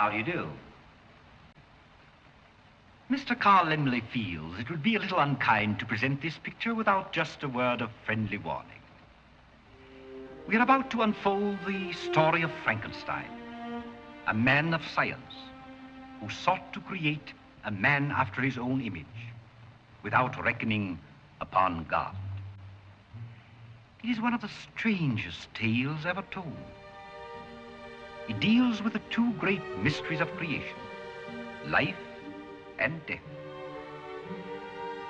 How do you do? Mr. Carl Laemmle feels it would be a little unkind to present this picture without just a word of friendly warning. We are about to unfold the story of Frankenstein, a man of science who sought to create a man after his own image without reckoning upon God. It is one of the strangest tales ever told. It deals with the two great mysteries of creation life and death.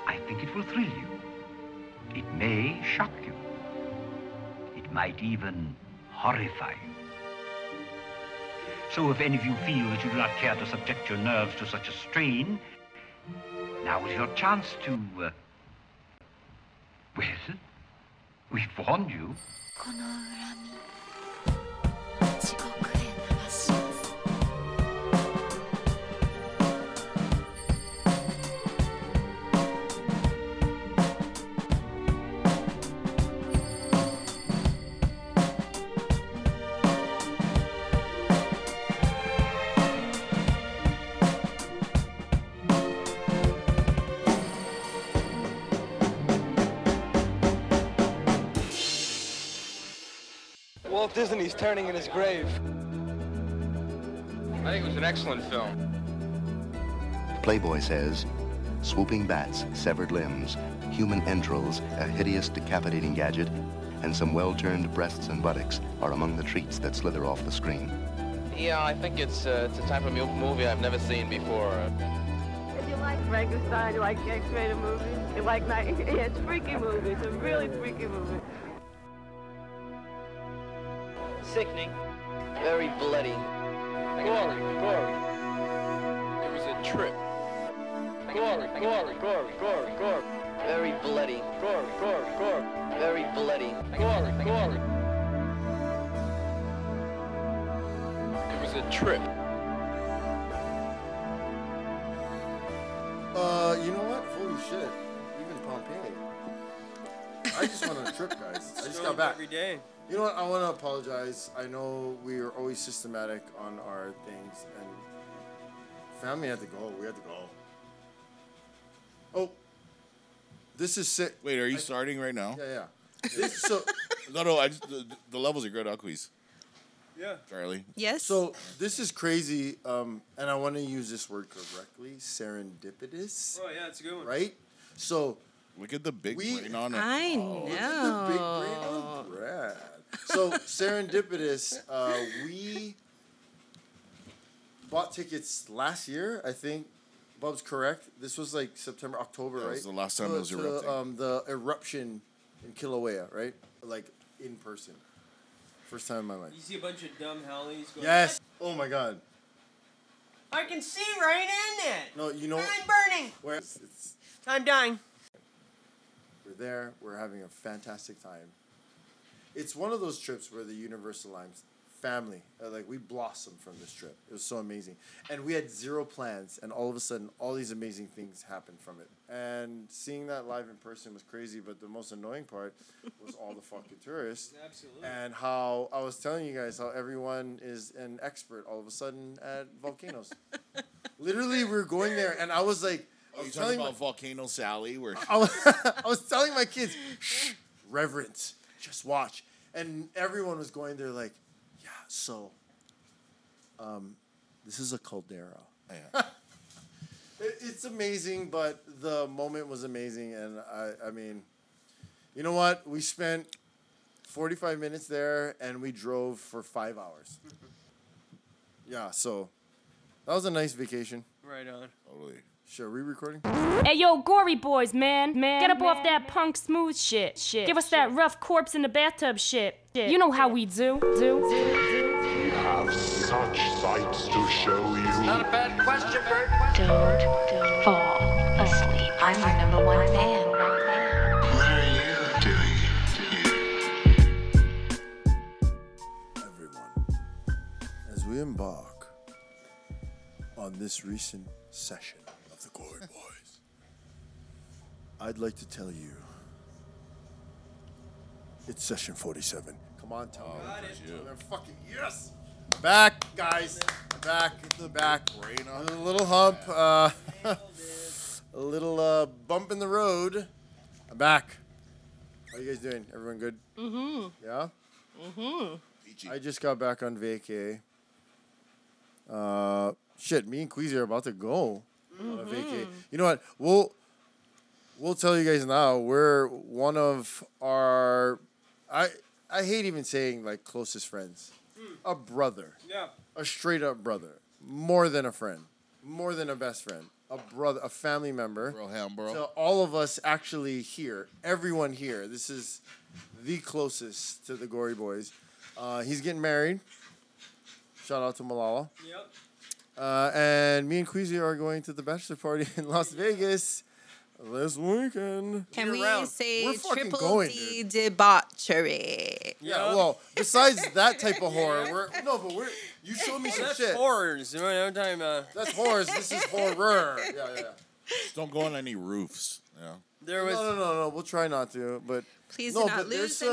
I think it will thrill you. It may shock you. It might even horrify you. So if any of you feel that you do not care to subject your nerves to such a strain, now is your chance to, uh, well, we've warned you. Walt Disney's turning in his grave. I think it was an excellent film. Playboy says swooping bats, severed limbs, human entrails, a hideous decapitating gadget, and some well turned breasts and buttocks are among the treats that slither off the screen. Yeah, I think it's uh, it's a type of mu- movie I've never seen before. If you like Frankenstein, you like X-rated movies, you like night, yeah, it's a freaky movie. It's a really freaky movie. Sickening. Very bloody. Gory, gory. It was a trip. Gory, gory, gory, gory, gory. Very bloody. Gory, gory, gory. Very bloody. Gory, gory. It was a trip. Uh, you know what? Holy shit. Even Pompeii. I just went on a trip, guys. I just got back. Every day. You know what? I want to apologize. I know we are always systematic on our things, and family had to go. We had to go. Oh, this is sick. Wait, are you starting right now? Yeah, yeah. This, so, No, no. I just, the, the levels are good. I'll quiz. Yeah. Charlie. Yes. so this is crazy, um, and I want to use this word correctly. Serendipitous, Oh yeah, it's a good one. right? So Look at the big We- brain on it. I Look at the big brain know. on Brad. So serendipitous, uh, we bought tickets last year. I think Bub's correct. This was like September, October, That right? was the last time To- it was to, erupting. Um, the eruption in Kilauea, right? Like in person. First time in my life. You see a bunch of dumb hellies going. Yes. Oh my God. I can see right in it. No, you know what? I'm burning. where it's, it's I'm dying. There. We're having a fantastic time. It's one of those trips where the Universal Limes family, uh, like we blossomed from this trip. It was so amazing, and we had zero plans, and all of a sudden, all these amazing things happened from it. And seeing that live in person was crazy. But the most annoying part was all the fucking tourists. Absolutely. And how I was telling you guys how everyone is an expert all of a sudden at volcanoes. Literally, we're going there, and I was like, I Are was you talking telling my- about Volcano Sally? Where I was, I was telling my kids, Shh, reverence, just watch. And everyone was going there like, yeah, so um, this is a caldera. Yeah. It, it's amazing, but the moment was amazing. And I, I mean, you know what? We spent 45 minutes there and we drove for five hours. Yeah, so that was a nice vacation. Right on. totally. Sure, are we recording? Hey yo, gory boys, man, man, get up off that punk smooth shit, shit. Give us that rough corpse in the bathtub shit. You know how we do, do, do, do. have such sights to show you. Not a bad question, Bert. Don't fall asleep. I'm your number one fan. What are you doing here? everyone, as we embark on this recent session of Boys, I'd like to tell you it's session 47. Come on, tell me. you. They're fucking yes! Back, guys. back, the back, a little hump, uh, a little uh, bump in the road. I'm back. How you guys doing? Everyone good? Mm-hmm. Yeah. Mm-hmm. I just got back on vacay. Uh, shit, me and Queasy are about to go on a vacay. You know what? We'll we'll tell you guys now. We're one of our. I I hate even saying like closest friends. A brother. Yeah. A straight up brother. More than a friend. More than a best friend. A brother, a family member. Bro, ham, bro. So all of us actually here, everyone here, this is the closest to the Gory Boys. Uh, he's getting married. Shout out to Malala. Yep. Uh, and me and Queasy are going to the bachelor party in Las Vegas this weekend. Can we around. say We're triple going, D debauchery? Yeah, well, besides that type of horror, we're no, but we're you showed me some That's shit. horrors. You know, every time, uh, That's horrors. This is horror. Yeah, yeah. Just don't go on any roofs. Yeah. there was. No, no, no, no. We'll try not to, but Please No, do not but there's lose some-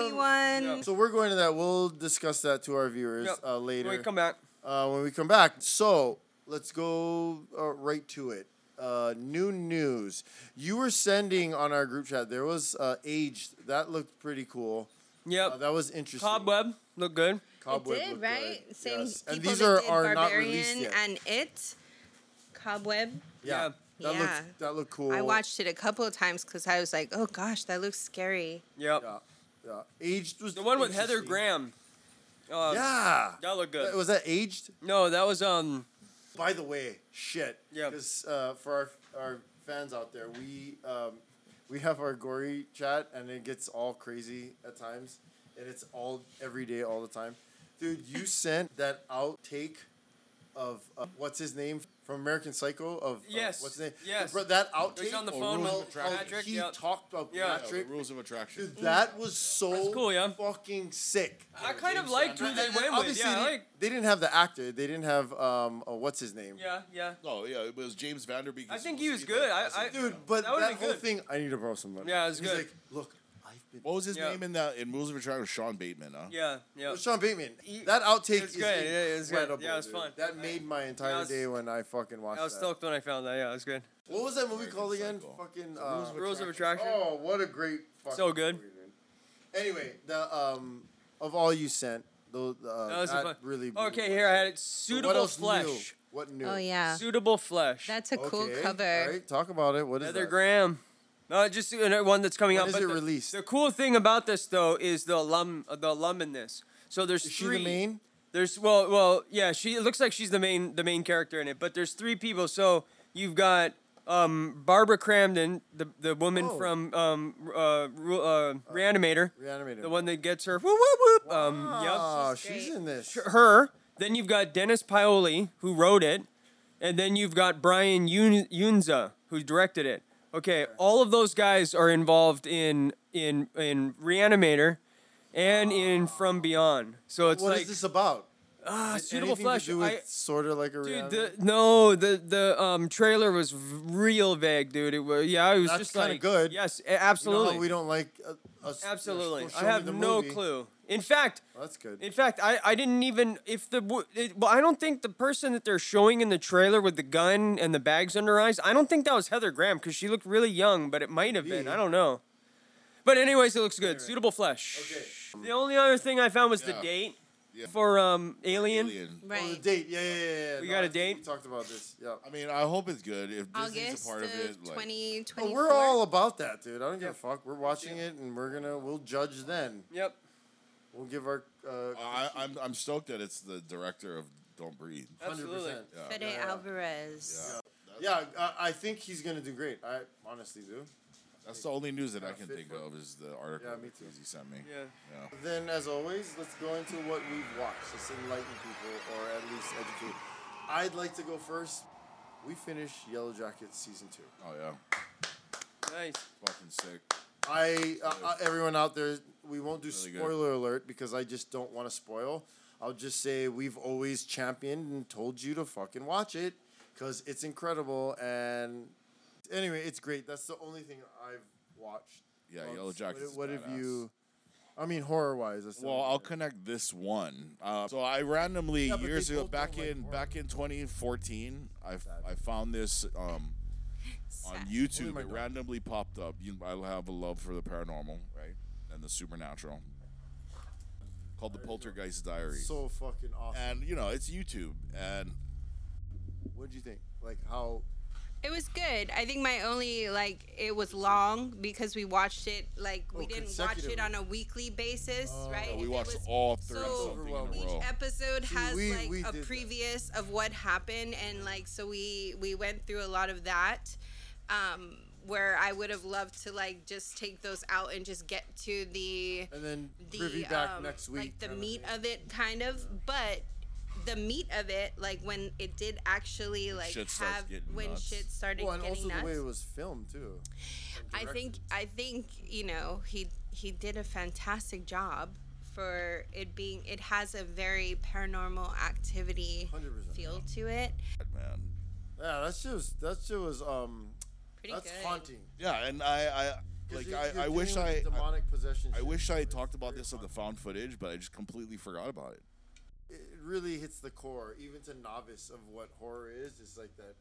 anyone. so we're going to that. We'll discuss that to our viewers Yep. uh, later. When we come back. uh, when we come back. So let's go uh, right to it. Uh, new news. You were sending on our group chat. There was uh, aged. That looked pretty cool. Yep. Uh, that was interesting. Cobweb look good. Cobweb it did, right? good. Same Yes. people And these that are, did are Barbarian released and It. Cobweb. yeah. That Yeah. looked that looked cool. I watched it a couple of times because I was like, oh gosh, that looks scary. Yep. Yeah. Yeah. Aged was The one with Heather. Graham. Uh, Yeah. That looked good. Was that aged? no, that was um. By the way, shit. Yeah. Because uh, for our our fans out there, we um, we have our gory chat, and it gets all crazy at times, and it's all every day, all the time. Dude, you sent that outtake of uh, what's his name from American Psycho of of- Yes, what's his name? yes. Bro, that outtake. He's on the Oh, phone Rules how- of with how Patrick. he Yep. talked about Yeah. Yeah, the Patrick. rules of attraction. Dude, that was so That's cool, yeah. fucking sick. I kind of liked who And- they and went with. Yeah, they, like. they didn't have the actor. They didn't have um, uh, what's his name? Yeah, yeah. No, yeah, it was James Van Der Beek. I think he was good. I- cousin. I- Dude, but That that, whole good. thing, I need to borrow some money. Yeah, it was He's good. like, look, I've been. What was his Yeah. name in that in Rules of Attraction? Sean Bateman, huh? Yeah, yeah. Well, Sean Bateman. He- that outtake it's is good. Yeah, it's good. incredible. Yeah, it was dude. fun. That made my entire I was- day when I fucking watched it. I was that. stoked when I found that. Yeah, it was good. What was that movie American called again? Psycho. Fucking uh, Rules of Rules of Attraction. Attraction. Oh, what a great fucking So good. movie, dude. Anyway, the um of all you sent, those uh, That was that fun. really. blew Okay, my here I had shit. it. So what Suitable else flesh. New? What new? Oh yeah, Suitable flesh. that's a cool Okay, cover. all right, talk about it. What is Heather that? Graham. No, just uh, one that's coming When out. is but it the, released? The cool thing about this though is the alum, uh, the alum in this. So there's Is she the main? There's well, well, yeah. She it looks like she's the main, the main character in it. But there's three people. So you've got um, Barbara Crampton, the the woman Oh. from um, uh, Ru- uh, Reanimator, Reanimated. the one that gets her. Whoop whoop whoop. Um, Oh, yep. she's, great. in this. Her. Then you've got Dennis Paoli who wrote it, and then you've got Brian Yun- Yunza who directed it. Okay, all of those guys are involved in in in Reanimator, and in From Beyond. So it's What is like this about? ah, Is it suitable flesh. To do with I- sort of like a Dude, the, no, the the um trailer was real vague, dude. It was yeah, it was That's just kinda like good. Yes, a- You know absolutely, we don't like uh, us. absolutely. I have no movie. clue. In fact, Well, that's good. in fact, I, I didn't even if the it, well, I don't think the person that they're showing in the trailer with the gun and the bags under her eyes. I don't think that was Heather Graham because she looked really young, but it might have been. Yeah. I don't know. But anyways, it looks good. Suitable flesh. Okay. The only other thing I found was the date Yeah. for um Alien. Alien. Oh, the date. Yeah, yeah, yeah. yeah. We No, got a date? We talked about this. Yeah. I mean, I hope it's good. If Disney's August a part of of it, like, Oh, we're all about that, dude. I don't give a fuck. We're watching it, and we're gonna we'll judge then. Yep. We'll give our uh, I, I'm I'm stoked that it's the director of Don't Breathe. hundred Absolutely. percent. Yeah. Fede Yeah, yeah. Alvarez. Yeah, I, I think he's gonna do great. I honestly do. That's the only news that I Yeah, can fit think for- of is the article Yeah, me too. he sent me. Yeah. Yeah. Then, as always, let's go into what we've watched. Let's enlighten people, or at least educate. I'd like to go first. We finished Yellow Jackets season two. Oh yeah. Nice. Fucking sick. I uh, uh, everyone out there, we won't do Really good. spoiler alert because I just don't want to spoil. I'll just say we've always championed and told you to fucking watch it because it's incredible and anyway, it's great. That's the only thing I've watched. Yeah, Well, Yellow what- Jackets is What, have badass. you I mean, horror wise. Well, I'll connect this one. Uh, so I randomly Yeah, but years ago, both back don't like in horror. back in 2014, I I found this um, on YouTube. It dog. randomly popped up. You, I have a love for the paranormal, right, and the supernatural. Called the Poltergeist Diaries. So fucking awesome. and you know it's YouTube, and What'd you think? Like how? It was good. I think my only like it was long because we watched it like we Oh, didn't watch it on a weekly basis, oh. right? we If it watched was- all 30 so something in a each row. episode See, has we- like we a did that. previous of what happened and like so we we went through a lot of that um where I would have loved to like just take those out and just get to the And then the privy back um, next week. like the kinda meat of it kind of but the meat of it like when it did actually like shit have when nuts. shit started Well, and getting also nuts the way it was filmed too. I think I think you know he he did a fantastic job for it being it has a very paranormal activity 100%. feel to it. man, Yeah, that's just was that shit was um. Pretty that's good. haunting. yeah, and I, I 'Cause like you're- I, you're I wish dealing I, with I demonic possession. I shit, wish so I it's talked about very this on the found footage, but I just completely forgot about it. it really hits the core, even to novice of what horror is. It's like that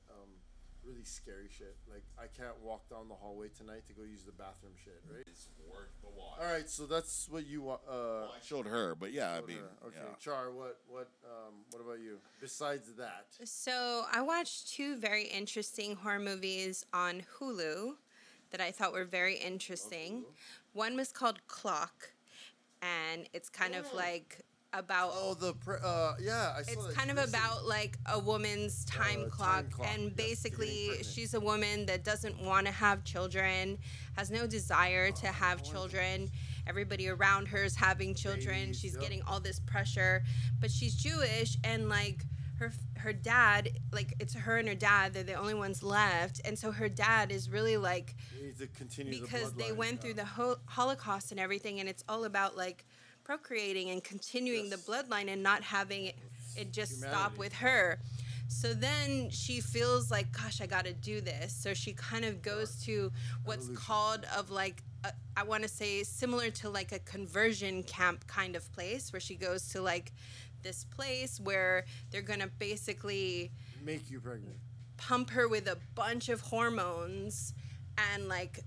really scary shit. Like I can't walk down the hallway tonight to go use the bathroom. Shit, right? It's worth the watch. All right, so that's what you want. Uh, I showed her, but yeah, I mean, her. okay, yeah. Char, what what um, what about you? Besides that, So I watched two very interesting horror movies on Hulu that I thought were very interesting. One was called Clock, and it's kind of like about oh the pre- uh, yeah, I saw it's kind of about like a woman's time, time clock, clock, and yes, basically she's a woman that doesn't want to have children has no desire Oh, to have children everybody around her is having children Babies, she's yep. getting all this pressure but she's jewish and like her her dad like it's her and her dad they're the only ones left and so her dad is really like You need to continue because the they went yeah. through the ho- Holocaust and everything, and it's all about like procreating and continuing Yes. the bloodline and not having it, it just stop with her. So then she feels like, gosh, I got to do this. So she kind of goes to what's Evolution. called of like a, I want to say similar to like a conversion camp kind of place where she goes to like this place where they're gonna basically make you pregnant. pump her with a bunch of hormones and like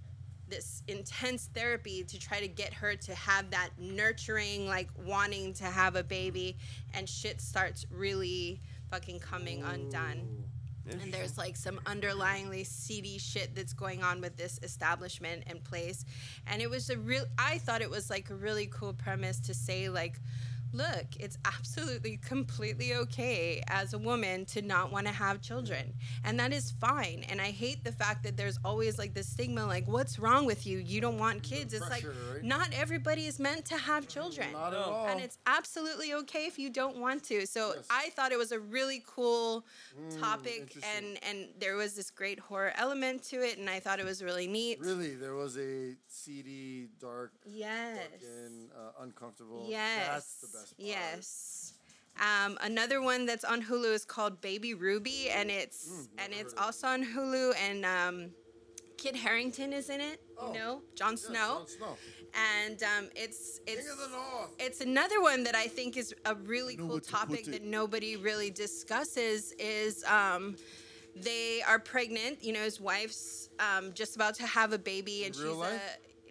this intense therapy to try to get her to have that nurturing like wanting to have a baby and shit starts really fucking coming undone. And there's like some underlyingly seedy shit that's going on with this establishment and place. And it was a real i thought it was like a really cool premise to say like look it's absolutely completely okay as a woman to not want to have children. And that is fine. And i hate the fact that there's always like this stigma like what's wrong with you? You don't want kids. It's like right? not everybody is meant to have children. Not at all. and it's absolutely okay if you don't want to. So Yes. i thought it was a really cool Mm, topic and and there was this great horror element to it and i thought it was really neat. Really, there was a seedy, dark, yes. fucking uh, uncomfortable. yes. That's the best part. yes um, another one that's on Hulu is called Baby Ruby, and it's Mm, and it's also on Hulu, and um, Kit Harington is in it. Oh, You know, Jon Yeah, Snow. Jon Snow. and um, it's it's King of the North. it's another one that I think is a really cool topic that nobody really discusses is um, they are pregnant. You know, his wife's um, just about to have a baby, and real she's a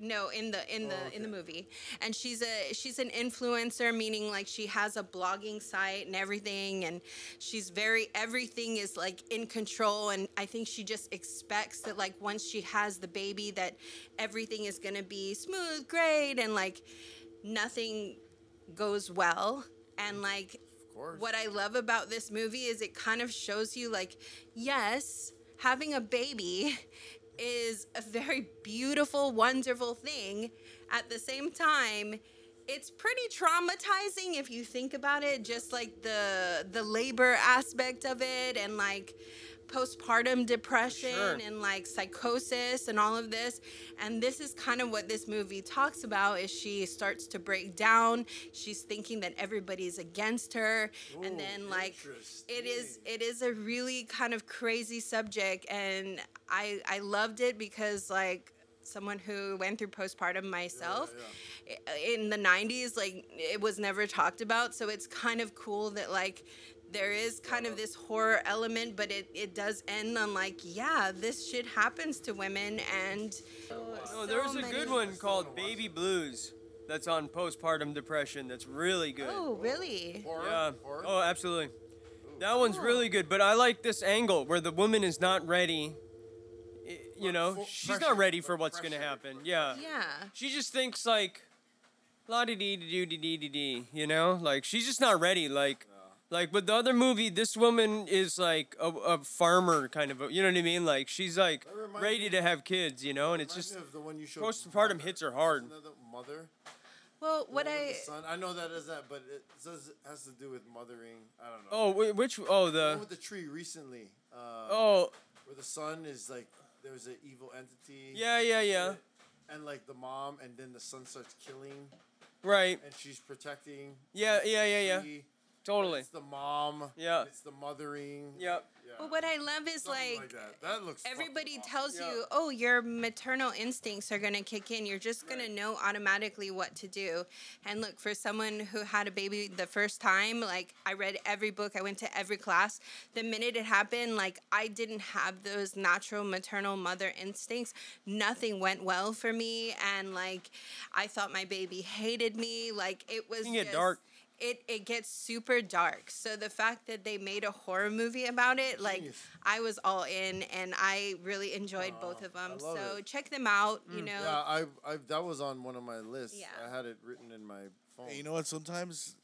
no in the in the Oh, in the movie, and she's a she's an influencer, meaning like she has a blogging site and everything, and she's very everything is like in control, and I think she just expects that like once she has the baby that everything is gonna be smooth, great, and like nothing goes well, and like what I love about this movie is it kind of shows you like, yes, having a baby is a very beautiful, wonderful thing. At the same time, it's pretty traumatizing if you think about it, just like the the labor aspect of it and like postpartum depression Sure. and like psychosis and all of this. And this is kind of what this movie talks about is she starts to break down. She's thinking that everybody's against her. And then like it is it is a really kind of crazy subject. And i i loved it because like someone who went through postpartum myself i- in the 90s like it was never talked about. So it's kind of cool that like there is kind of this horror element but it, it does end on like yeah this shit happens to women and oh, No, there's a good one called Baby Blues that's on postpartum depression that's really good. oh really Yeah. Oh, absolutely. That one's really good, but I like this angle where the woman is not ready. You know, she's not ready for what's gonna happen. Yeah. yeah She just thinks like, la di dee dee dee dee dee dee. You know, like she's just not ready. Like, like. But the other movie, this woman is like a, a farmer kind of. A, you know what I mean? Like she's like ready to have kids. You know, and it's just of the one you showed postpartum hits her hard. Isn't that the mother. well what The one i the son? I know that as that, but it says it has to do with mothering. I don't know. Oh, whi- which? Oh, The the. one with the tree recently. Uh, Oh, where the son is like there's an evil entity. Yeah, yeah, yeah. And like the mom, and then the son starts killing, right. and she's protecting. Yeah, yeah, yeah, yeah. Tree. Totally. It's the mom. Yeah. It's the mothering. Yep. Yeah. well, what i love is Something like that. That looks. fucking everybody awesome. tells you, oh, your maternal instincts are going to kick in. You're just going to know automatically what to do. And look, for someone who had a baby the first time, like I read every book, I went to every class. The minute it happened, like I didn't have those natural maternal mother instincts. Nothing went well for me. And like I thought my baby hated me. Like it was can get just- dark. It, it gets super dark. So the fact that they made a horror movie about it, like Genius. I was all in, and I really enjoyed both of them. So it. check them out. You mm. know, Yeah, I, I that was on one of my lists. Yeah. I had it written in my phone. Hey, you know what? Sometimes,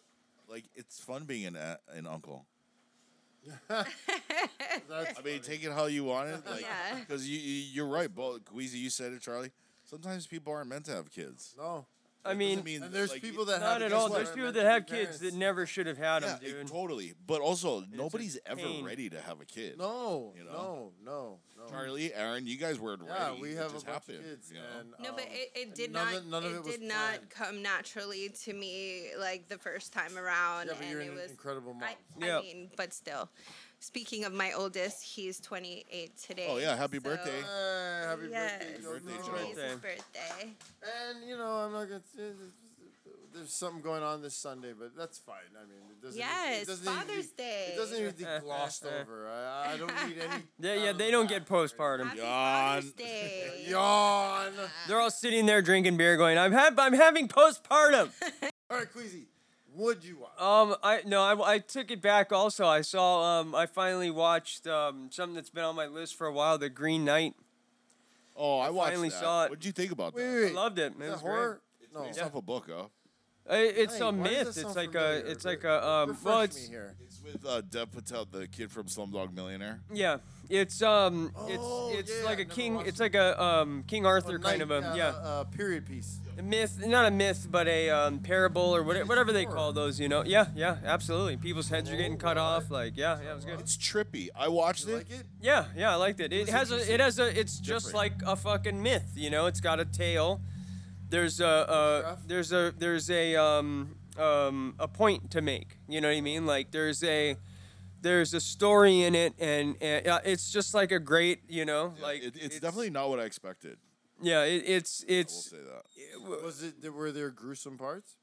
like, it's fun being an a- an uncle. That's I mean, take it how you want it. Like, Yeah. because you, you you're right, Bo Queasy. You said it, Charlie. Sometimes people aren't meant to have kids. no. I mean, mean, And there's like, people that not have at kids all. that There's people that have kids that never should have had them, yeah, it- dude. totally. But also, nobody's ever pain. ready to have a kid. No, You know? no, no, no. Charlie, Aaron, you guys weren't Yeah, ready. we It have a just bunch happened, of kids, you know? and no, but um, it, it did none not. of- none of it it was did not planned. come naturally to me like the first time around, Yeah, but and you're it an was incredible mom. I, I mean, but still. Speaking of my oldest, he's 28 today. Oh, yeah, happy so- birthday. Hey, happy Yes. birthday, Joe. Birthday, Today's Joe. his Birthday. birthday. And you know, I'm not gonna. There's something going on this Sunday, but that's fine. I mean, it doesn't. Yes, it doesn't need to be- Father's Day. It doesn't need to be glossed over. I, I don't need any. Yeah, yeah, they don't get postpartum. Happy Yawn. Father's Day. Yawn. They're all sitting there drinking beer, going, "I'm ha- I'm having postpartum." All right, Queasy, what'd you watch? um, I no, I, I took it back. Also, I saw. Um, I finally watched um something that's been on my list for a while, The Green Knight. Oh, I watched finally that. saw it. What did you think about wait, that? wait, I loved it. Man. It Is was that great. horror? It's No. based off a book, huh? Uh, It's Hey, a myth. It's like familiar? a. It's like a. Um, refresh well, me it's here. It's with uh, Dev Patel, the kid from Slumdog Millionaire. yeah. It's um. Oh, it's it's yeah, like a never king. It's it. like a um King Arthur A kind of a uh, yeah. Uh, period piece. A myth, not a myth, but a um, parable or whatever, whatever they call those, you know? Yeah, yeah, absolutely. People's heads are getting cut off. Like, yeah, yeah, it was good. It's trippy. I watched You it. like it? Yeah, yeah, I liked it. It was has a, it has a, it's just like a fucking myth, you know? It's got a tail. There's a, uh, there's a, there's a, um, um, a point to make. You know what I mean? Like, there's a, there's a story in it, and, and uh, it's just like a great, you know, like it, it's, definitely not what I expected. Yeah, it, it's, I will it's, say that. Eh, Was it? Were there gruesome parts?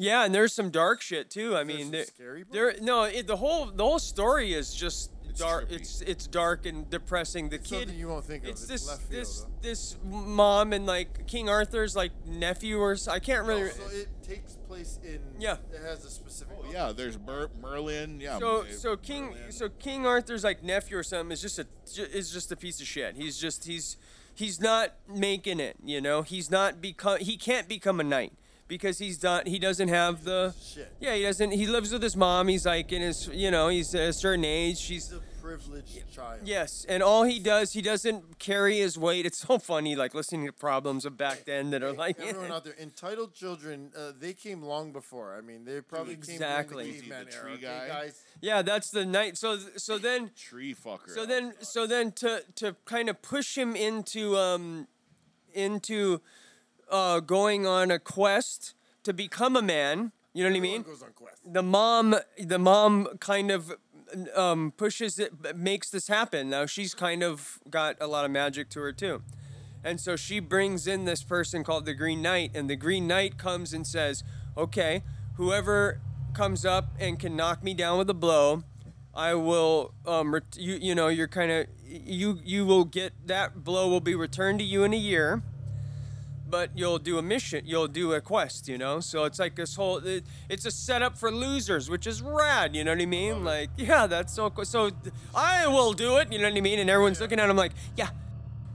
Yeah, and there's some dark shit too. I Is there mean, some there, scary parts? there no, it, the whole the whole story is just It's dark. trippy. It's it's dark and depressing. The It's kid, something you won't think of. it's It's this left field, this though. this mom and like King Arthur's like nephew or I can't really. Oh, so it takes place in. Yeah. It has a specific. Oh, yeah, there's Mer- Merlin. Yeah. So Mer- so King Merlin. so King Arthur's like nephew or something is just a ju- is just a piece of shit. He's just he's he's not making it. You know he's not become he can't become a knight because he's not he doesn't have the Shit. yeah he doesn't he lives with his mom. He's like in his you know he's a certain age. She's privileged child. Yes, and all he does, he doesn't carry his weight. It's so funny, like listening to problems of back then that are like, Everyone out there, entitled children, uh, they came long before. I mean, they probably Exactly. came during the The tree era. guy? Okay, guys. yeah, that's the night. So, so then, tree fucker. so then, so then, to to kind of push him into um, into uh, going on a quest to become a man. You know what I mean? goes on quest. the mom the mom kind of um, pushes it makes this happen now she's kind of got a lot of magic to her too And so she brings in this person called the Green Knight, and the Green Knight comes and says, "Okay, whoever comes up and can knock me down with a blow, I will um ret- you you know you're kind of you you will get that blow will be returned to you in a year." But you'll do a mission, you'll do a quest, you know. So it's like this whole, it, it's a setup for losers, which is rad. You know what I mean? Like, yeah, that's so cool. So I will do it. You know what I mean? And everyone's looking at him like, yeah,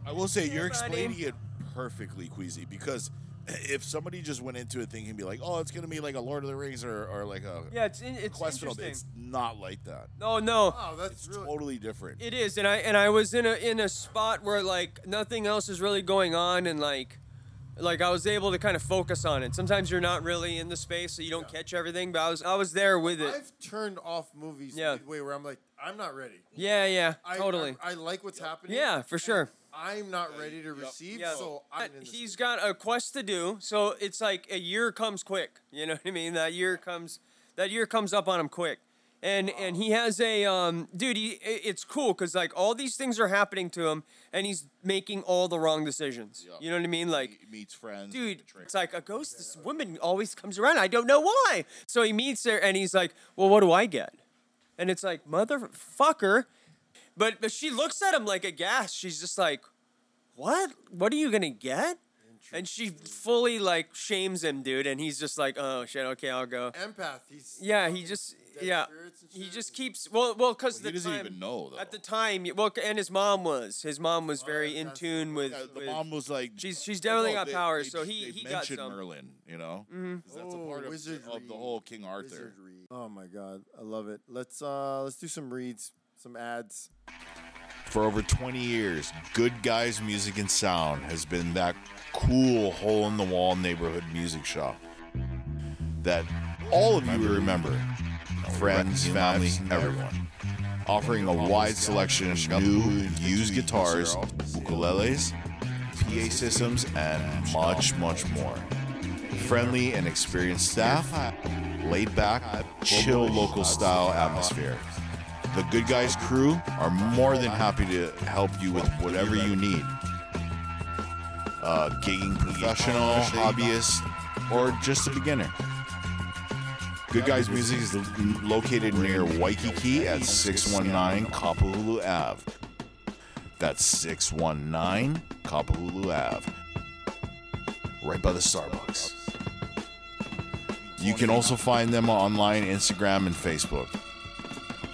I will say you're buddy. explaining it perfectly, Queasy, because if somebody just went into it thinking, be like, oh, it's gonna be like a Lord of the Rings or, or like a yeah, it's in, it's quest film, interesting. it's not like that. No, no. Oh, that's It's totally different. It is, and I and I was in a in a spot where like nothing else is really going on, and like like I was able to kind of focus on it. Sometimes you're not really in the space, so you don't catch everything. But I was I was there with it. I've turned off movies Yeah. midway where I'm like, I'm not ready. Yeah, yeah, I, totally. I, I like what's happening. yeah, for sure. I'm not ready to receive, Yeah. so I'm in the He's got a quest to do, so it's like a year comes quick. You know what I mean? That year comes, that year comes up on him quick, and and he has a um, dude. He it's cool because like all these things are happening to him, and he's making all the wrong decisions. You know what I mean? Like He meets friends. dude, it's like a ghost. This woman always comes around. I don't know why. So he meets her, and he's like, "Well, what do I get?" And it's like, "Motherfucker," but but she looks at him like aghast. She's just like, "What? What are you gonna get?" And she fully like shames him, dude. And he's just like, "Oh shit, okay, I'll go." empath. He's Yeah, he just dead yeah. He just keeps well, well, because He the doesn't time even know though. at the time, well, and his mom was. His mom was very in that's- tune with. Yeah, the with- mom was like, She's she's definitely no, got they- powers, they- so he they he got mentioned some. Merlin, you know, Mhm. 'Cause that's a Oh, part of, wizardry. of the whole King Arthur. Wizardry. Oh my god, I love it. Let's uh let's do some reads, some ads. For over 20 years, Good Guys Music and Sound has been that cool hole in the wall neighborhood music shop that all of you remember. Friends, family, everyone. Offering a wide selection of new and used guitars, ukuleles, PA systems, and much, much more. Friendly and experienced staff, laid back, chill local style atmosphere. The Good Guys crew are more than happy to help you with whatever you need. Uh, gigging professional, hobbyist, or just a beginner. Good Guys Music is located near Waikiki at 619 Kapahulu Ave. That's 619 Kapahulu Ave. Right by the Starbucks. You can also find them online, Instagram, and Facebook.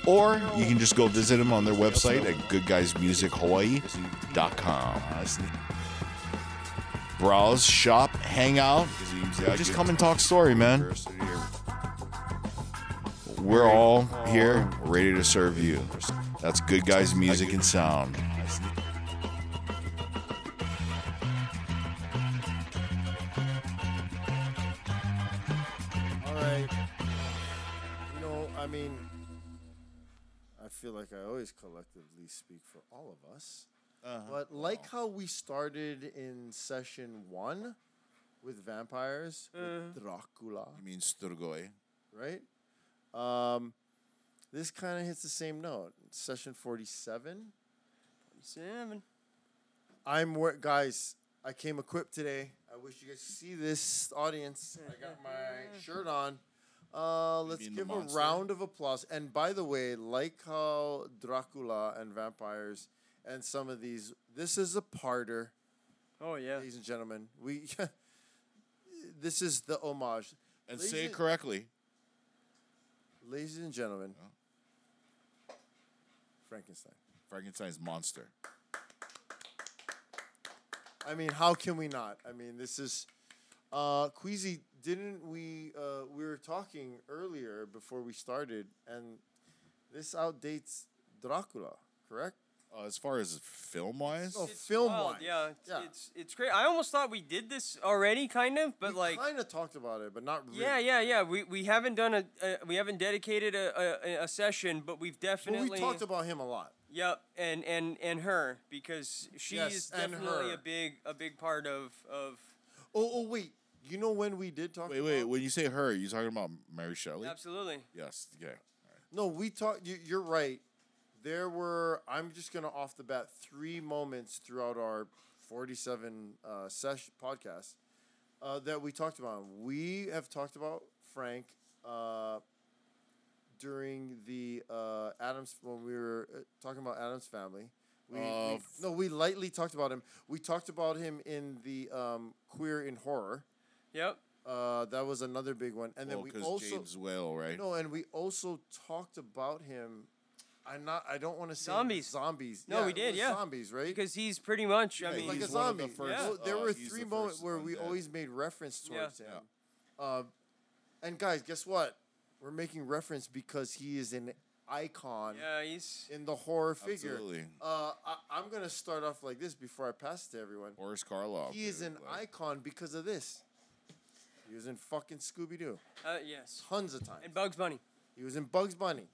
Or you can just go visit them on their website at goodguysmusichawaii.com. Browse, shop, hang out, just come and talk story, man. We're all here ready to serve you. That's Good Guys Music and Sound. Feel like I always collectively speak for all of us. But like how we started in session one with vampires, with Dracula, You mean Sturgoy? right? Um, this kind of hits the same note. Session 47. Seven. I'm wor- guys. I came equipped today. I wish you guys could see this audience. I got my shirt on. Uh, let's give a round of applause. And by the way, like how Dracula and vampires and some of these, this is a parter, Oh yeah. ladies and gentlemen. We, this is the homage. And Ladies say it correctly. Ladies and gentlemen, Frankenstein. Frankenstein's monster. I mean, how can we not? I mean, this is uh Queasy, didn't we uh we were talking earlier before we started and this outdates Dracula, correct? Uh, as far as film wise, Oh, film wise. Yeah, it's, Yeah. it's it's great. I almost thought we did this already, kind of, but we like, kind of talked about it, but not really. yeah, yeah, yeah. We we haven't done a, a we haven't dedicated a, a, a session, but we've But definitely we talked about him a lot. Yep, and and and her because she Yes, is definitely her. a big a big part of of Oh, oh wait. You know when we did talk wait, about wait. When you say her, you talking about Mary Shelley? absolutely. Yes. Okay. No, we talked. You, you're right. There were. I'm just gonna off the bat three moments throughout our 47 uh, session podcast uh, that we talked about. We have talked about Frank uh, during the uh, Addams when we were uh, talking about Addams family. We, Uh, we- no, we lightly talked about him. We talked about him in the um, Queer in Horror. Yep. Uh, that was another big one, and then Well, we 'cause also James Whale, right? No, and we also talked about him. I'm not. I don't want to say Zombies. Zombies. No, Yeah, we did, yeah. Zombies, right? Because he's pretty much. I mean, like a he's one of zombie. the first, Well, there uh, were three the moments where we undead. always made reference Yeah. towards him. Uh, and guys, guess what? We're making reference because he is an icon yeah, he's. in the horror figure. Absolutely. Uh, I, I'm gonna start off like this before I pass it to everyone. Boris Karloff. He is dude, an like- icon because of this. He was in fucking Scooby Doo Uh, yes. tons of times. And Bugs Bunny. He was in Bugs Bunny.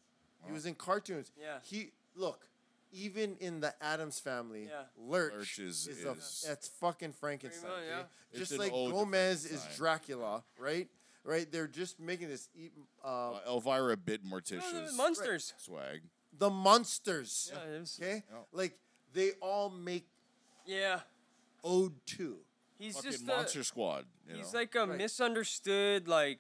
He was in cartoons. Yeah. He look, even in the Addams family, Yeah. Lurch, Lurch is- is, a, is- that's fucking Frankenstein. much, okay? yeah. It's Just an like old Gomez is Frankenstein. Dracula, right? Right? They're just making this e- uh, Uh, Elvira bit morticious. Monsters. swag. the monsters. Yeah, it was- Okay? Yeah. Like they all make Yeah. ode to. He's Fucking just a, Monster Squad. You He's know? like a misunderstood, like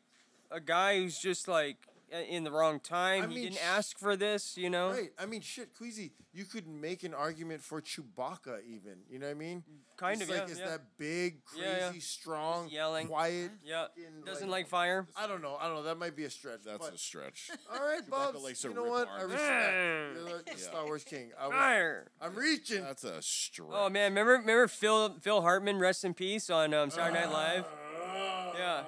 a guy who's just like in the wrong time. I he mean, didn't sh- ask for this, you know. Right. I mean, shit, Queasy, you could make an argument for Chewbacca, even. You know what I mean? Kind It's of, like yeah, it's yeah. that big, crazy, Yeah, yeah. strong, yelling. quiet. Yeah. fucking, Doesn't like fire. I don't know. I don't know. That might be a stretch. That's but, a stretch. all right, Bob. You know rip what? I arms. respect. You're the, the Star Wars king. I was, Fire. I'm reaching. That's a stretch. Oh man, remember remember Phil Phil Hartman, rest in peace, on um, Saturday Night Live. Yeah.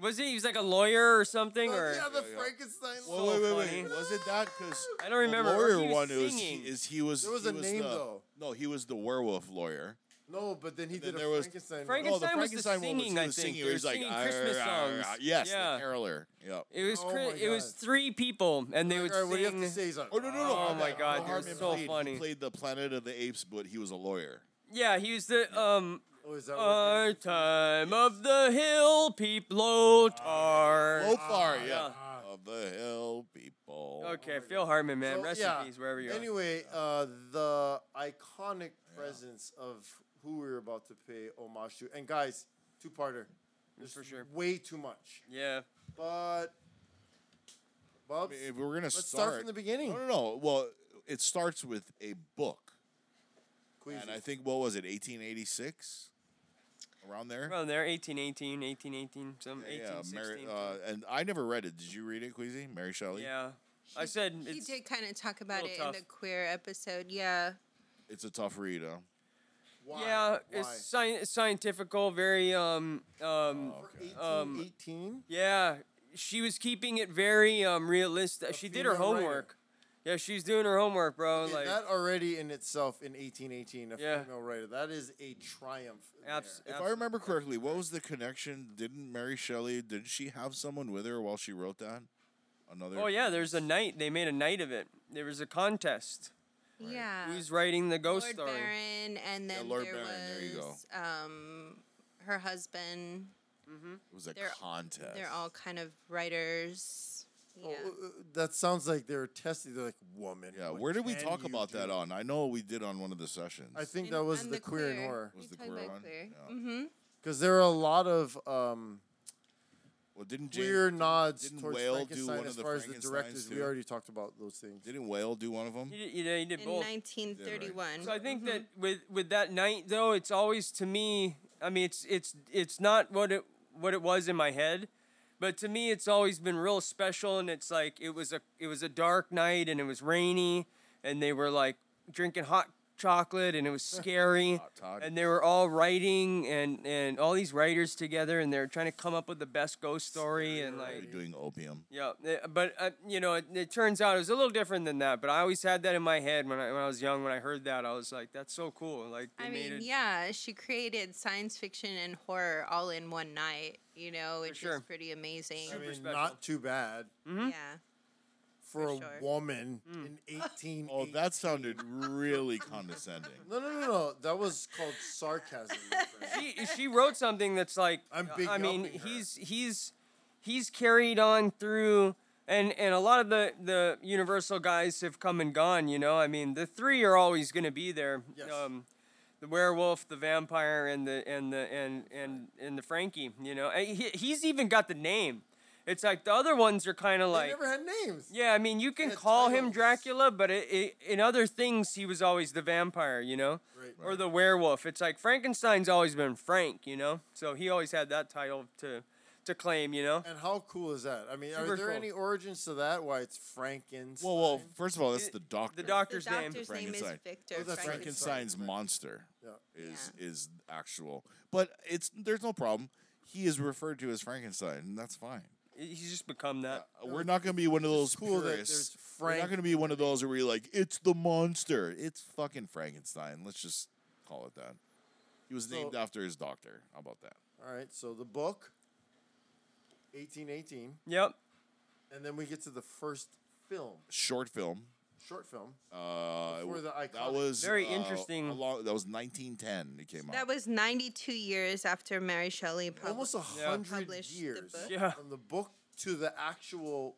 Was he? He was like a lawyer or something, or yeah, the. Frankenstein. Well, so wait, wait, funny. wait. Was it that? Because I don't remember. The Or lawyer he was one is singing. he, is he was. There was he a name, the, though. No, he was the werewolf lawyer. No, but then he Then did a there was- Frankenstein. Frankenstein no, the was the Frankenstein one was, singing, he I was think. singing. He were was like, singing "Ah, Christmas ah, songs." ah." Yes, Yeah. the caroler. Yep. It was Oh cra- my it was God. three people, and they would All right, what do you have sing. to say? He's like, Oh no, no, no! Oh, my Phil God, they're Hartman so played, funny. He played the Planet of the Apes, but he was a lawyer. Yeah, he was the um. Oh, is that what Our time of the hill, peep Lotar. Lothar, yeah. yeah. Of the hill people. Okay, Phil Hartman, man, So, rest yeah. in peace wherever you are. Anyway, uh, the iconic presence of who we're about to pay homage to, and guys, two-parter. There's For sure. way too much, Yeah. but Bubs, If we're gonna let's start, start from the beginning. No, no, no. Well, it starts with a book, Queasy. and I think what was it, 1886, around there. Around there, 1818, 1818, some yeah, 1816. Mary, uh, and I never read it. Did you read it, Queasy? Mary Shelley. yeah. I said He it's did kind of talk about it tough. in the queer episode. Yeah. It's a tough read, huh? Why? yeah, Why? it's sci- scientifical, very um um um 1818? yeah. She was keeping it very um realistic. A She did her homework. writer. Homework. Yeah, she's doing her homework, bro. Okay, like that already in itself in 1818, a Yeah. female writer. That is a triumph. abs- there. If I remember correctly, what was the connection? Didn't Mary Shelley? Did she have someone with her while she wrote that? Another. Oh yeah, there's a night. They made a night of it. There was a contest. Yeah. Who's writing the ghost Lord story? Byron, and then Lord there Byron, was there you go. um her husband. It was a They're- contest. They're all kind of writers. Oh, Yeah. uh, uh, that sounds like they're testing. They're like, woman. Yeah, where did we talk you about that on? I know we did on one of the sessions. I think In- that was on the, queer, and horror. Was We the talked queer about one? queer. Yeah. Mm-hmm. Because there are a lot of um, well, didn't James, queer nods didn't towards Whale do Frankenstein one of as the far as the Frankensteins directors. We already talked about those things. Didn't Whale do one of them? He did, he did, he did In both. 1931. So I think that with with that night though, it's always to me. I mean, it's it's it's not what it what it was in my head, but to me, it's always been real special. And it's like it was a it was a dark night and it was rainy, and they were like drinking hot chocolate and it was scary and they were all writing and and all these writers together and they're trying to come up with the best ghost story and Are you like doing opium? yeah, but uh, you know, it, it turns out it was a little different than that. But I always had that in my head when I when I was young. When I heard that, I was like, "That's so cool!" Like they I made mean, it. yeah, she created science fiction and horror all in one night. You know, which sure. is pretty amazing. I Super mean, not too bad Yeah. For, For a sure. woman Mm. in 18. Oh, that sounded really condescending. No, no, no, no. That was called sarcasm. she she wrote something that's like I'm big I mean, her. he's he's he's carried on through. And, and a lot of the, the Universal guys have come and gone, you know. I mean, the three are always going to be there. Yes. Um, the werewolf, the vampire, and the and the and and and the Frankie. You know, he, he's even got the name. It's like the other ones are kind of They like. never had names. Yeah, I mean, you can call him Dracula, but it, it, in other things, he was always the vampire, you know, Right. or the werewolf. It's like Frankenstein's always been Frank, you know, so he always had that title to to claim, you know. And how cool is that? I mean, Super are there cool. any origins to that? Why it's Frankenstein? Well, well, first of all, that's the doctor. The doctor's The name. doctor's name is Frankenstein. Victor Oh, that's Frankenstein's monster Yeah. is is actual, but it's there's no problem. He is referred to as Frankenstein, and that's fine. He's just become that. Uh, We're not going to be one of those cool that purists. there's We're not going to be one of those where you're like, it's the monster. It's fucking Frankenstein. Let's just call it that. He was So- named after his doctor. How about that? All right, so the book, 1818, Yep. and then we get to the first film, Short film. Short film. Uh, Before the that was Very uh, interesting. along- that was 1910. It came out. That was 92 years after Mary Shelley pub- Almost a hundred published the years book. Yeah. from the book to the actual.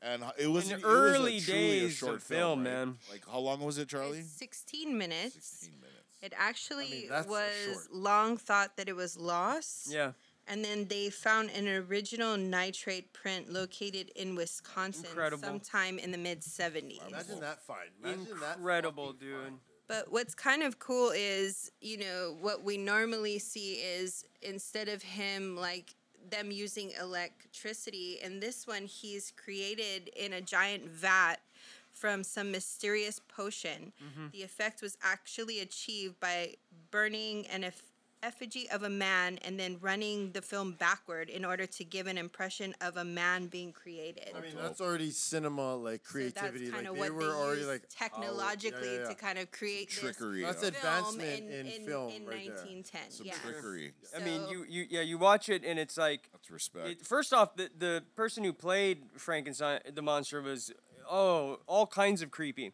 and it was In it the was a early a days short of film, right? man. Like how long was it, Charlie? It's 16 minutes. 16 minutes. It actually that's was long thought that it was lost. Yeah. And then they found an original nitrate print located in Wisconsin Incredible. sometime in the mid 70s. Imagine that find. Imagine Incredible, fucking dude. find. But what's kind of cool is, you know, what we normally see is instead of him like them using electricity, in this one he's created in a giant vat from some mysterious potion. Mm-hmm. The effect was actually achieved by burning an eff- effigy of a man and then running the film backward in order to give an impression of a man being created. I mean, that's already cinema like creativity. So that's kind like of they what were they already used like oh, technologically yeah, yeah, yeah. to kind of create Trickery. this That's film advancement in, in film in right there. 1910. Some yeah. trickery. I mean, you you yeah, you watch it and it's like That's respect. It, first off, the the person who played Frankenstein, the monster, was oh all kinds of creepy,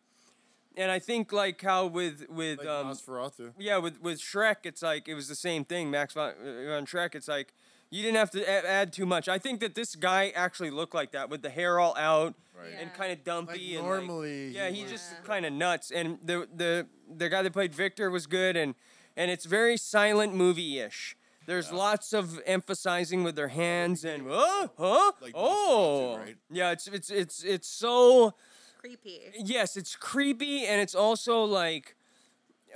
and I think like how with with Like um Nosferatu. yeah with with Schreck, it's like it was the same thing. Max von, uh, von Schreck, it's like you didn't have to a- add too much. I think that this guy actually looked like that with the hair all out Right. and kind of dumpy Like and normally Like, yeah, he he's was- just kind of nuts. And the the the guy that played Victor was good, and and it's very silent movie ish. There's lots of emphasizing with their hands and oh, huh, Like oh, right? yeah. It's it's it's it's so Creepy. yes, it's creepy and it's also like.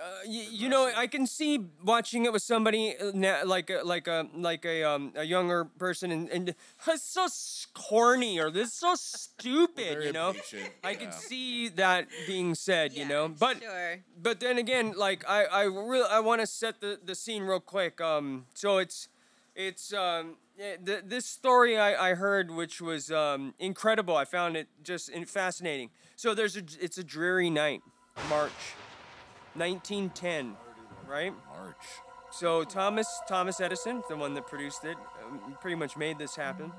Uh, y- you know, I can see watching it with somebody uh, na- like a, like a like a um a younger person and and it's so corny or this is so stupid, Very you know. impatient, I yeah. can see that being said, you know. But sure. but then again, like I I really I want to set the the scene real quick. Um, so it's it's um eh, th- this story I I heard which was um incredible. I found it just in- fascinating. So there's a it's a dreary night, March, 1910, right? March. So Thomas Thomas Edison, the one that produced it, um, pretty much made this happen.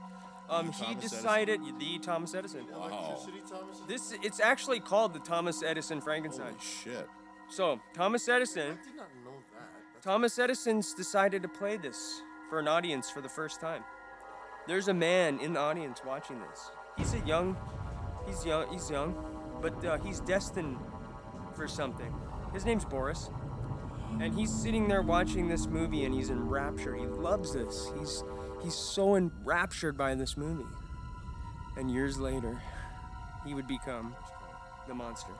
Um, he Thomas Edison? decided the Thomas Edison. Wow. Electricity, Thomas? This it's actually called the Thomas Edison Frankenstein. Holy shit. So Thomas Edison, I did not know that. That's Thomas Edison's decided to play this for an audience for the first time. There's a man in the audience watching this. He's a young, he's young, he's young, but uh, he's destined for something. His name's Boris, and he's sitting there watching this movie, and he's enraptured. He loves this. He's he's so enraptured by this movie. And years later, he would become the monster.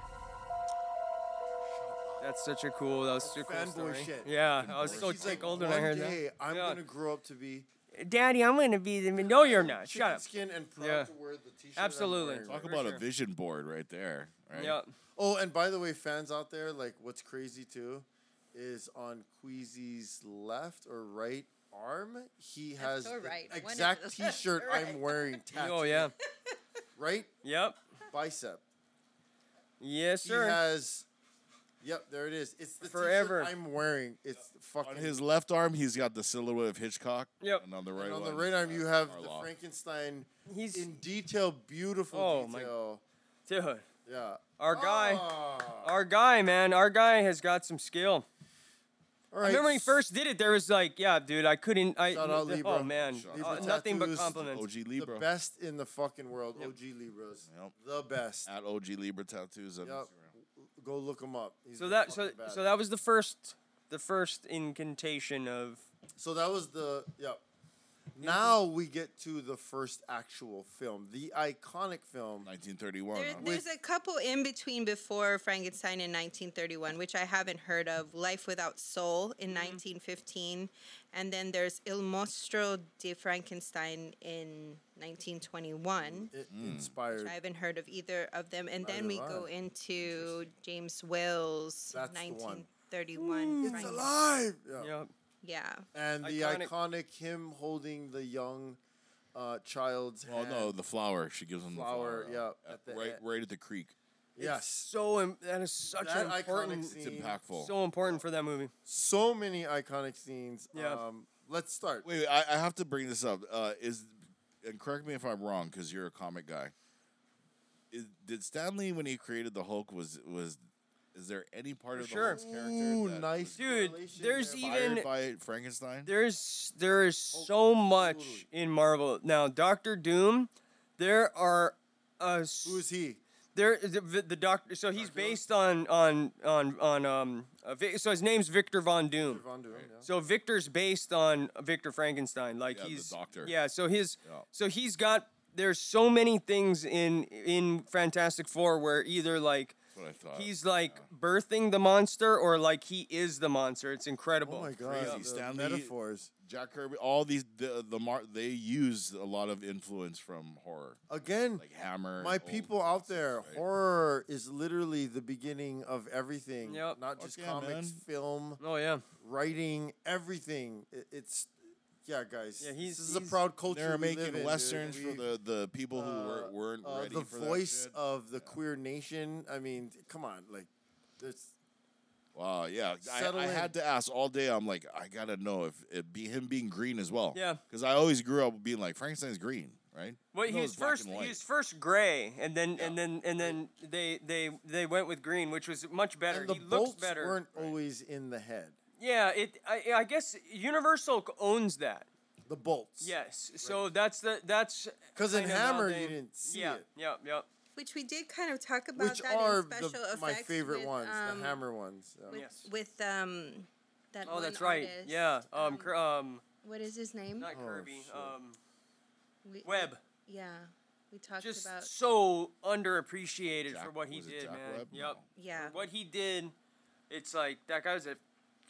That's such a cool. That was such a cool fanboy story. shit. Yeah, I was so He's like, tickled when I "One heard day that. I'm Yeah. gonna grow up to be Daddy, I'm gonna be the. No, you're not. chicken Shut up. skin and proud Yeah. to wear the t-shirt. I'm Absolutely. wearing Talk right about sure. a vision board right there. Right? Yeah. Oh, and by the way, fans out there, like what's crazy too, is on Queasy's left or right arm, he has or the right? One is exact left T-shirt or I'm right. wearing. Tattooed. Oh yeah. Right Yep. bicep. Yes, He sir. has. Yep, there it is. It's the Forever. T-shirt I'm wearing. It's fucking. On his left arm, he's got the silhouette of Hitchcock. Yep. And on the right and on the right arm, you have the Frankenstein He's in detail, beautiful Oh, my- dude. Yeah. Our guy. Ah. Our guy, man. Our guy has got some skill. All I remember when he first did it. There was like, yeah, dude, I couldn't. I Shout out Libra. oh man, Libra Uh, nothing but compliments. OG the Libra. best in the fucking world. OG Libras. Yep. The best. At OG Libra Tattoos on Yep. Instagram. Go look him up. He's So that so best. so that was the first the first incantation of. So that was the yeah. Now we get to the first actual film, the iconic film, 1931. There, there's a couple in between before Frankenstein in 1931, which I haven't heard of. Life Without Soul in 1915, and then there's Il Mostro di Frankenstein in 1921. It Hmm. inspired. Which I haven't heard of either of them. And then we go into James Whale's, That's the one. 1931. It's alive. Yeah. Yep. Yeah. And the Iconic. iconic. him holding the young uh, child's Oh hand. no, the flower. She gives him Flower, the flower. yeah, at the right, right at the creek. Yes. So im- that is such That an iconic important. scene. It's impactful. So important for that movie. So many iconic scenes. Yeah. Um, let's start. Wait, wait, I, I have to bring this up. Uh, is and correct me if I'm wrong because you're a comic guy. Is, did Stan Lee when he created the Hulk was was is there any part of the sure. Hulk's character Ooh, that nice. Dude, there's even- inspired by Frankenstein? There's there is so much in Marvel now. Doctor Doom, there are a s- Who is he? there the, the doctor. So he's based on on on on um. uh, so his name's Victor Von Doom. Von Doom, yeah. So Victor's based on Victor Frankenstein. Like Yeah, the he's doctor. Yeah. So his Yeah. so he's got there's so many things in in Fantastic Four where either like That's what I thought. he's like birthing the monster or like he is the monster. It's incredible. Oh my god. Crazy. The Stan Lee- metaphors. Jack Kirby, all these the the mar- they use a lot of influence from horror, Again, like Hammer. my old people out there, right? horror is literally the beginning of everything. Yep. Not just yeah, comics, man. film, Oh yeah. writing, everything. It, it's yeah, guys. Yeah, he's- this is a proud culture. They're making in, westerns We- for the, the people who uh, were, weren't uh, ready the for voice that shit. of the queer nation. I mean, come on, like, there's Wow, yeah. I, I had to ask all day. I'm like, I gotta know if it be him being green as well. Yeah. Because I always grew up being like Frankenstein's green, right? Well, he was first. He was first gray, and then and then and then they they they went with green, which was much better. and the he looks bolts better. weren't always in the head. Yeah, it. I, I guess Universal owns that. The bolts. Yes. So that's the that's because in kind of Hammer, they- you didn't see yeah, it. Yeah, yeah. Which we did kind of talk about Which that are in special the, effects my favorite with, ones, um, the Hammer ones. yeah. with, Yes. with um that Oh, one that's right. artist, Yeah. Um. Cur- um. what is his name? Not Oh, Kirby. shit. Um. We- Webb. Yeah, we talked Just about so underappreciated for what he did, man. Webb? Yep. No. yeah For what he did, it's like that guy was a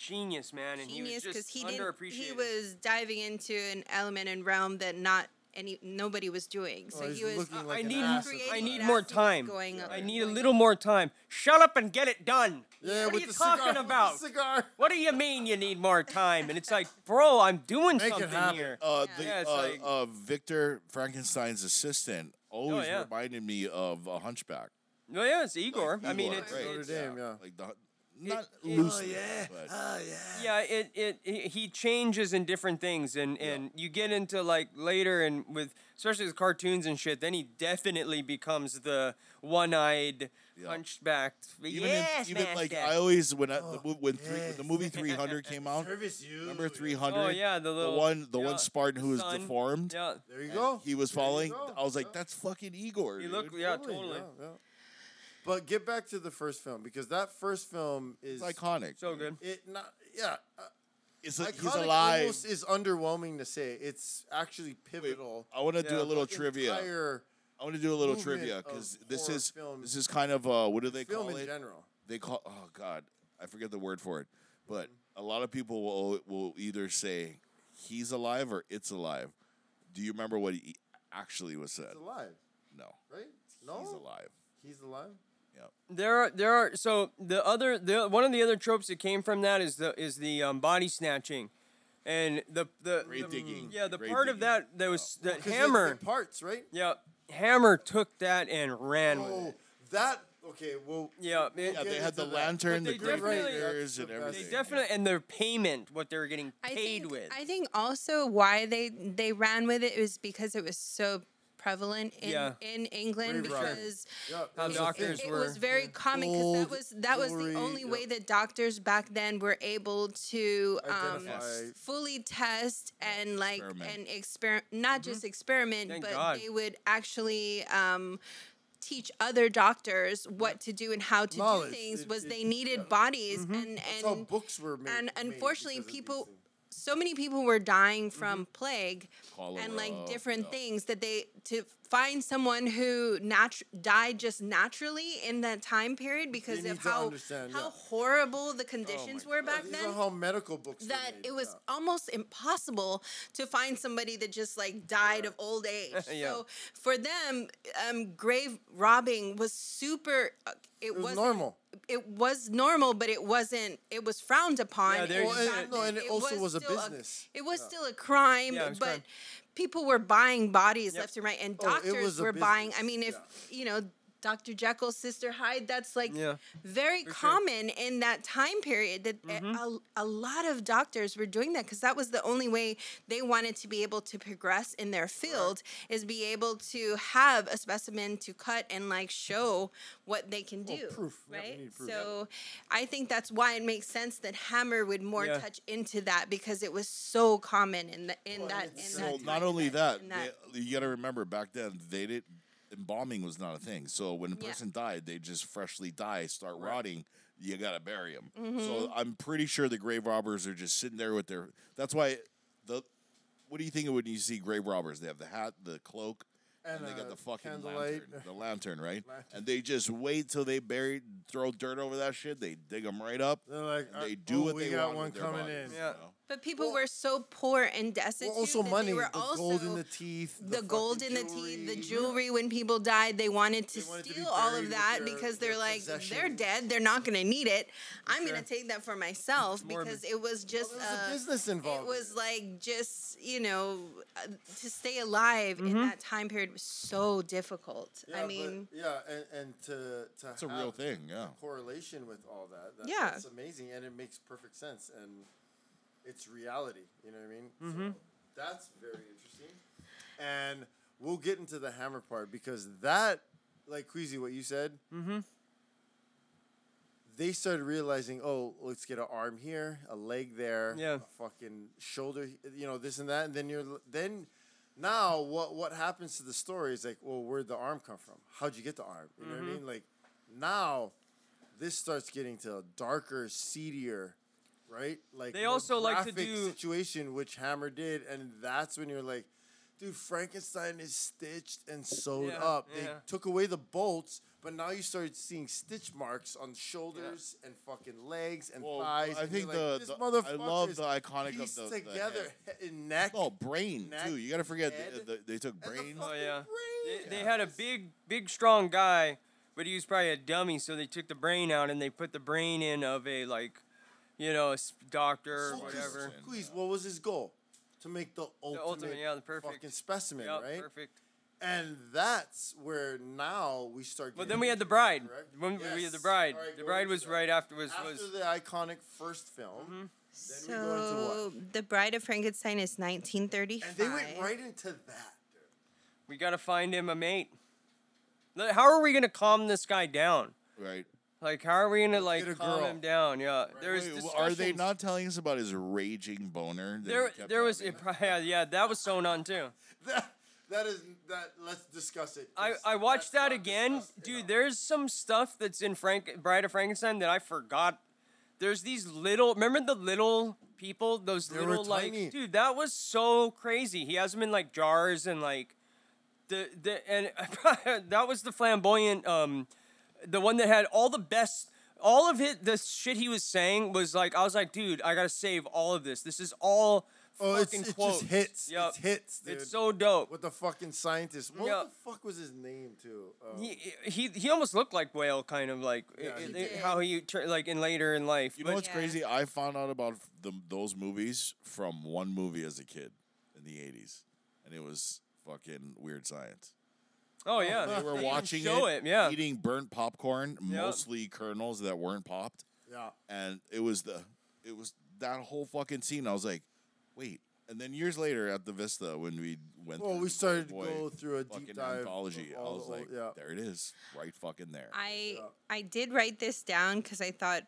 genius, man, and genius he was because just he didn't underappreciated. he was diving into an element and realm that not any nobody was doing. So Oh, he was looking like I need ass creating I need more as he was time. going I up- need a little up. more time. Shut up and get it done. Yeah, what with are you the talking cigar, about? cigar. What do you mean you need more time? And it's like, bro, I'm doing Make something here. Uh, Yeah. the, Yeah, uh, like- uh, Victor Frankenstein's assistant always yeah. reminded me of a Hunchback. No, yeah, it's Igor. Like I mean, Igor, it's, right. Notre it's Dame, yeah. Like the not it- oh, loosely, yeah. but Oh yeah. yeah, it, it he he changes in different things, and and you get into like later and with especially with cartoons and shit. Then he definitely becomes the one-eyed, Yeah. hunchbacked. even yes, in, even like yeah. I always when I, Oh, mo- when three, when the movie 300 came out. Service you. Remember 300? Oh yeah, the little the one the yeah, one Spartan who was deformed. Yeah, There you go. He was There you following. I was like, Yeah. that's fucking Igor. he dude." looked yeah totally. Yeah, yeah. But get back to the first film because that first film is It's iconic. So good. It not yeah. Uh, It's like he's iconic alive. Almost is underwhelming to say. It's actually pivotal. I want to do Yeah. a little The trivia. entire I want to do a little movement trivia of because this horror is film- this is kind of uh what do they film call in it? general. They call oh god, I forget the word for it. But a lot of people will will either say he's alive or it's alive. Do you remember what he actually was said? He's alive, No, right? No, he's alive. He's alive. Yep. There are there are so the other the one of the other tropes that came from that is the is the um, body snatching, and the the Grave the- digging. Yeah, the Grave part of digging. that that was that 'Cause you had Hammer. different parts, right? Yeah, Hammer took that and ran with Oh, it. that okay. Well, Yeah, it- Yeah, they had the that. lantern, But the they grave definitely- diggers, and That's the best. everything. they definitely and their payment, what they were getting I paid think, with. I think also why they they ran with it was because it was so prevalent in, Yeah. in England Grave because Yeah, How it was doctors thing. it, were- was very common because that was that was the only yeah. way that doctors back then were able to um, fully test and like Experiment. and experiment not just experiment Thank but God. they would actually um, teach other doctors what to do and how to Knowledge. do things It- was it- they needed yeah. bodies and That's and how books were made. and made unfortunately of these people things. So many people were dying from mm-hmm. plague and like different yeah. things that they to find someone who natu- died just naturally in that time period because of how how yeah. horrible the conditions were back These then are how medical books that it was yeah. almost impossible to find somebody that just like died of old age. Yeah. So for them, um, grave robbing was super. Uh, it, It was normal. It was normal, but it wasn't. It was frowned upon. Yeah, there Well, and, no, and it, also was, a still business. it was Yeah. still a crime, Yeah, but crime. People were buying bodies Yep. left and right, and Oh, doctors a were buying. I mean, if you know. Dr. Jekyll, Sister Hyde, that's like Yeah, very for sure. common in that time period that a- Mhm. a, a lot of doctors were doing that because that was the only way they wanted to be able to progress in their field is be able to have a specimen to cut and like show what they can Oh, do proof. Right proof. so i think that's why it makes sense that hammer would more Yeah. touch into that because it was so common in the in Well, that in so- that Well, not only that, that they- you got to remember back then they did embalming was not a thing. So when a Yeah. person died, they just freshly die, start rotting. You got to bury them. So Mhm. I'm pretty sure the grave robbers are just sitting there with their. That's why the. What do you think of when you see grave robbers? They have the hat, the cloak, and, And, they got the fucking candlelight. lantern, the lantern, right? Lantern. And they just wait till they bury, throw dirt over that shit. They dig them right up. They're like, and they uh, do oh, what we they got want one with their coming bodies, in. you Yeah. know? But people were so poor and destitute Well, also money, they were the also gold in the teeth, the, the gold in fucking the teeth, the jewelry. jewelry when people died, they wanted to They wanted to steal all of that their- because they're like, they're dead, they're not going to need it. I'm going to take that for myself morbid. because it was just there was a uh, business involved It was like just you know uh, to stay alive in Mm-hmm. that time period was so difficult. Yeah, I but- mean, yeah, and, and to to It's a real thing, yeah. correlation with all that. that Yeah. it's amazing, and it makes perfect sense, and it's reality. You know what I mean? Mm-hmm. So that's very interesting, and we'll get into the hammer part because that, like Queasy, what you said, Mm-hmm. they started realizing, oh, let's get an arm here, a leg there, Yeah. a fucking shoulder, you know, this and that, and then you're then. Now, what what happens to the story is like, well, where'd the arm come from? How'd you get the arm? You know what I mean? Like, now, this starts getting to a darker, seedier, right? Like They also like to graphic do- situation, which Hammer did, and that's when you're like, dude, Frankenstein is stitched and sewed Yeah, up. They took away the bolts, but now you started seeing stitch marks on shoulders and fucking legs and Well, thighs. I and you're think like, the, this the- motherfucker I love is the iconic of pieced the, the together head. he- in neck. Oh, brain neck, too. You got to forget head, the, the, they took and the brain. Oh yeah. brain. They, they had a big, big, strong guy, but he was probably a dummy. So they took the brain out and they put the brain in of a like, you know, a s- doctor or whatever. Squeeze, what was his goal? To make the ultimate, The ultimate, yeah, the perfect. fucking specimen, Yep, right? perfect. And that's where now we start. But then we had the bride. correct? When we had the bride. All right, the bride was that. right after was After was. the iconic first film. Mm-hmm. Then we go into so what? the Bride of Frankenstein is 1935. And they went right into that. We got to find him a mate. How are we gonna calm this guy down? Right. Like, how are we gonna like get a calm girl. him down? Yeah, there's Wait, are they not telling us about his raging boner? There, there was it, yeah, that was sewn on too. That that is that. Let's discuss it. I, I watched that again, dude. There's some stuff that's in Frank Bride of Frankenstein that I forgot. There's these little. Remember the little people? Those They little like, dude. That was so crazy. He has them in like jars and like, the the and that was the flamboyant. Um, the one that had all the best. All of it, the shit he was saying was like, I was like, dude, I gotta save all of this. This is all Oh, it's, fucking it quotes. just hits. Yep. It's hits, dude. It's so dope. With the fucking scientist. What Yeah. the fuck was his name too? Um, He, he he almost looked like Whale, kind of like Yeah, i- he i- did. how he tur- like in later in life. You know what's Yeah. crazy? I found out about the, those movies from one movie as a kid in the '80s, and it was fucking Weird Science. Oh yeah, They were even watching show it, it, yeah. eating burnt popcorn, Yeah. mostly kernels that weren't popped, yeah. and it was the it was that whole fucking scene. I was like, wait. And then years later at the Vista, when we went, Well, through we started to go through a deep dive. anthology, of I was like, old- yeah. there it is, right fucking there. I I did write this down because I thought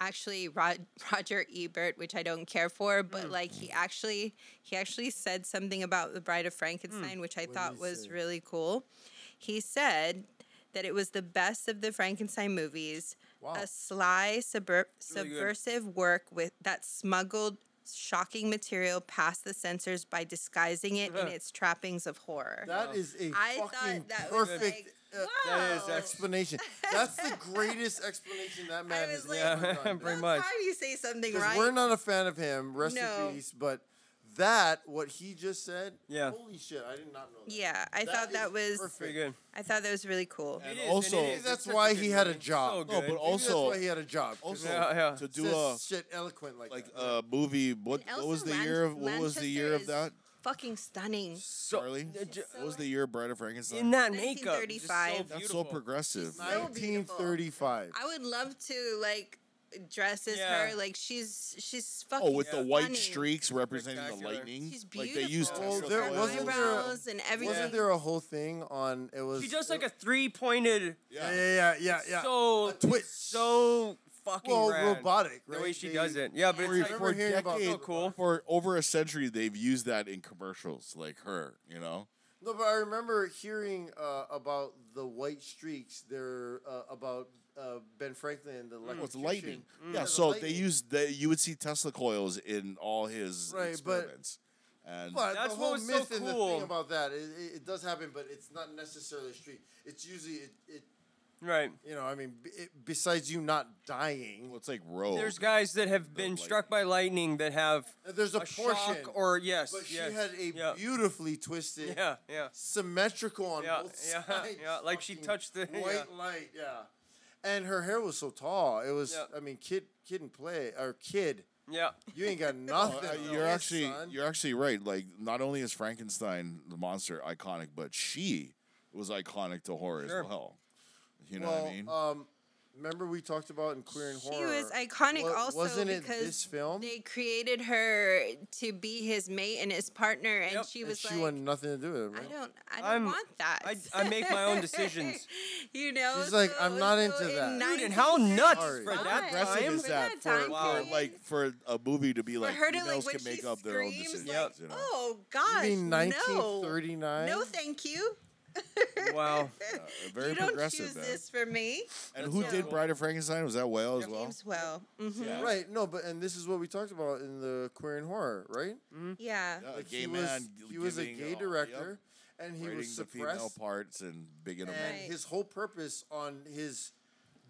actually Rod, Roger Ebert, which I don't care for, but Hmm. like he actually he actually said something about the Bride of Frankenstein, which I What thought was say? really cool. He said that it was the best of the Frankenstein movies, Wow. a sly, subver- Really good. subversive work with that smuggled shocking material past the censors by disguising it in its trappings of horror. That is a I thought fucking that was perfect like, uh, That is explanation. That's the greatest explanation that man was has like, ever Yeah, done. pretty That's much. how you say something right. we're not a fan of him. Rest No. in peace. But that, what he just said, Yeah. holy shit, I did not know that. yeah, I That thought that is was. perfect. Pretty good. I thought that was really cool. And is, also- and it Maybe is. that's why he had a job. So No, but Maybe that's also- why he had a job. Also, Yeah, yeah. to do a shit eloquent like, like that. a movie. What, what was the Lan- year of what was the year of Lanchester that? Is Fucking stunning. So, Charlie, uh, j- what was the year of Bride of Frankenstein? in that makeup, just so 1935. That's so beautiful. progressive. so beautiful. 1935. I would love to like dress as Yeah. her. Like she's she's fucking. Oh, with the white stunning. streaks representing the lightning. She's beautiful. Like they used beautiful. Well, Tesla there wasn't there a- eyebrows and everything. Wasn't there a whole thing on? It was. She does like a three-pointed. Yeah, yeah, yeah, yeah. yeah. So A twitch. So fucking well, rad. robotic, right? The way she They- does it. Yeah, but For, it's I like, for remember hearing about- So cool. for over a century, they've used that in commercials, like her. You know, No, but I remember hearing uh, about the white streaks. They're uh, about uh, Ben Franklin and the well, it's electrician. lightning. Mm. Yeah, the so they lightning. use the you would see Tesla coils in all his Right, but- experiments, and But That's the what whole was so myth and the cool. thing about that, it, it, it does happen, but it's not necessarily a streak. It's usually it, it right. you know, I mean, b- it, besides you not dying, well, it's like rogue. There's guys that have been struck by lightning that have there's a, a portion. shock or yes, but she had a yeah. beautifully twisted, Yeah, yeah. symmetrical on Yeah, both yeah, sides. yeah, like she fucking touched the- white yeah. light. Yeah, and her hair was so tall. It was, Yeah. I mean, kid, kid and play or kid. Yeah. You ain't got No, nothing. uh, on you're this, actually son. you're actually right. Like not only is Frankenstein the monster iconic, but she was iconic to horror Sure. as well. You know well, what I mean? um, remember we talked about in Queer and She Horror. was iconic Wa- also wasn't it because this film? they created her to be his mate and his partner, and Yep. she And was she like, wanted nothing to do with it. I don't, I don't I'm- want that. I, I make my own decisions. you know, She's like, I'm not so into in that. Dude, and how nuts Sorry. for that Aggressive time? is that that for, time for like for a movie to be like for her to like can make she up their own decisions. like, you know? oh You gosh, mean no, 1939? no, thank you. Wow. Uh, very you don't progressive. choose man. this for me. And who did Bride of Frankenstein? Was that Whale as well? James Whale. hmm Yeah. Right, no, but and this is what we talked about in the Queer and Horror, right? Yeah. Yeah, a gay he man. was, he was a giving, gay uh, director, and he writing was the female suppressed. parts and bigging them and up. Right. his whole purpose on his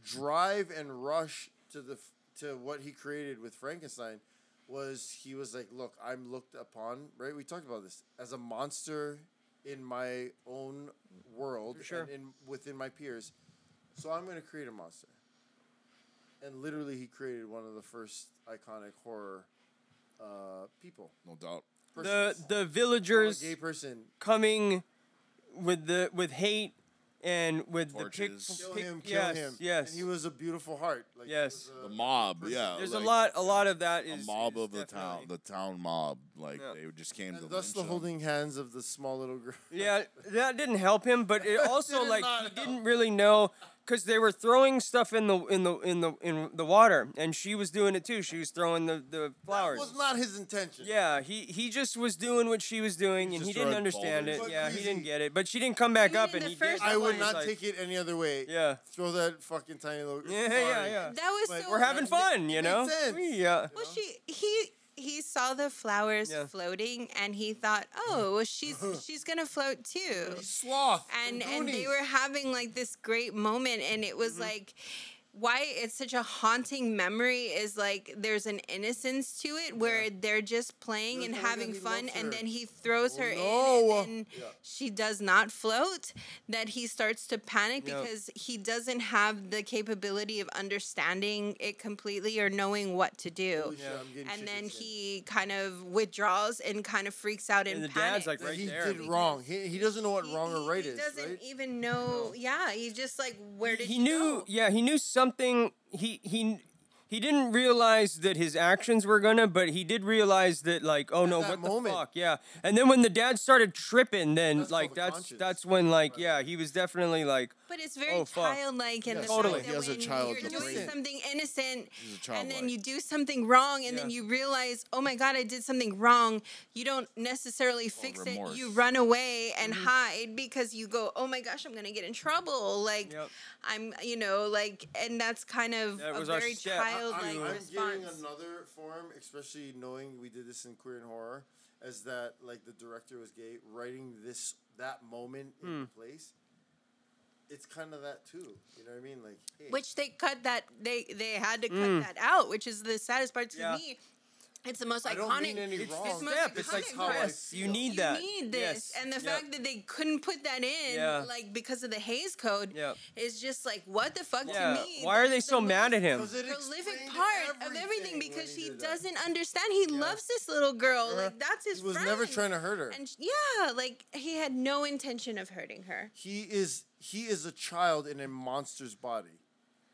drive and rush to the f- to what he created with Frankenstein was he was like, look, I'm looked upon, right? We talked about this as a monster in my own world sure. and in within my peers. So I'm going to create a monster. And literally, he created one of the first iconic horror uh, people. No doubt. The persons. the a villagers gay person coming with the with hate and with Torches. the kill pick, him, kill yes, him. Yes. And he was a beautiful heart. Like, Yes. was a- The mob, yeah. There's like, a lot a lot of that A mob is of the town, the town mob. Like Yeah. they just came to And thus the him. holding hands of the small little girl. Yeah, that didn't help him, but it also like he didn't really know because they were throwing stuff in the in the in the in the water, and she was doing it too. She was throwing the the That flowers. was not his intention. Yeah, he he just was doing what she was doing, and he didn't throwing understand it. boulders. Yeah, But he didn't get it, but she didn't come back up, and he did. I would not like- take it any other way. Yeah. Throw that fucking tiny little. Yeah, yeah, yeah. That was But so. We're having fun, you know. sense. Yeah. Uh, well, she he he saw the flowers Yeah. floating, and he thought, oh, well, she's uh-huh. she's gonna float too. Sloth. and from and they were having like this great moment and it was mm-hmm. like why it's such a haunting memory is like there's an innocence to it where they're just playing They're and like, "Oh my having fun and then he throws Oh, her no. in and oh, then Yeah. she does not float that he starts to panic Yep. because he doesn't have the capability of understanding it completely or knowing what to do Holy shit, I'm and then chicken skin. he kind of withdraws and kind of freaks out and, And the panics. dad's like right he there. did wrong. He, he doesn't know what He- wrong or he- right he is, doesn't right? even know. Yeah, he's just like, where did he you knew go? yeah he knew something he he he didn't realize that his actions were gonna but he did realize that like oh no that what moment. the fuck yeah and then when the dad started tripping then That's like that's conscience. that's when like yeah he was definitely like But it's very Oh, childlike and Yeah, the totally. fact that He a when child you're doing brain. something innocent and then you do something wrong and then you realize, oh my god, I did something wrong. You don't necessarily fix it. You run away and Mm-hmm. hide because you go, oh my gosh, I'm gonna get in trouble. Like Yep. I'm, you know, like, and that's kind of That a very step. I- childlike I'm, I'm getting another form, especially knowing we did this in queer and horror, as that like the director was gay, writing this that moment Hmm. in place. It's kind of that too. You know what I mean? Like, hey, which they cut that they they had to cut Mm. that out, which is the saddest part to Yeah. me. It's the most I don't iconic. mean any it's wrong. It's, the most Step. It's like iconic how I part. yes, you need that. You need this, Yes. and the Yep. fact that they couldn't put that in, Yeah. like because of the Hays Code, Yep. is just like what the fuck Yeah. to me. Why are they that's so the mad at him? Because it Prolific explained part of everything everything because he he doesn't understand. He loves this little girl. Uh-huh. Like that's his He was friend. never trying to hurt her. And sh- yeah, like he had no intention of hurting her. he is he is a child in a monster's body,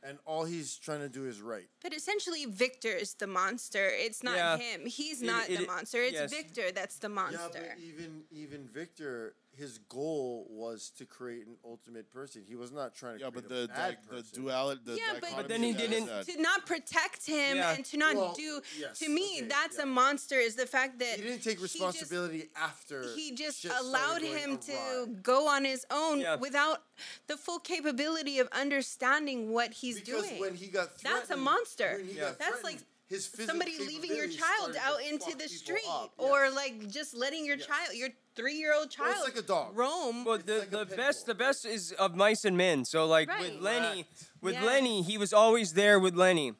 and all he's trying to do is right. But essentially, Victor is the monster. It's not Yeah. him. He's It- not it- the monster. It's yes. Victor that's the monster. Yeah, but even even Victor, his goal was to create an ultimate person. He was not trying to. Yeah, create but a the bad di- the person. duality, the yeah, but, dichotomy then he of that is didn't- to not protect him Yeah. and to not Well, do yes, to me okay, that's yeah. a monster is the fact that He didn't take just- responsibility after. he just allowed going him to go on his own Yeah. without the full capability of understanding what he's Because doing. when he got That's a monster. Yeah. That's like his physical somebody leaving your child out into the street up, or yes. like just letting your Yes. child your three-year-old Well, child it's like a dog. roam Well, the, like the best the best is of mice and men. So like with Lennie, Correct. with Yeah. Lennie, he was always there with Lennie,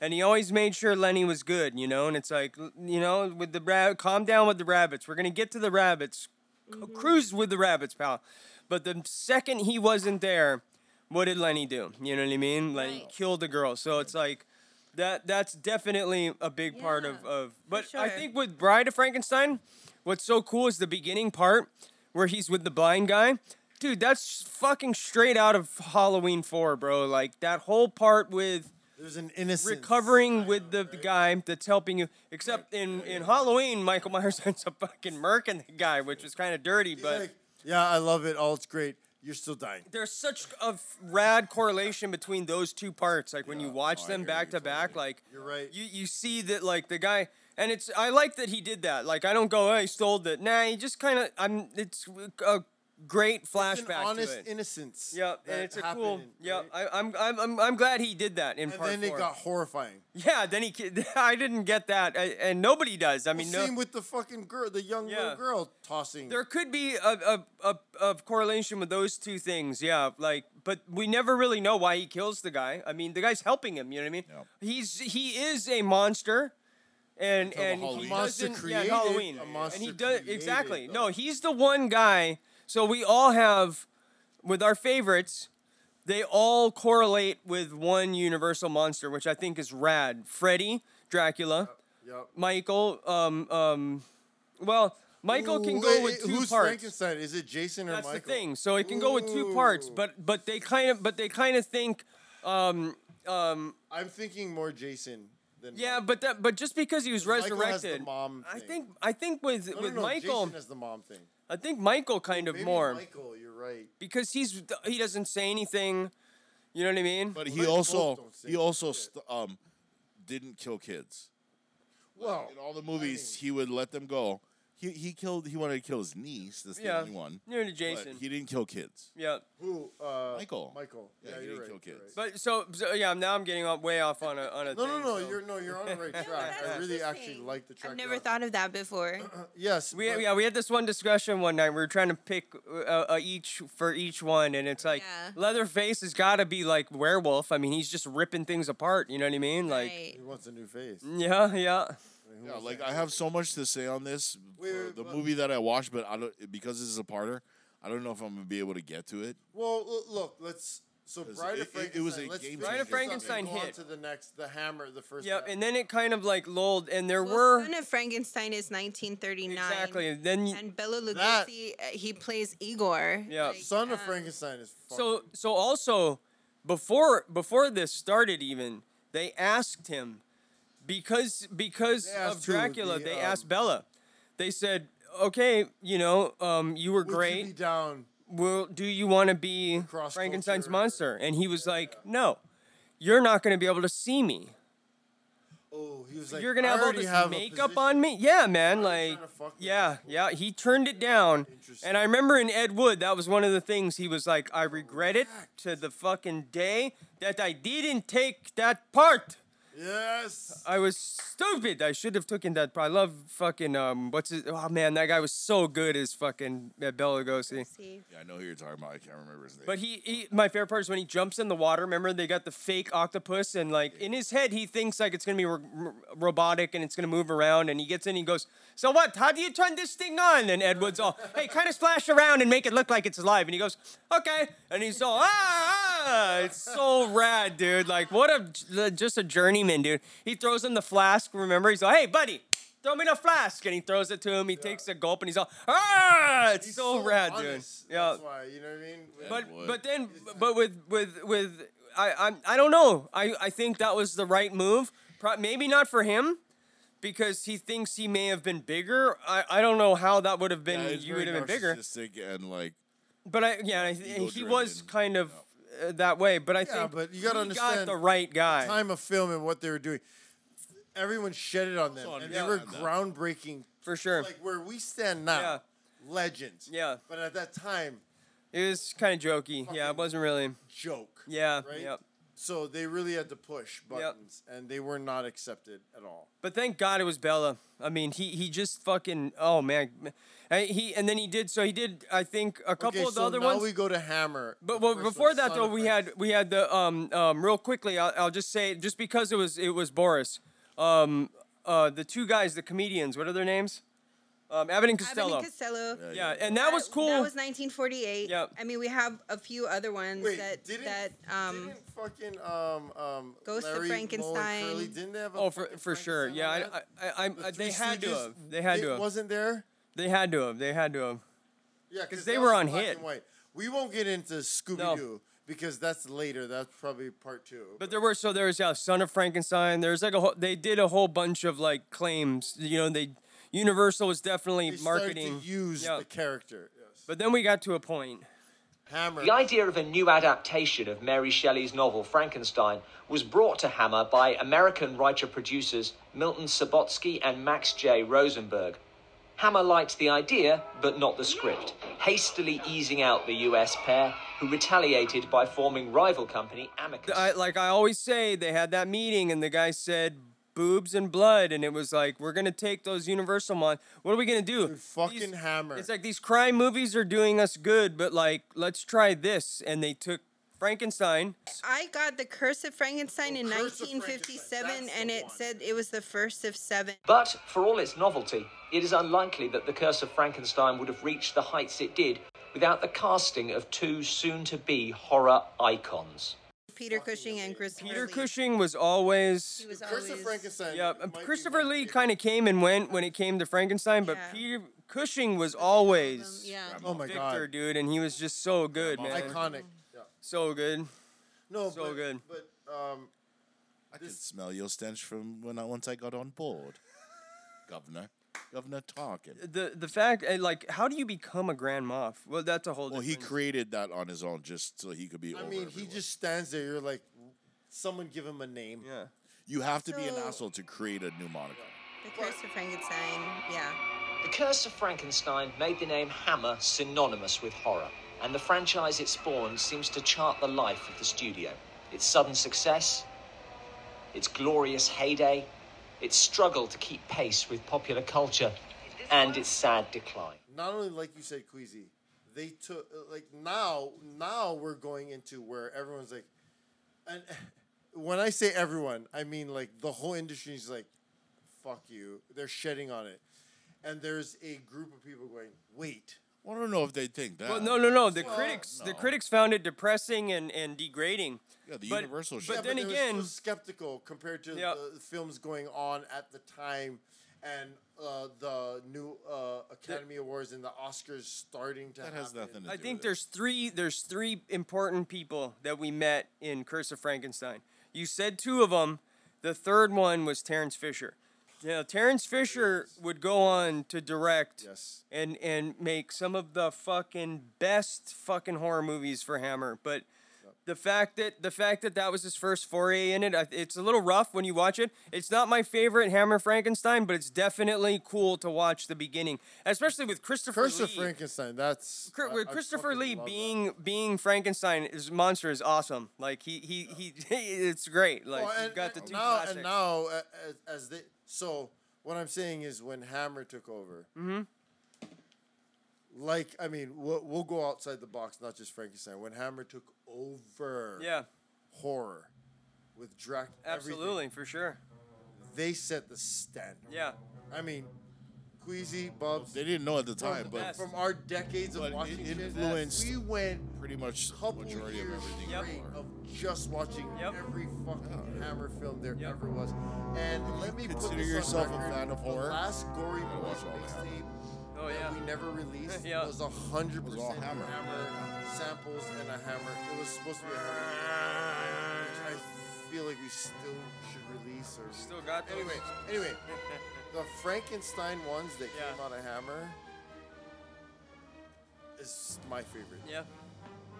and he always made sure Lennie was good. You know, and it's like you know, with the rab- calm down with the rabbits. We're gonna get to the rabbits. Mm-hmm. Cruise with the rabbits, pal. But the second he wasn't there, what did Lennie do? You know what I mean? Lennie Right. killed the girl. So it's like. That that's definitely a big part of, of but I think with Bride of Frankenstein, what's so cool is the beginning part where he's with the blind guy. Dude, that's fucking straight out of Halloween 4, bro. Like that whole part with There's an innocent recovering with the, the guy that's helping you. Except in, in Halloween, Michael Myers ends up fucking murking the guy, which was kind of dirty, but Like, yeah, I love it. All it's great. You're still dying. there's such a rad correlation between those two parts. Like when you watch I them back to back, like You're right. you you see that like the guy and it's I like that he did that. Like I don't go, oh, he stole it. Nah, he just kind of I'm. It's a great It's an flashback honest to it. innocence. Yeah, and it's a cool. happened, Yeah, right? I, I'm, I'm I'm I'm glad he did that in And part then it four. got horrifying. yeah, then he. I didn't get that, I, and nobody does. I mean, Well, no. same with the fucking girl, the young Yeah. little girl tossing. There could be a, a, a, a correlation with those two things, yeah. Like, but we never really know why he kills the guy. I mean, the guy's helping him. You know what I mean? Yep. He's he is a monster, and and he monster doesn't. yeah, Halloween, a monster and he does created, exactly. though. No, he's the one guy. So we all have, with our favorites, they all correlate with one universal monster, which I think is rad. Freddy, Dracula, Yep. Michael. Um, um, well, Michael can go wait, with two Who's parts. Frankenstein? Is it Jason or That's Michael? the thing. So it can go with two parts, but but they kind of but they kind of think, um, um, I'm thinking more Jason than yeah, Michael. but that but just because he was Michael has the resurrected, mom I thing. think I think with no, with no, no, Michael, Jason has the mom thing. I think Michael kind of Maybe more Michael, you're right. because he's he doesn't say anything. You know what I mean? But Well, he both also don't say he also shit. st- um didn't kill kids. Well, In all the movies, he would let them go. He he killed. He wanted to kill his niece. That's the Yeah, only one. near to But Jason. he didn't kill kids. Yeah, who? Uh, Michael. Michael. Yeah, Yeah, he you're didn't right. kill you're kids. right. but so, so yeah, now I'm getting off, way off on a on a. No, no, thing, no. so- You're no, you're on the right track. I that's really actually interesting. like the track. I've you're never on. thought of that before. Yes. We, but- yeah, we had this one discussion one night. We were trying to pick uh, uh, each for each one, and it's like Yeah. Leatherface has got to be like werewolf. I mean, he's just ripping things apart. You know what I mean? Like, right. He wants a new face. yeah, yeah. I mean, who Yeah, like that? I have so much to say on this Wait, for the but- movie that I watched, but I don't because this is a parter. I don't know if I'm gonna be able to get to it. Well, look, let's. So Bride it- of Frankenstein. it was a let's game finish changer. this up Frankenstein and go on hit. to the next, the Hammer, the first. Yep, half. and then it kind of like lulled, and there Well, were Son of Frankenstein is 1939. exactly. and Then you, And Bela Lugosi, uh, he plays Igor. Yeah. Like, Son of um, Frankenstein is. so so also before before this started, even they asked him because because of? Dracula, The, they um, asked Bela. They said, "Okay, you know, um, you were you great." be down? "Well, do you want to be Frankenstein's monster?" And he was like, "No, you're not going to be able to see me. Oh, he was like, you're gonna have all this have makeup on me." Yeah, man. Like, yeah, yeah. He turned it down, and I remember in Ed Wood, that was one of the things he was like, "I regret it to the fucking day that I didn't take that part." Yes. I was stupid. I should have taken that part. I love fucking um. What's his? Oh man, that guy was so good as fucking uh, Bela Lugosi. Yeah, I know who you're talking about. I can't remember his name. But he, he, my favorite part is when he jumps in the water. Remember, they got the fake octopus, and like in his head, he thinks like it's gonna be ro- ro- robotic and it's gonna move around. And he gets in, and he goes, "So what? How do you turn this thing on?" And Ed Wood's all, "Hey, kind of splash around and make it look like it's alive." And he goes, "Okay." And he's all, "Ah, ah!" It's so rad, dude. Like what a just a journeyman, dude. He throws in the flask. Remember, he's like, "Hey, buddy." Throw me the flask, and he throws it to him. He takes a gulp, and he's all, ah! It's so, rad, honest. dude. Yeah, That's why, you know what I mean? but but then but with with with I I'm, I don't know. I I think that was the right move. Pro- maybe not for him because he thinks he may have been bigger. I I don't know how that would have been. Yeah, you would have been bigger. narcissistic and like But I yeah, I, he was kind of uh, that way. But I Yeah, think but you gotta he understand got the right guy. time of film and what they were doing. Everyone shedded on them, and they were groundbreaking for sure. Like where we stand now, legends. Yeah. But at that time, It was kind of jokey. Yeah, it wasn't really. joke. Yeah. Right. Yep. So they really had to push buttons, and they were not accepted at all. But thank God it was Bela. I mean, he he just fucking oh man, I- he and then he did so he did I think a couple okay, of the so other now ones. we go to Hammer. But well, before that though, of we had we had the um um real quickly. I'll, I'll just say just because it was it was Boris, um uh the two guys the comedians what are their names, um Abbott and Costello. Abbott and Costello. Yeah, and that was cool. That was 1948. Yep. I mean, we have a few other ones Wait, that didn't- that um. Fucking um um. Ghost of Larry, Moe, and Frankenstein. Curly, didn't they have a Oh, for for sure. Yeah, I, I, I, I, The they had to have. They had it to have. wasn't there? They had to have. They had to have. Yeah, because that they were on black hit. and white. We won't get into Scooby Doo because that's later. That's probably part two. But there were so there was yeah, Son of Frankenstein. There's like a whole, they did a whole bunch of like claims. You know, they Universal was definitely They marketing. to use yeah. the character. Yes. But then we got to a point. Hammer. The idea of a new adaptation of Mary Shelley's novel Frankenstein was brought to Hammer by American writer producers Milton Subotsky and Max J. Rosenberg. Hammer liked the idea, but not the script, hastily easing out the US pair, who retaliated by forming rival company Amicus. I, like I always say, they had that meeting and the guy said boobs and blood, and it was like we're gonna take those Universal mon. What are we gonna do? fucking Hammer. It's like these crime movies are doing us good, but like let's try this, and they took Frankenstein. I got the Curse of Frankenstein oh, in Oh, Curse of 1957, and it said it was the first of seven. But for all its novelty, it is unlikely that The Curse of Frankenstein would have reached the heights it did without the casting of two soon to be horror icons. Peter Cushing and Christopher Peter Lee. Cushing was always. He was Curse of Frankenstein. Yeah, Christopher Lee kind of came and went when it came to Frankenstein, but Peter Cushing was always Yeah. Oh my Victor, god. dude, and he was just so good, man. Iconic. Yeah. So good. No, So but, good. But um, I could smell your stench from when I once I got on board, Governor. Governor Tarkin. The the fact, uh, like, how do you become a Grand Moff? Well, that's a whole. Well, he created that on his own just so he could be. I over mean, he just stands there. You're like, someone give him a name. Yeah. You have to be an asshole to create a new moniker. The Curse of Frankenstein. Yeah. The Curse of Frankenstein made the name Hammer synonymous with horror, and the franchise it spawned seems to chart the life of the studio. Its sudden success, its glorious heyday, its struggle to keep pace with popular culture, and its sad decline. Not only like you said, Queasy, they took like now. Now we're going into where everyone's like, and when I say everyone, I mean like the whole industry is like, fuck you. They're shedding on it, and there's a group of people going, wait. Well, I don't know if they think that. Well, no, no, no. The Well, critics, the critics found it depressing and, and degrading. Yeah, the But- Universal but shit. Yeah, then they were again- still skeptical compared to Yeah. the films going on at the time, and uh, the new uh, Academy Awards and the Oscars starting to. That has nothing to I do think with there's three. There's three important people that we met in Curse of Frankenstein. You said two of them. The third one was Terrence Fisher. Yeah, Terrence Fisher would go on to direct Yes. and and make some of the fucking best fucking horror movies for Hammer. But the fact that the fact that that was his first foray in it, it's a little rough when you watch it. It's not my favorite Hammer Frankenstein, but it's definitely cool to watch the beginning, especially with Christopher Curse Lee. of Frankenstein. That's Cr- I- with I Christopher fucking Lee love that. being being Frankenstein is monster is awesome. Like he he he, it's great. Like Well, you and, got the two now classics. and now as, as they so what I'm saying is when Hammer took over, Mhm. like I mean we'll, we'll go outside the box, not just Frankenstein. When Hammer took over, Yeah. horror with Dracula, Absolutely, for sure. they set the standard. Yeah. I mean, Queasy, Bubs. They didn't know at the from- time, but from our decades of watching it influenced we went pretty much the couple majority of everything. straight before. of just watching every fucking oh, Hammer film there ever was. And let me put consider this yourself on a fan of horror, The last Gory you watch all mixtape Oh, that yeah. we never released Yeah. was a hundred was percent Hammer. Hammer samples and a Hammer. It was supposed to be a Hammer, which I feel like we still should release or Still got those. anyway. Anyway, the Frankenstein ones that Yeah. came out of Hammer is my favorite. Yeah.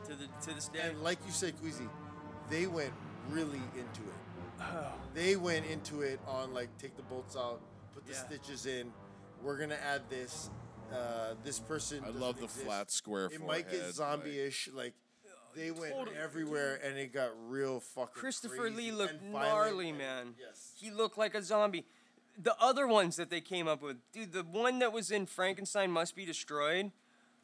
To the to this day. And like you said, Queasy, they went really into it. Oh. They went into it on like take the bolts out, put the Yeah. stitches in. We're gonna add this. Uh, this person. I doesn't love the exist. flat square It might get forehead, zombie-ish. Like they went Totally. everywhere, and it got real fucking. Christopher crazy Lee looked and violent gnarly, and- man. Yes. He looked like a zombie. The other ones that they came up with, dude, the one that was in Frankenstein Must Be Destroyed,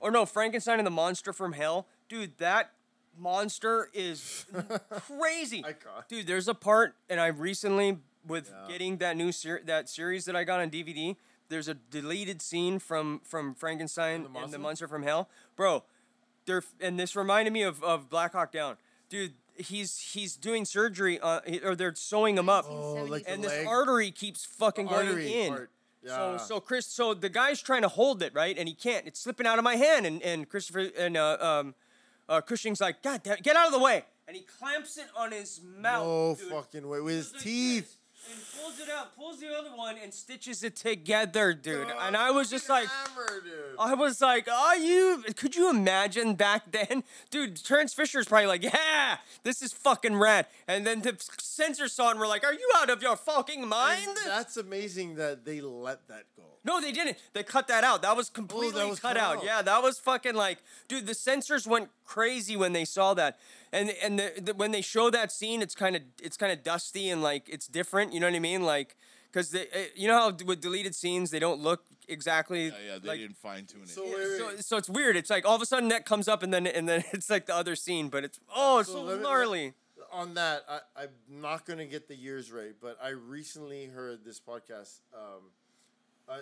or no, Frankenstein and the Monster from Hell, dude, that monster is crazy. Dude, there's a part, and I recently, with getting that new ser- that series that I got on DVD, there's a deleted scene from from Frankenstein and the Monster? From Hell, bro. They're and this reminded me of, of Black Hawk Down, dude. He's he's doing surgery on, or they're sewing him up, Oh, like and this leg? artery keeps fucking The going in. part. So Yeah. so Chris, so the guy's trying to hold it right, and he can't. It's slipping out of my hand, and and Christopher and uh, um, uh, Cushing's like, God damn, get out of the way, and he clamps it on his mouth. No dude, fucking way with his teeth. And pulls it out, pulls the other one, and stitches it together, dude. Oh, and I was just like, Hammer, dude. I was like, are you? Could you imagine back then, dude? Terence Fisher's probably like, yeah, this is fucking rad. And then the censor saw it and were like, are you out of your fucking mind? And that's amazing that they let that go. No, they didn't. They cut that out. That was oh, completely Oh, was cut, cut out. out. Yeah, that was fucking like, dude. The censors went crazy when they saw that, and and the, the, when they show that scene, it's kind of it's kind of dusty and like it's different. You know what I mean? Like, because you know how with deleted scenes they don't look exactly. Yeah, yeah, they like, didn't fine tune it. So, yeah, wait, so, wait. so it's weird. It's like all of a sudden that comes up and then and then it's like the other scene, but it's oh, it's so, let me- gnarly. on that, I, I'm not gonna get the years right, but I recently heard this podcast. Um, I,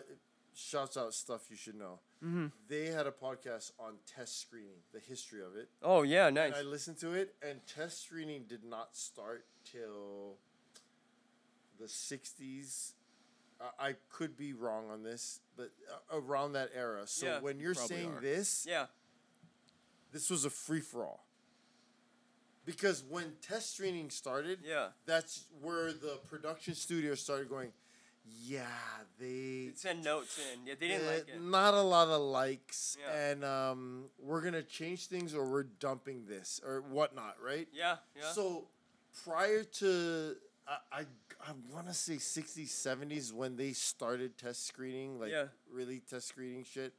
shouts out stuff you should know. Mhm. They had a podcast on test screening, the history of it. Oh yeah, nice. And I listened to it, and test screening did not start till the '60s. I, I could be wrong on this, but around that era. So Yeah. when you're saying are. this, Yeah. this was a free for all. Because when test screening started, Yeah. that's where the production studio started going. Yeah, they Send notes in. Yeah, they didn't uh, like it. not a lot of likes, Yeah. and um, we're gonna change things or we're dumping this or whatnot, right? Yeah, yeah. So prior to I I, I want to say 60s 70s when they started test screening, like Yeah. really test screening shit.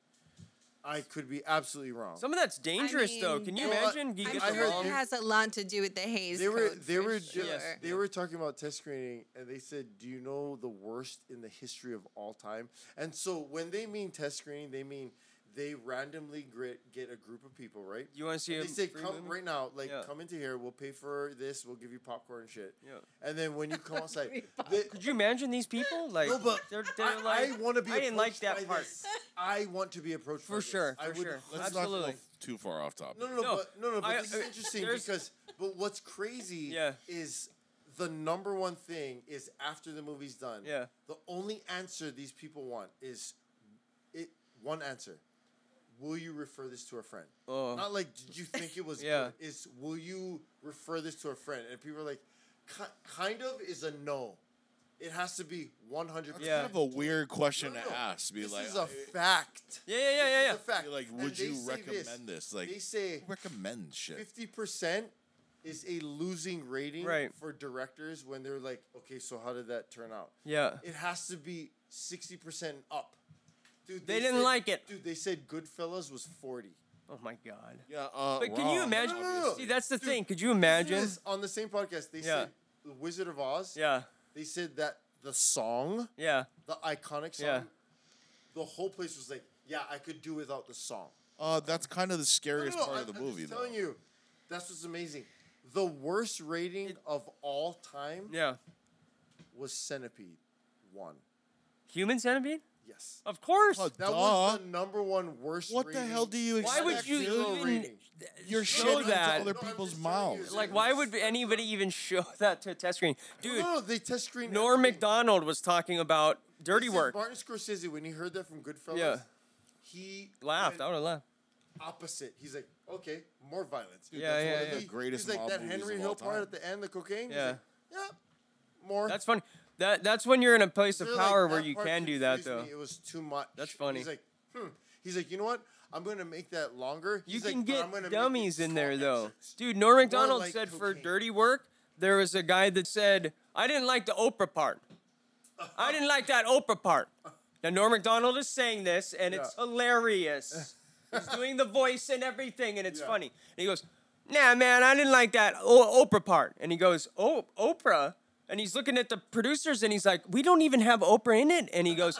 I could be absolutely wrong. Some of that's dangerous though. mean, Can you well, imagine? You I'm get I the sure it has a lot to do with the Hays. they were they were sure. ju- they were talking about test screening and they said do you know the worst in the history of all time and so when they mean test screening they mean they randomly get, get a group of people right You wanna see And a they say come movie?" right now like Yeah. come into here we'll pay for this we'll give you popcorn and shit Yeah. and then when you come outside they, Could you imagine these people? Like, no, but they're, they're I, like, I want to be I didn't like that by part. this. I want to be approached For by this. sure, I for would- sure. Let's Absolutely. not go too far off topic. No, no, no, No, but no, no, but I- this is interesting because but what's crazy Yeah. is the number one thing is after the movie's done. Yeah. The only answer these people want is it one answer. Will you refer this to a friend? Oh. Not like did you think it was Yeah. good? Is will you refer this to a friend? And people are like, kind of is a no. It has to be 100. Kind of a weird question to ask. Be This like, is a uh, fact. Yeah, yeah, yeah, yeah, yeah. is a fact. Be like, would they you say recommend this? Like, they say recommend shit. 50% is a losing rating Right. for directors when they're like, okay, so how did that turn out? Yeah. It has to be 60% up. Dude, They didn't like it. Dude, they said Goodfellas was 40. Oh my god. Yeah, uh, But can you imagine? No, no, no. See, that's the Dude, thing. Could you imagine? this. on the same podcast, they Yeah. said The Wizard of Oz. Yeah. They said that the song, Yeah. the iconic song, Yeah. the whole place was like, yeah, I could do without the song. Uh, that's kind of the No, no, scariest no, part I- of the movie, man. I'm movie, just though. telling you, that's what's amazing. The worst rating of all time Yeah. was Centipede one. Human centipede? Yes. Of course. Oh, That was the number one worst. What the hell do you expect? Why would you dude? even rating. You're show shitting into that? other No, I'm people's just mouths. Like, why would anybody even show that to a test screen? Dude, No, no, they test screen. Norm. Macdonald was talking about dirty work. Martin Scorsese, when he heard that from Goodfellas, Yeah. he Laughed. I would have laughed. opposite. He's like, okay, more violence. Dude, Yeah, that's yeah, one of yeah. the greatest He's like mob that Henry Hill part at the end, the cocaine. He's Yeah. like, yeah, more. That's funny. That that's when you're in a place of They're like, power where you can do that though. me. It was too much. That's funny. He's like, hmm. He's like, you know what? I'm gonna make that longer. You He's can like, get dummies in there though. Dude, Norm Macdonald like said for dirty work, there was a guy that said, I didn't like the Oprah part. I didn't like that Oprah part. Now Norm Macdonald is saying this and it's hilarious. He's doing the voice and everything and it's Yeah. funny. And he goes, Nah, man, I didn't like that o- Oprah part. And he goes, Oh, Oprah? And he's looking at the producers and he's like, We don't even have Oprah in it. And he goes,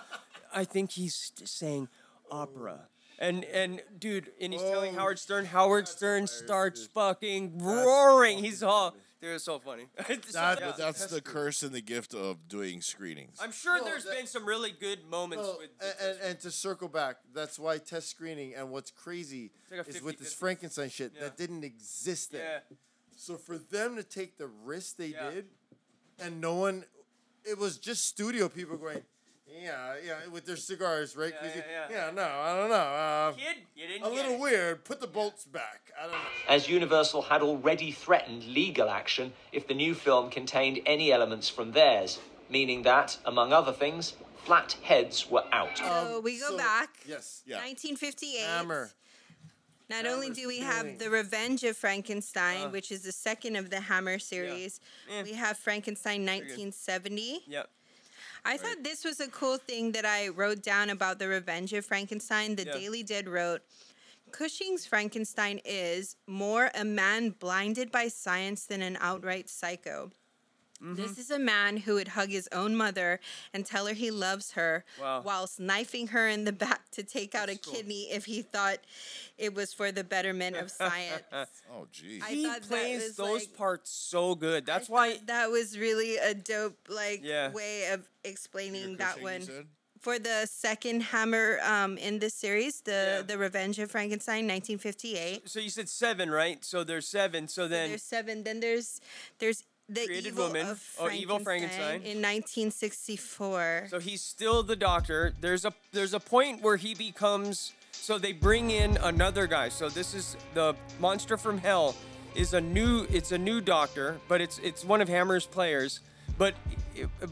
I think he's saying opera. And and dude, and he's telling Howard Stern. Howard Stern hilarious, starts dude. fucking roaring. He's all, dude, it's so funny. It's so- That- yeah. But that's the curse and the gift of doing screenings. I'm sure No, there's that- been some really good moments No, with. and, and, and to circle back, that's why test screening and what's crazy like a is with this 50-50. Frankenstein shit Yeah. that didn't exist then. yeah, So for them to take the risk they Yeah. did, and no one, it was just studio people going, yeah, yeah, with their cigars, right? Yeah, 'Cause yeah, you- yeah. no, I don't know. Uh, kid, you didn't a little it. weird. Put the bolts back. I don't know. as Universal had already threatened legal action if the new film contained any elements from theirs, meaning that, among other things, flat heads were out. So we go so- back. Yes. Yeah. 1958. Hammer. Not only do we doing. have The Revenge of Frankenstein, Uh. which is the second of the Hammer series, Eh. we have Frankenstein 1970. Yep. I thought this was a cool thing that I wrote down about The Revenge of Frankenstein. The Yeah. Daily Did wrote Cushing's Frankenstein is more a man blinded by science than an outright psycho. Mm-hmm. This is a man who would hug his own mother and tell her he loves her Wow. whilst knifing her in the back to take out a cool. kidney if he thought it was for the betterment of science. Oh, geez. I he plays those like- parts so good. That's I why. that was really a dope like Yeah. way of explaining that one for the second Hammer um, in this series, the Yeah. the Revenge of Frankenstein, 1958. So you said seven, right? So there's seven. So then there's seven. Then there's there's the Created evil Woman. of Oh, Evil Frankenstein. in 1964. So he's still the doctor. There's a there's a point where he becomes so they bring in another guy. So this is the monster from hell is a new it's a new doctor, but it's it's one of Hammer's players. But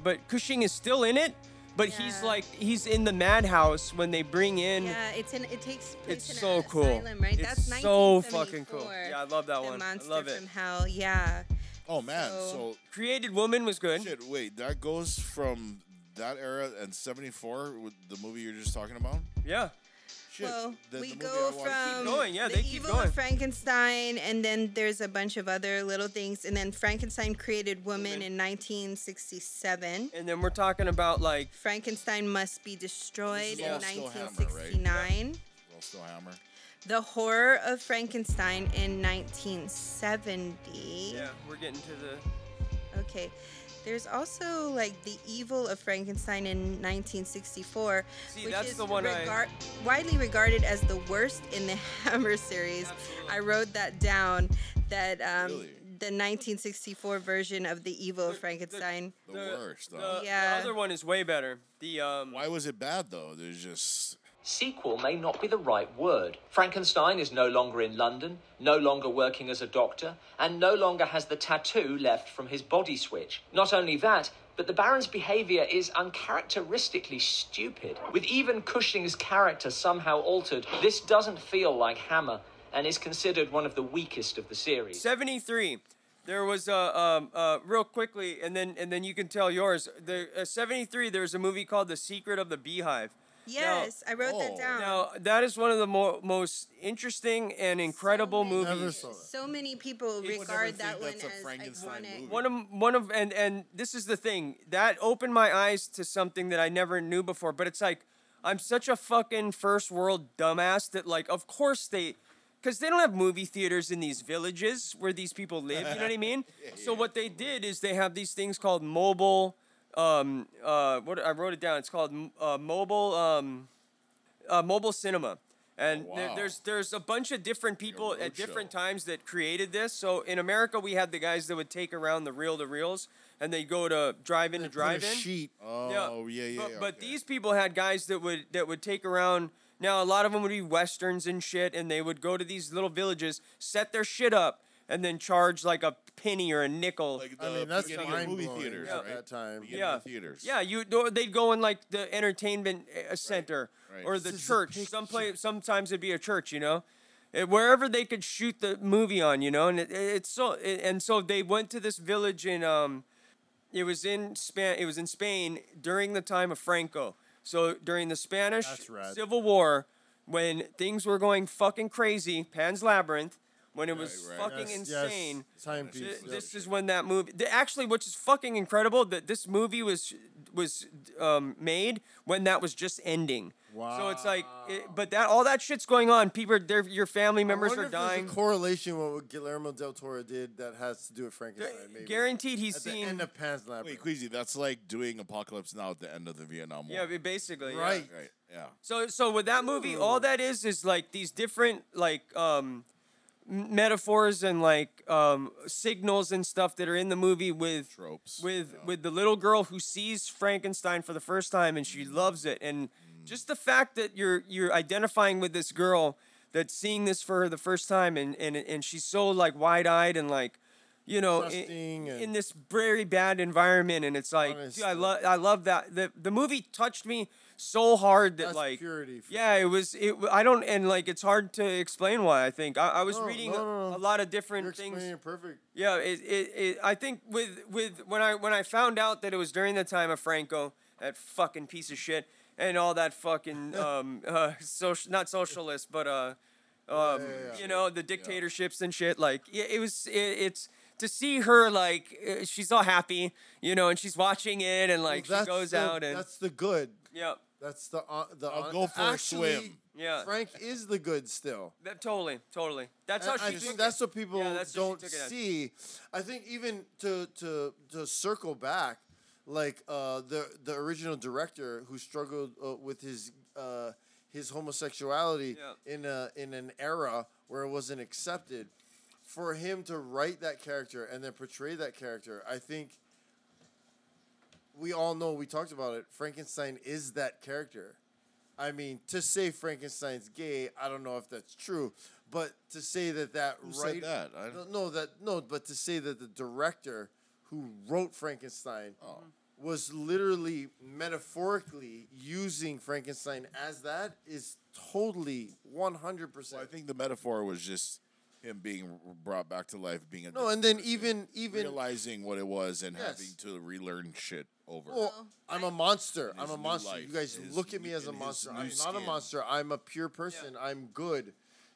but Cushing is still in it, but he's like he's in the madhouse when they bring in yeah, it's in it takes place it's in so cool. asylum, right? It's That's so fucking cool. Yeah, I love that one. I love it. from Hell. Yeah. Oh man, So- so Created Woman was good. shit. Wait, that goes from that era and '74 with the movie you're just talking about. Yeah. Shit, Well, the- we the movie go I watched- from going, yeah, the they keep evil going. of Frankenstein, and then there's a bunch of other little things, and then Frankenstein created woman in 1967. And then we're talking about like Frankenstein must be destroyed in all still Hammer, right? 1969. Well, still Hammer. The horror of Frankenstein in 1970. yeah, we're getting to the Okay. There's also like the evil of Frankenstein in 1964, See, which that's is the one I- widely regarded as the worst in the Hammer series. I wrote that down. That um, Really? the 1964 version of the evil of Frankenstein. The, worst. the, Though. Yeah. the other one is way better. The um Why was it bad though? There's just sequel may not be the right word. Frankenstein is no longer in London, no longer working as a doctor, and no longer has the tattoo left from his body switch. Not only that, but the Baron's behavior is uncharacteristically stupid. With even Cushing's character somehow altered, this doesn't feel like Hammer and is considered one of the weakest of the series. 73 there was a um, uh, real quickly and then and then you can tell yours the uh, 73 there's a movie called the secret of the beehive Yes, I wrote that oh, down. now that is one of the mo- most interesting and incredible movies So many people regard that one as iconic. one of one of and and this is the thing that opened my eyes to something that I never knew before. But it's like I'm such a fucking first world dumbass that like of course they because they don't have movie theaters in these villages where these people live. You know what I mean? So what they did is they have these things called mobile. Um, uh, what I wrote it down. It's called uh, mobile. Um, uh, mobile cinema. And there- wow. there's there's a bunch of different people at different times that created this. So in America, we had the guys that would take around the reel to reels, and they go to drive in to drive in. sheet. Oh, yeah, yeah, But, yeah, but these people had guys that would that would take around. Now a lot of them would be westerns and shit, and they would go to these little villages, set their shit up, and then charge like a penny or a nickel. I mean, that's beginning of movie mind-blowing theaters, at right? that time. Beginning yeah, of theaters. Yeah, you they'd go in like the entertainment uh, center right. or the This church. Some place, sometimes it'd be a church, you know, Eh, wherever they could shoot the movie on, you know. And it, it's so it- and so they went to this village in um, it was in Span, it was in Spain during the time of Franco. So during the Spanish Civil War, when things were going fucking crazy, Pan's Labyrinth. When it was Right, right. fucking Yes, yes. insane, Timepiece, Th- yep. This is when that movie. th- Actually, which is fucking incredible that this movie was was um, made when that was just ending. Wow. So it's like, it, but that all that shit's going on. People, are, your family members I are if dying. a correlation with what Guillermo del Toro did that has to do with Frankenstein. Maybe. Guaranteed, he's At seen. the end of Pan's Labyrinth. Wait, Queasy, that's like doing Apocalypse Now at the end of the Vietnam War. yeah, ba- basically. yeah. Right. Right. Yeah. So so with that movie, all that is is like these different like um m- metaphors and like um signals and stuff that are in the movie with Tropes. with with the little girl who sees Frankenstein for the first time and she loves it. And just the fact that you're you're identifying with this girl that's seeing this for her the first time and and and she's so like wide-eyed and like you know in, in this very bad environment and it's like dude, I love I love that. The the movie touched me so hard that That's like purity. yeah, it was. It. I don't, and like it's hard to explain why. I think I, I was No, reading no, a, no, a lot of different You're things. it perfect. Yeah, it, it, it. I think with with when I when I found out that it was during the time of Franco, that fucking piece of shit, and all that fucking um uh social not socialist but uh um yeah. you know the dictatorships and shit. Like it, it was. It, it's to see her like uh, she's all happy, you know, and she's watching it and like Well, she goes the, out and that's the good. Yeah. That's the uh, the. I'll hon- go for a actually, swim. Yeah. Frank is the good still. That, totally, totally. That's And how I she think took that's it. what people Yeah, that's what she don't took it as. see. I think even to to to circle back, like uh, the the original director who struggled uh, with his uh, his homosexuality in a in an era where it wasn't accepted, for him to write that character and then portray that character, I think we all know we talked about it. Frankenstein is that character. I mean, to say Frankenstein's gay, I don't know if that's true, but to say that that Who said right that? I- no, no, that no, but to say that the director who wrote Frankenstein Oh. Mm-hmm. was literally metaphorically using Frankenstein as that is totally one hundred percent. I think the metaphor was just him being brought back to life, being a No, and then even even realizing what it was and Yes. having to relearn shit over. Well, oh. I'm a monster. I'm a monster. life, you guys his look at me as a monster. I'm not a monster. I'm a pure person. I'm good.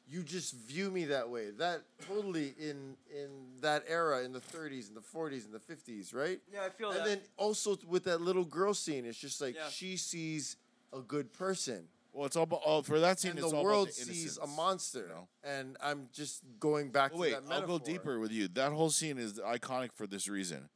You just view me that way. That totally in in that era in the 30s and the 40s and the 50s, right? Yeah, I feel and that. And then also with that little girl scene, it's just like Yeah. she sees a good person. Well, it's all about oh, for that scene. And it's the all world about the sees a monster, you know? and I'm just going back Well, to wait, that I'll metaphor. go deeper with you. That whole scene is iconic for this reason.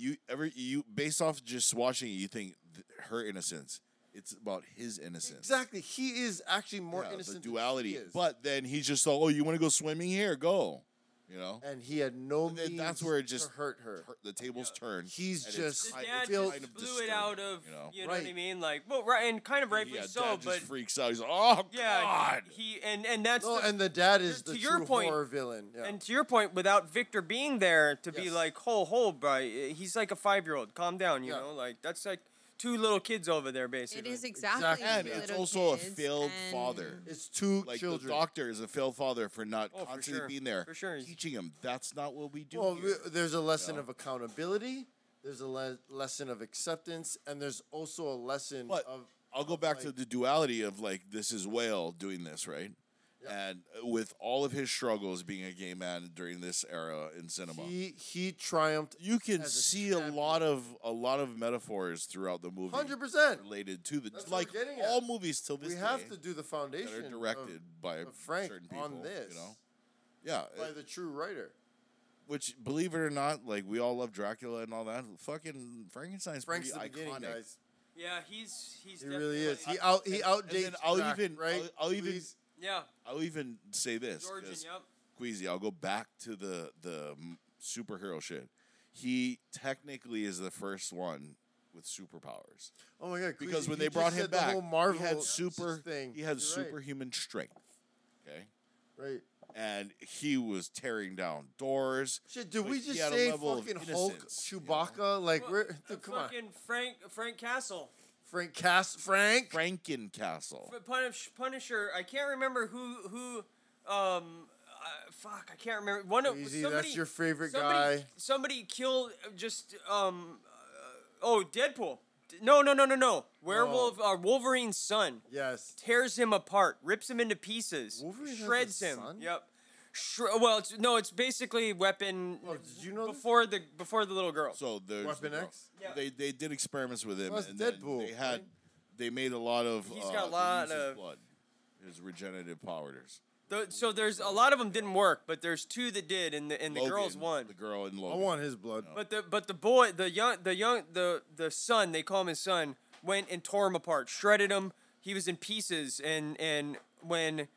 You ever you based off just watching it, you think th- her innocence. It's about his innocence. Exactly, he is actually more Yeah, innocent. the than duality. she is. But then he's just like, oh, you want to go swimming here? Go. You know, and he had no And means that's where it just hurt her. tur- the tables turned. He's just- it's The dad it's just kind of blew it out of, you know. you know what I mean? Like, well, right, and kind of rightfully yeah, so, dad but just freaks out. He's like, oh yeah, god. he and and that's No, the, and the dad is to the your true point- horror villain. Yeah. And to your point, without Victor being there to be like, ho, ho, bro, uh, he's like a five year old. Calm down, you Yeah. know? Like, that's like two little kids over there, basically. It is exactly. Exactly. And two it's little also a kids, failed and- father. it's two Like children. the doctor is a failed father for not Oh, for constantly sure. being there, For sure. Teaching him that's not what we do. well, here. we- there's a lesson Yeah. of accountability. There's a le- lesson of acceptance, and there's also a lesson But of I'll go of, back to like- the duality of like this is Whale doing this, right? And with all of his struggles being a gay man during this era in cinema, he he triumphed. you can as a see a lot of a lot of metaphors throughout the movie Hundred percent. related to the That's what like we're getting at. all movies till this We day have to do the that foundation are directed by of Frank certain people. on this you know, yeah. by it- the true writer. which, believe it or not, like we all love Dracula and all that. Fucking Frankenstein's Frank's the pretty beginning, iconic. guys. yeah, he's he's He really is. He out he and- outdates. I'll Drac, even- right. I'll- I'll even- Please. Yeah, I'll even say this, Georgian, 'cause yep. Queasy, I'll go back to the the m- superhero shit. He technically is the first one with superpowers Oh my god! because when they brought him back, the whole Marvel he had super thing. he had You're right. superhuman strength. Okay, Right. and he was tearing down doors. Shit, did but we he just had a say level of fucking Hulk, innocence, you know? Chewbacca? Like Well, we're dude, come on, fucking Frank Frank Castle. Frank Cass, Frank. Frankencastle. F- Punish, Punisher. I can't remember who who. Um, uh, fuck, I can't remember. One of Easy, somebody, that's your favorite somebody, guy. Somebody killed uh, just um. Uh, oh, Deadpool. No, no, no, no, no. Werewolf. Uh, Wolverine's son Yes. tears him apart, rips him into pieces, Wolverine has a shreds him. son? Yep. Shre- well, it's, no, it's basically weapon. Oh, did you know this? before the before the little girl? So there's Weapon the. X? Yeah. They they did experiments with him, Well, and then Deadpool, they had right? they made a lot of. He's uh, got a they lot used his of- blood, his regenerative powers. The- so there's a lot of them didn't work, but there's two that did, and the and the girls won. The girl in I Logan. want his blood. But the but the boy, the young, the young, the the son, they call him his son, went and tore him apart, shredded him. He was in pieces, and and when, and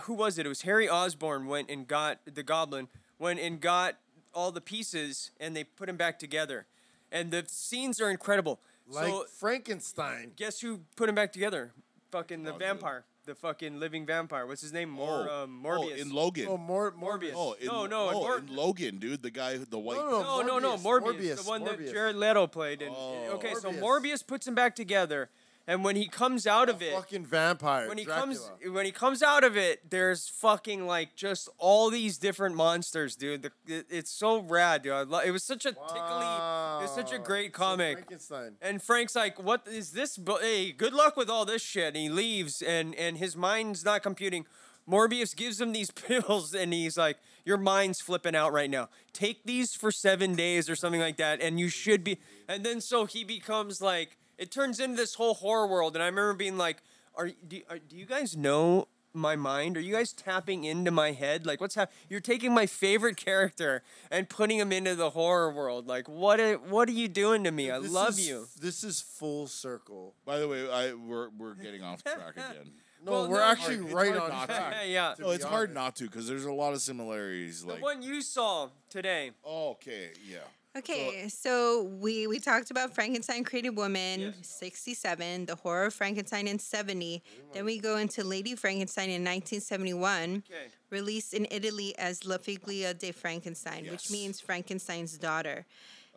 who was it? It was Harry Osborn went and got the Goblin, went and got all the pieces, and they put him back together, and the scenes are incredible. Like so Frankenstein. guess who put him back together? Fucking the Oh, good. vampire, the fucking living vampire. What's his name? Mor- oh, um, Morbius. Oh, in Logan. Oh, more Morbius. Oh, in, No, no, in oh, Mor- in Logan, dude, the guy, the white. No, No, no, no, Morbius, Morbius, Morbius, the one that Jared Leto played. In. Oh. okay, so Morbius. Morbius puts him back together, and when he comes out of it, Fucking vampire. when he Dracula. comes when he comes out of it, there's fucking like just all these different monsters, dude. The, it, it's so rad, dude. Lo- it was such a tickly, it was such a great comic. Frankenstein. And Frank's like, "What is this? bu- Hey, good luck with all this shit." And he leaves, and and his mind's not computing. Morbius gives him these pills, and he's like, "Your mind's flipping out right now. Take these for seven days or something like that, and you should be." And then so he becomes like, it turns into this whole horror world. And I remember being like, "Are do, are, do you guys know?" My mind? Are you guys tapping into my head? Like, what's happening? You're taking my favorite character and putting him into the horror world. Like, what? Are, what are you doing to me? I This love is- you. This is full circle. By the way, I we're we're getting off track again. No, Well, we're no, actually it's right on track. Yeah, yeah. No, it's hard honest. not to because there's a lot of similarities. The Like, one you saw today. oh, okay, yeah. Okay, so we we talked about Frankenstein Created Woman, Yes. 67, The Horror of Frankenstein in 70. Then we go into Lady Frankenstein in 1971, Okay. released in Italy as La Figlia de Frankenstein, Yes. which means Frankenstein's daughter.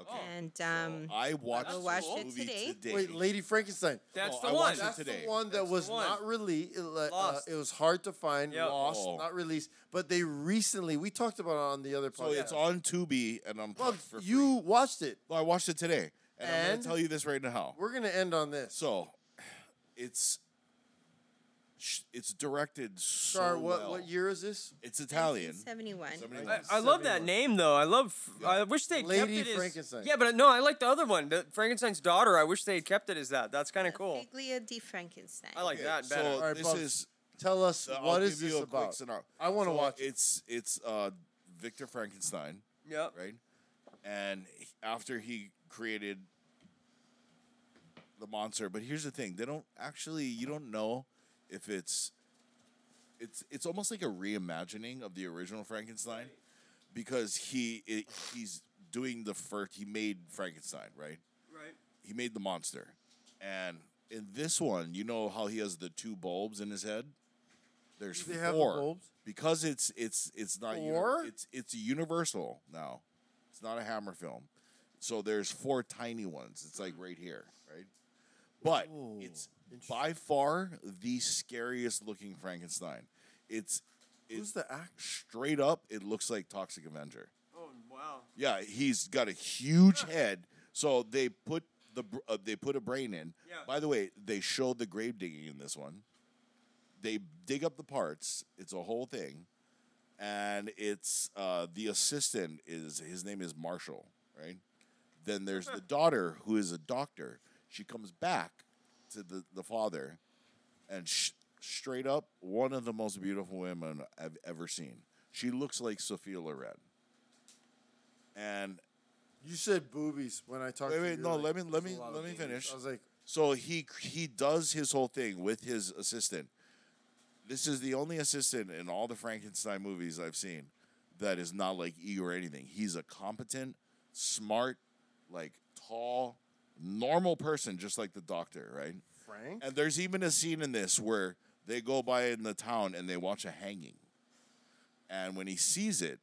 Okay. And um, I watched, I'll this watch it movie today. today. Wait, Lady Frankenstein. That's Oh, the I one. watched it That's today. the one that That's was one. not released. Uh, it was hard to find, Yep. lost, Oh. not released. But they recently, we talked about it on the other So podcast. it's on Tubi and I'm Well, for free. you watched it. Well, I watched it today, and, I'm gonna tell you this right now. We're gonna end on this. So, it's sh- it's directed so Sorry, what well. what year is this? It's Italian. 71. 71. I, I love that 71. name though. I love. I wish they kept Lady it as. Frankenstein. Yeah, but no, I like the other one, the Frankenstein's daughter. I wish they had kept it as that. That's kind of cool. Figlia di Frankenstein. I like Okay, that so better. All right, this Bubs, is Tell us uh, I'll what is give this you a quick about? synop- I wanna So watch it. It's it's uh, Victor Frankenstein, yep. right? And he- after he created the monster, but here's the thing: they don't actually. You don't know if it's it's it's almost like a reimagining of the original Frankenstein, because he it, he's doing the first. He made Frankenstein, right? Right. He made the monster, and in this one, you know how he has the two bulbs in his head. There's Do they have the four bulbs? because it's it's it's not uni- it's it's a universal now. It's not a Hammer film, so there's four tiny ones. It's like right here, right? But it's by far the scariest looking Frankenstein. It's Who's the actor? straight up. It looks like Toxic Avenger. Oh wow. Yeah, he's got a huge head. So they put the br- uh, they put a brain in. Yeah. By the way, they showed the grave digging in this one. They dig up the parts. It's a whole thing, and it's uh, the assistant is his name is Marshall, right? Then there's the daughter who is a doctor. She comes back to the the father, and sh- straight up one of the most beautiful women I've ever seen. She looks like Sophia Loren. And You said boobies when I talked. wait, to wait, you, no, like, let me let me let me finish. I was like, so he he does his whole thing with his assistant. This is the only assistant in all the Frankenstein movies I've seen that is not like E or anything. He's a competent, smart, like tall, normal person, just like the doctor, right? Frank. And there's even a scene in this where they go by in the town and they watch a hanging. And when he sees it,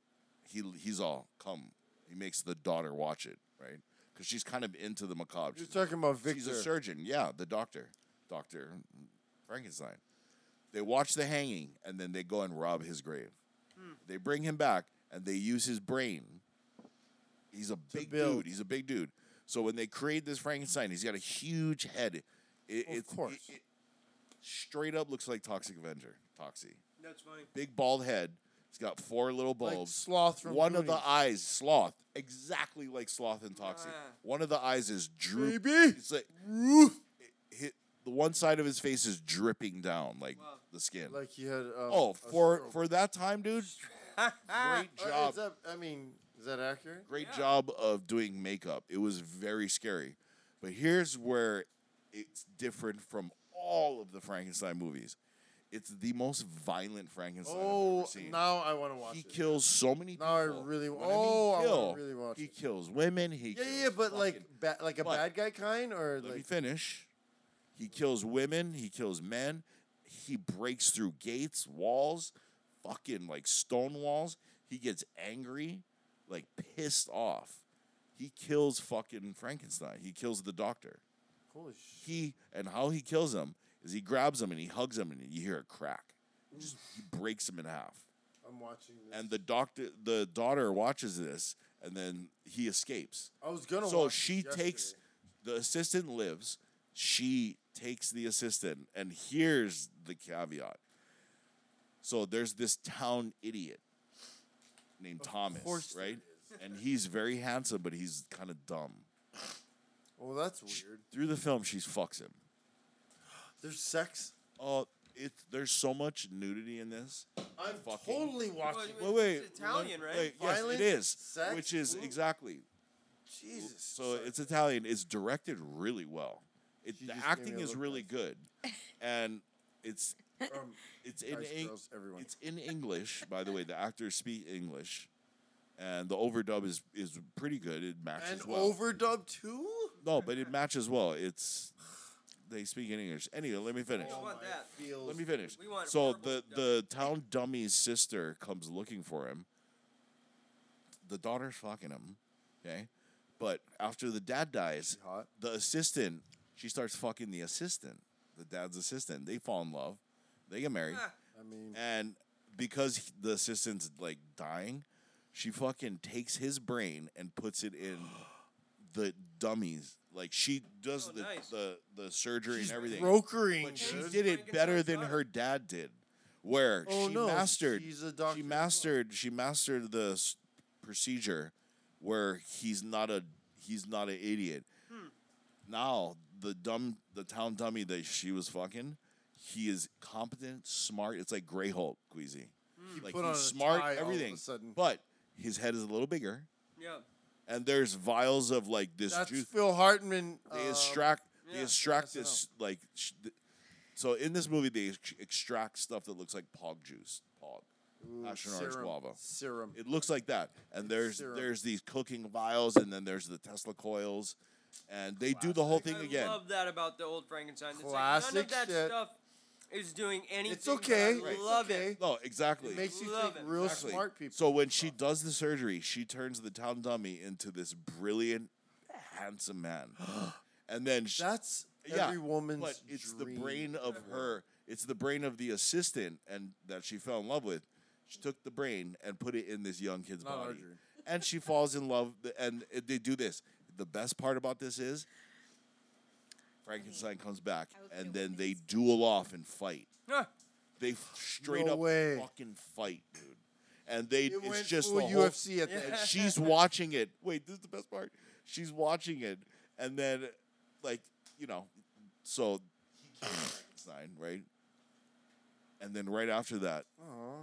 he he's all come. He makes the daughter watch it, right? Because she's kind of into the macabre. You're She's- talking about Victor. She's a surgeon. Yeah, the doctor, Doctor Frankenstein. They watch the hanging and then they go and rob his grave. Hmm. They bring him back and they use his brain. He's a big dude. He's a big dude. So when they create this Frankenstein, he's got a huge head. It, Of it's- course. it- it straight up looks like Toxic Avenger. Toxie. That's funny. Big bald head. He's got four little bulbs. Sloth from One of the eyes, sloth, exactly like sloth and Toxie. Ah. One of the eyes is droop. Baby. It's like it, hit, the one side of his face is dripping down like the skin. like he had. Um, oh, for stroke. for that time, dude. great job. is that, I mean, is that accurate? Great job of doing makeup. It was very scary. But here's where it's different from all of the Frankenstein movies. It's the most violent Frankenstein I've Oh, ever seen. now I want to watch he it. kills so many people. Now I really. When I mean Oh, I kill, want to really watch he it. kills women. He Yeah, kills yeah, yeah, but fucking- like, ba- like a But- bad guy kind, or let me finish. He kills women. He kills men. He breaks through gates, walls, fucking like stone walls. He gets angry, like pissed off. He kills fucking Frankenstein. He kills the doctor. Holy shit! He and how he kills him is he grabs him and he hugs him and you hear a crack. He Just he breaks him in half. I'm watching this. And the doctor, the daughter watches this, and then he escapes. I was gonna So watch she this takes yesterday. the assistant lives. She takes the assistant, and here's the caveat. So there's this town idiot named Thomas, course there right? And he's very handsome, but he's kind of dumb. Oh, that's weird. Through the film, she fucks him. There's sex. Oh, it. There's so much nudity in this. I'm Fucking- totally watching. Wait, wait. It's Italian, right? Wait, yes, Violence, it is. sex, which is ooh. exactly. Jesus. So it's Italian. It's directed really well. It, the just gave acting a is look really good, and it's Um, it's in guys, Eng- girls, everyone. it's in English. By the way, the actors speak English, and the overdub is is pretty good. It matches and well. overdub too. no, but it matches well. It's they speak in English. Anyway, let me finish. We don't want that. Feels. Let me finish. We want so the dub. the town dummy's sister comes looking for him. The daughter's fucking him, okay, but after the dad dies, the assistant she starts fucking the assistant, the dad's assistant. They fall in love, they get married. I mean, and because the assistant's like dying, she fucking takes his brain and puts it in the dummies. Like she does Oh, the, nice. the the surgery she's and everything. brokering. But she dude. did it better than her dad did. Where Oh, she no, mastered, she's a doctor she as well. mastered, she mastered the s- procedure where he's not a he's not an idiot. Hmm. Now the dumb the town dummy that she was fucking, he is competent, smart. It's like Grey Hulk, Queasy. Like put on he's a smart, tie all of a everything. sudden. But his head is a little bigger, Yeah. and there's vials of like this That's juice Phil Hartman. they um, extract they yeah, extract SNL. this like sh- th- so in this movie they ex- extract stuff that looks like pog juice pog Ashen orange serum. guava. Serum. It looks like that. And there's Serum. there's these cooking vials, and then there's the Tesla coils, and they do the whole thing I again. love that about the old Frankenstein. It's like none Classic of that shit. stuff is doing anything. It's okay. but I It's love okay. it. No, exactly. It makes you Love think it. real Exactly. smart people. So when she does the surgery, she turns the town dummy into this brilliant, handsome man, and then she, That's yeah, every woman's But it's the brain of her. It's the brain of the assistant, and that she fell in love with. She took the brain and put it in this young kid's Not body, dream. and she falls in love. And it- they do this. The best part about this is Frankenstein comes back, and then they duel off and fight. Huh. They f- straight No up way. fucking fight, dude. And they It it's went just full the whole, UFC at the and end. she's watching it. Wait, this is the best part. She's watching it, and then like you know, so he kills Frankenstein, right? And then right after that,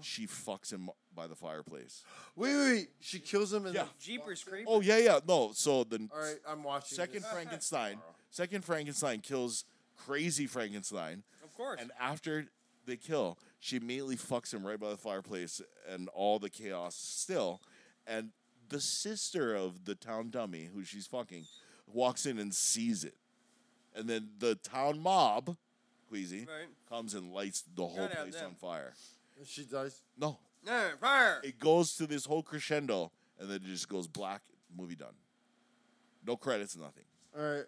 she fucks him by the fireplace. Wait, wait, wait. She kills him and Yeah. then. Jeepers creepers. Oh yeah, yeah. No, so the All right, I'm watching. second this. Frankenstein, second Frankenstein kills crazy Frankenstein. Of course. And after they kill, she immediately fucks him right by the fireplace and all the chaos still. And the sister of the town dummy, who she's fucking, walks in and sees it. And then the town mob, Queasy, Right. comes and lights the whole Gotta place on fire. She dies. No. No, fire. It goes to this whole crescendo and then it just goes black, movie done. No credits, nothing. All right.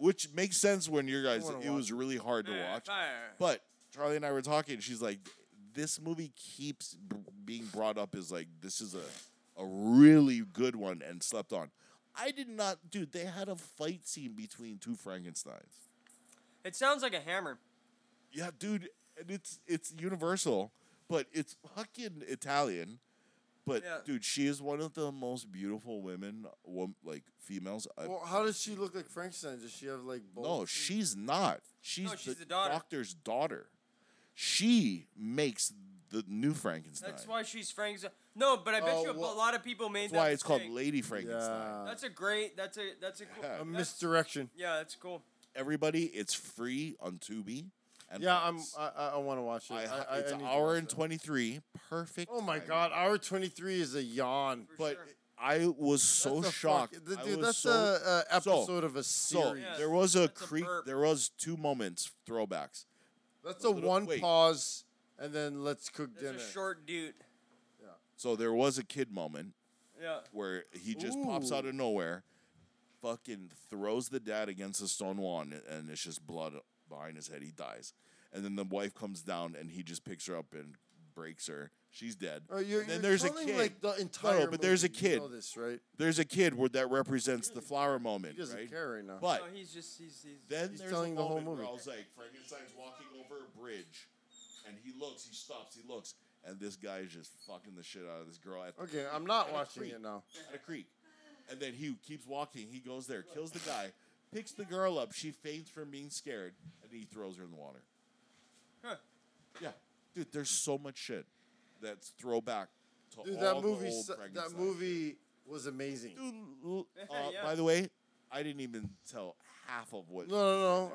Which makes sense when you guys. It watch was really hard to watch. fire. But Charlie and I were talking. She's like, this movie keeps b- being brought up as like this is a a really good one and slept on. I did not, dude. They had a fight scene between two Frankenstein's. It sounds like a hammer. Yeah, dude, and it's it's Universal, but it's fucking Italian. But Yeah. dude, she is one of the most beautiful women, wom- like females. I've Well, how does she look like Frankenstein? Does she have like both? No, she's not. She's, No, she's the, the daughter. doctor's daughter. She makes the new Frankenstein. That's why she's Frankenstein. No, but I bet Oh, you a well- lot of people made That's that. why it's called mistake. Lady Frankenstein. Yeah. That's a great. That's a. That's a cool. Yeah. a that's- misdirection. Yeah, that's cool. Everybody, it's free on Tubi. And Yeah, I'm. I, I, I want to watch it. I, I, I, it's I an hour watch and it. twenty three. Perfect. Oh my time. god, hour twenty three is a yawn. For But sure. I was so That's a shocked. fuck- dude, was that's so, a, a so- episode of a So series. There was a That's creep. burp. there was two moments throwbacks. That's a a little- one wait. pause, and then let's cook That's dinner. a short dude. Yeah. So there was a kid moment Yeah. where he just pops out of nowhere, fucking throws the dad against a stone wall, and, and it's just blood behind his head. He dies, and then the wife comes down, and he just picks her up and breaks her. She's dead. Oh, you're, And then you're there's a kid. like the No, entire. no, but there's a movie. You kid. know this, right? There's a kid where that represents the flower moment, He doesn't right? care right now. But No, he's just he's. he's then He's there's telling the whole movie. I was like, Frankenstein's walking over a bridge, and he looks, he stops, he looks, and this guy is just fucking the shit out of this girl at Okay, I'm not watching creek. it now. At a creek, and then he keeps walking. He goes there, kills the guy, picks the girl up. She faints from being scared, and he throws her in the water. Huh. Yeah, dude, there's so much shit that's throwback to Dude, all that the movie. old su- That Frankenstein. movie was amazing. Dude, uh, Yeah. By the way, I didn't even tell half of what. No, no, no.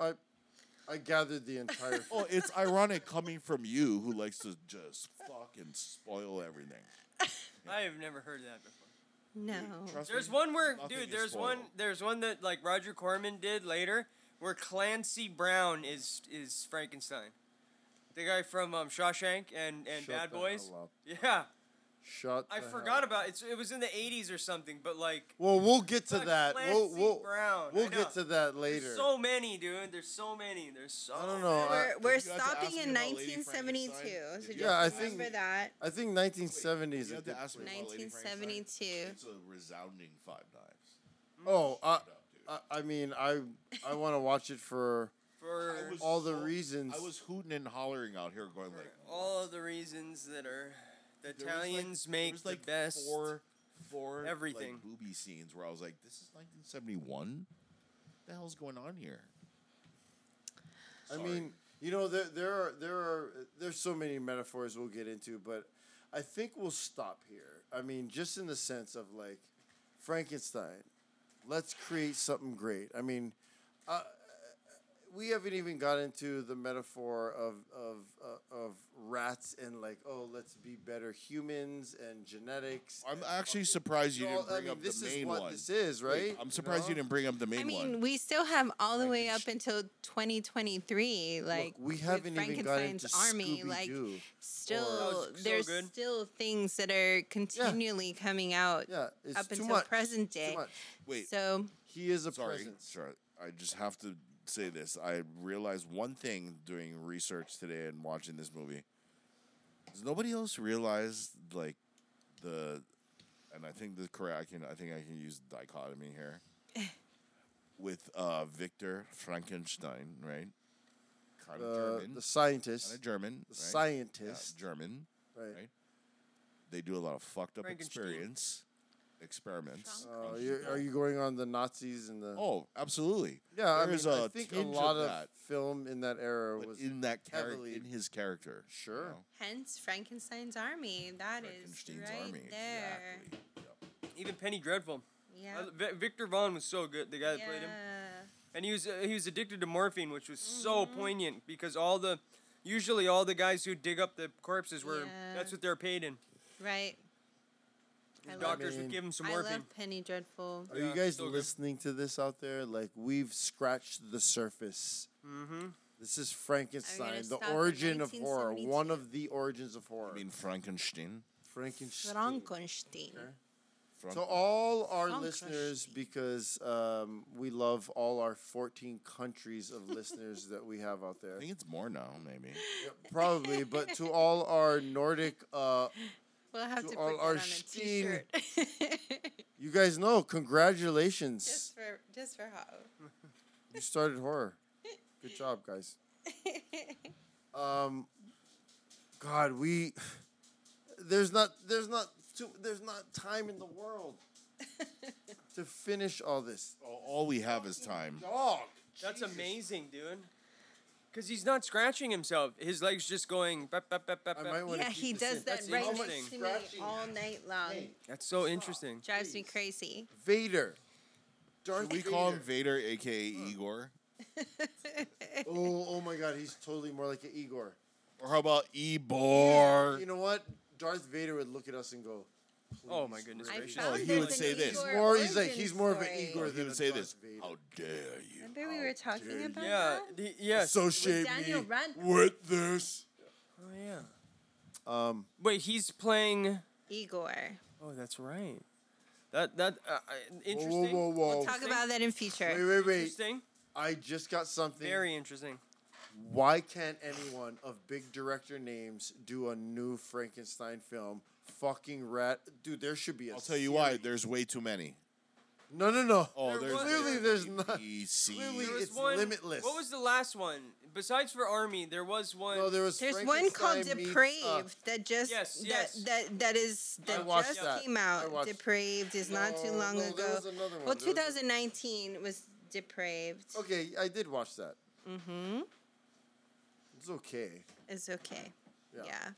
I, I gathered the entire. Oh, it's ironic coming from you, who likes to just fucking spoil everything. I have never heard that before. No. Trust There's me, one where, dude. There's spoiled. one. There's one that like Roger Corman did later, where Clancy Brown is is Frankenstein, the guy from um, Shawshank and and Shut Bad the Boys. hell up. Yeah, Shut. I forgot hell- about it. It was in the '80s or something, but like. Well, we'll get to Fuck, that. We'll we'll Brown, we'll get to that later. There's so many, dude. There's so many. There's so. I don't know. I- We're, we're you have to ask stopping in 1972, so Did just you Yeah, I remember think- that. I think 1970s. You have to ask me place. about 1972. It's a resounding five knives. Oh, I, Straight up, dude. I, I mean, I I want to watch it for For I was all the so- reasons. I was hooting and hollering out here, going like, all of the reasons that are the there was, like- Italians there make was, like the best. Four, four everything. like, booby scenes where I was like, this is 1971. What the hell's going on here? I mean, you know, there there are there are there's so many metaphors we'll get into, but I think we'll stop here. I mean, just in the sense of like Frankenstein, let's create something great. I mean, uh, we haven't even got into the metaphor of of uh, of rats and like oh let's be better humans and genetics. I'm actually surprised you No, didn't I bring mean, up this the is main what one. this is, Wait, right? I'm surprised you, know? didn't bring up the main I mean, one. we still have all the way up until 2023. Like we with haven't even got Frankenstein's into army. Like Scooby-Doo still, That was so there's good. still things that are continually coming out Yeah, it's up too until much. present Too day. much. Wait. So He is a sorry, presence. sorry. I just have to say this. I realized one thing doing research today and watching this movie. Does nobody else realize like the, and I think the correct. I can. I think I can use dichotomy here. with uh, Victor Frankenstein, right? Kind of Uh, German. the scientist. Kind of German. The right? scientist. Yeah, German. Right. They do a lot of fucked up experience, experiments. Uh, you're, are you going on the Nazis and the? Oh, absolutely. yeah. I, There is mean, a I think a tinge lot of of that. film in that era But was in that character, heavily- in his character. Sure. you know? hence Frankenstein's army. That is Frankenstein's right army, there. exactly. Even Penny Dreadful. Yeah. Uh, Vi- Victor Vaughn was so good. The guy that played him. Yeah. and he was uh, he was addicted to morphine, which was so poignant because all the usually all the guys who dig up the corpses were Yeah. that's what they're paid in. Right. The I love- doctors mean, would give him some I morphine. love Penny Dreadful. Are Yeah, you guys so good. listening to this out there? Like we've scratched the surface. Mm-hmm. This is Frankenstein, the stop at origin of horror, 1972. one of the origins of horror. I mean Frankenstein. Frankenstein. Frankenstein. So all our Frankenstein. listeners, because um, we love all our 14 countries of listeners that we have out there. I think it's more now, maybe. Yeah, probably, but to all our Nordic, uh, We'll have To to, all put that our on a Steen- t-shirt. you guys know, congratulations. just for just for how. You started horror. Good job, guys. Um, God, we there's not there's not too, there's not time in the world to finish all this. All, all we have is time. Dog. That's Jesus. amazing, dude. Because he's not scratching himself. His legs just going. Bep, bep, bep, bep, I bep. Yeah, he does in. that That's right next to me all night long. Hey, That's so interesting. Drives me crazy. Vader. Darth Should we Vader. call him Vader, aka Igor? Oh, oh my God, he's totally more like an Igor. Or how about Ebor? You know what? Darth Vader would look at us and go, Oh my goodness I gracious. found he there's would an say this. Igor more. He's like origin he's more of an story. Igor He than a would say Darth this. Vader. How dare you? Remember we were talking about Yeah. that? The, yes. Associate Daniel me Radcliffe. with this. oh yeah. Um, Wait, he's playing. Igor. Oh, that's right. That that uh, uh, whoa, interesting. whoa, whoa, whoa. We'll talk about that in future. Wait, wait, wait. Interesting. I just got something. Very interesting. Why can't anyone of big director names do a new Frankenstein film? Fucking rat, dude. There should be a. I'll tell you why. There's way too many. No, no, no. Oh, There there's was- Clearly, there's not. ABC. Clearly, There was it's one, limitless. What was the last one? Besides for Army, there was one. No, there was. There's one called Frankenstein meets, Depraved uh, that just Yes, that, yes. that that is I that watched just that. came I out. watched- Depraved is not too No, long no, there ago. was another one. Well, There was a- 2019 was Depraved. Okay, I did watch that. Mm-hmm. It's okay. It's okay. Yeah. Yeah.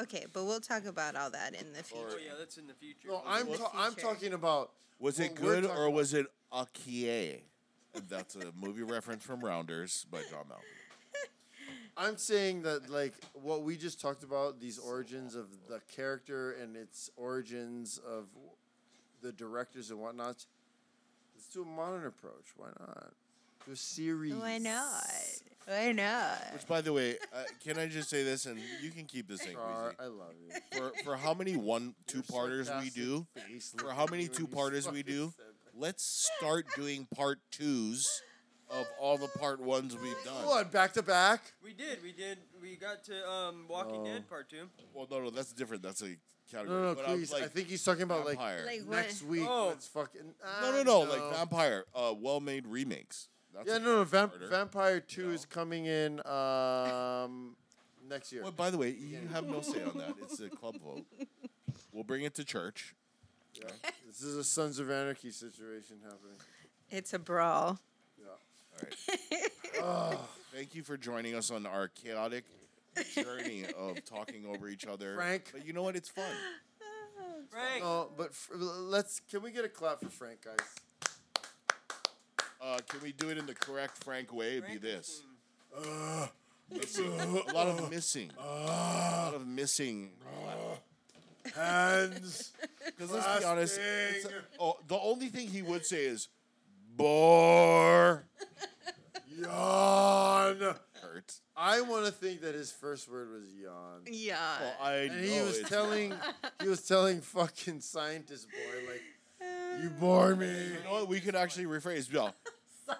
Okay, but we'll talk about all that in the future. oh yeah, that's in the future. No, I'm ta- I'm future. talking about. Was it what good or was it Akie? That's a movie reference from Rounders by John Malkovich. I'm saying that like what we just talked about, these origins of the character and its origins of the directors and whatnot. Let's do a modern approach. Why not? Do a series. Why not? Why not? Which, by the way, uh, can I just say this, and you can keep this thing Char. I love you. For for how many one two parters we do, for how many two parters we do, let's start doing part twos of all the part ones we've done. What back to back? We did. We did. We got to um, Walking No. Dead Part Two. Well, no, no, that's different. That's a category. No, no, But I was please. like, I think he's talking about like vampire. Like what? next week. Oh. Let's fucking. no, no, no, like vampire, uh, well-made remakes. That's Yeah, no, no. Vamp- two-parter. Vampire Two is coming in um next year. Well, by the way, you have no say on that. It's a club vote. We'll bring it to church. Yeah. this is a Sons of Anarchy situation happening. It's a brawl. Yeah. All right. Thank you for joining us on our chaotic journey of talking over each other. Frank. But you know what? It's fun. Frank. No, but f- let's. Can we get a clap for Frank, guys? Uh, can we do it in the correct Frank way? It'd be this. It's a lot of missing. a lot of missing. Hands. Because let's be honest, it's Fasting. a- oh, the only thing he would say is bore. Yawn. Hurt. I want to think that his first word was yawn. Yeah. Well, I And he was it's- telling, he was telling fucking scientist boy like, you bore me. You know what? We could actually rephrase. Bill.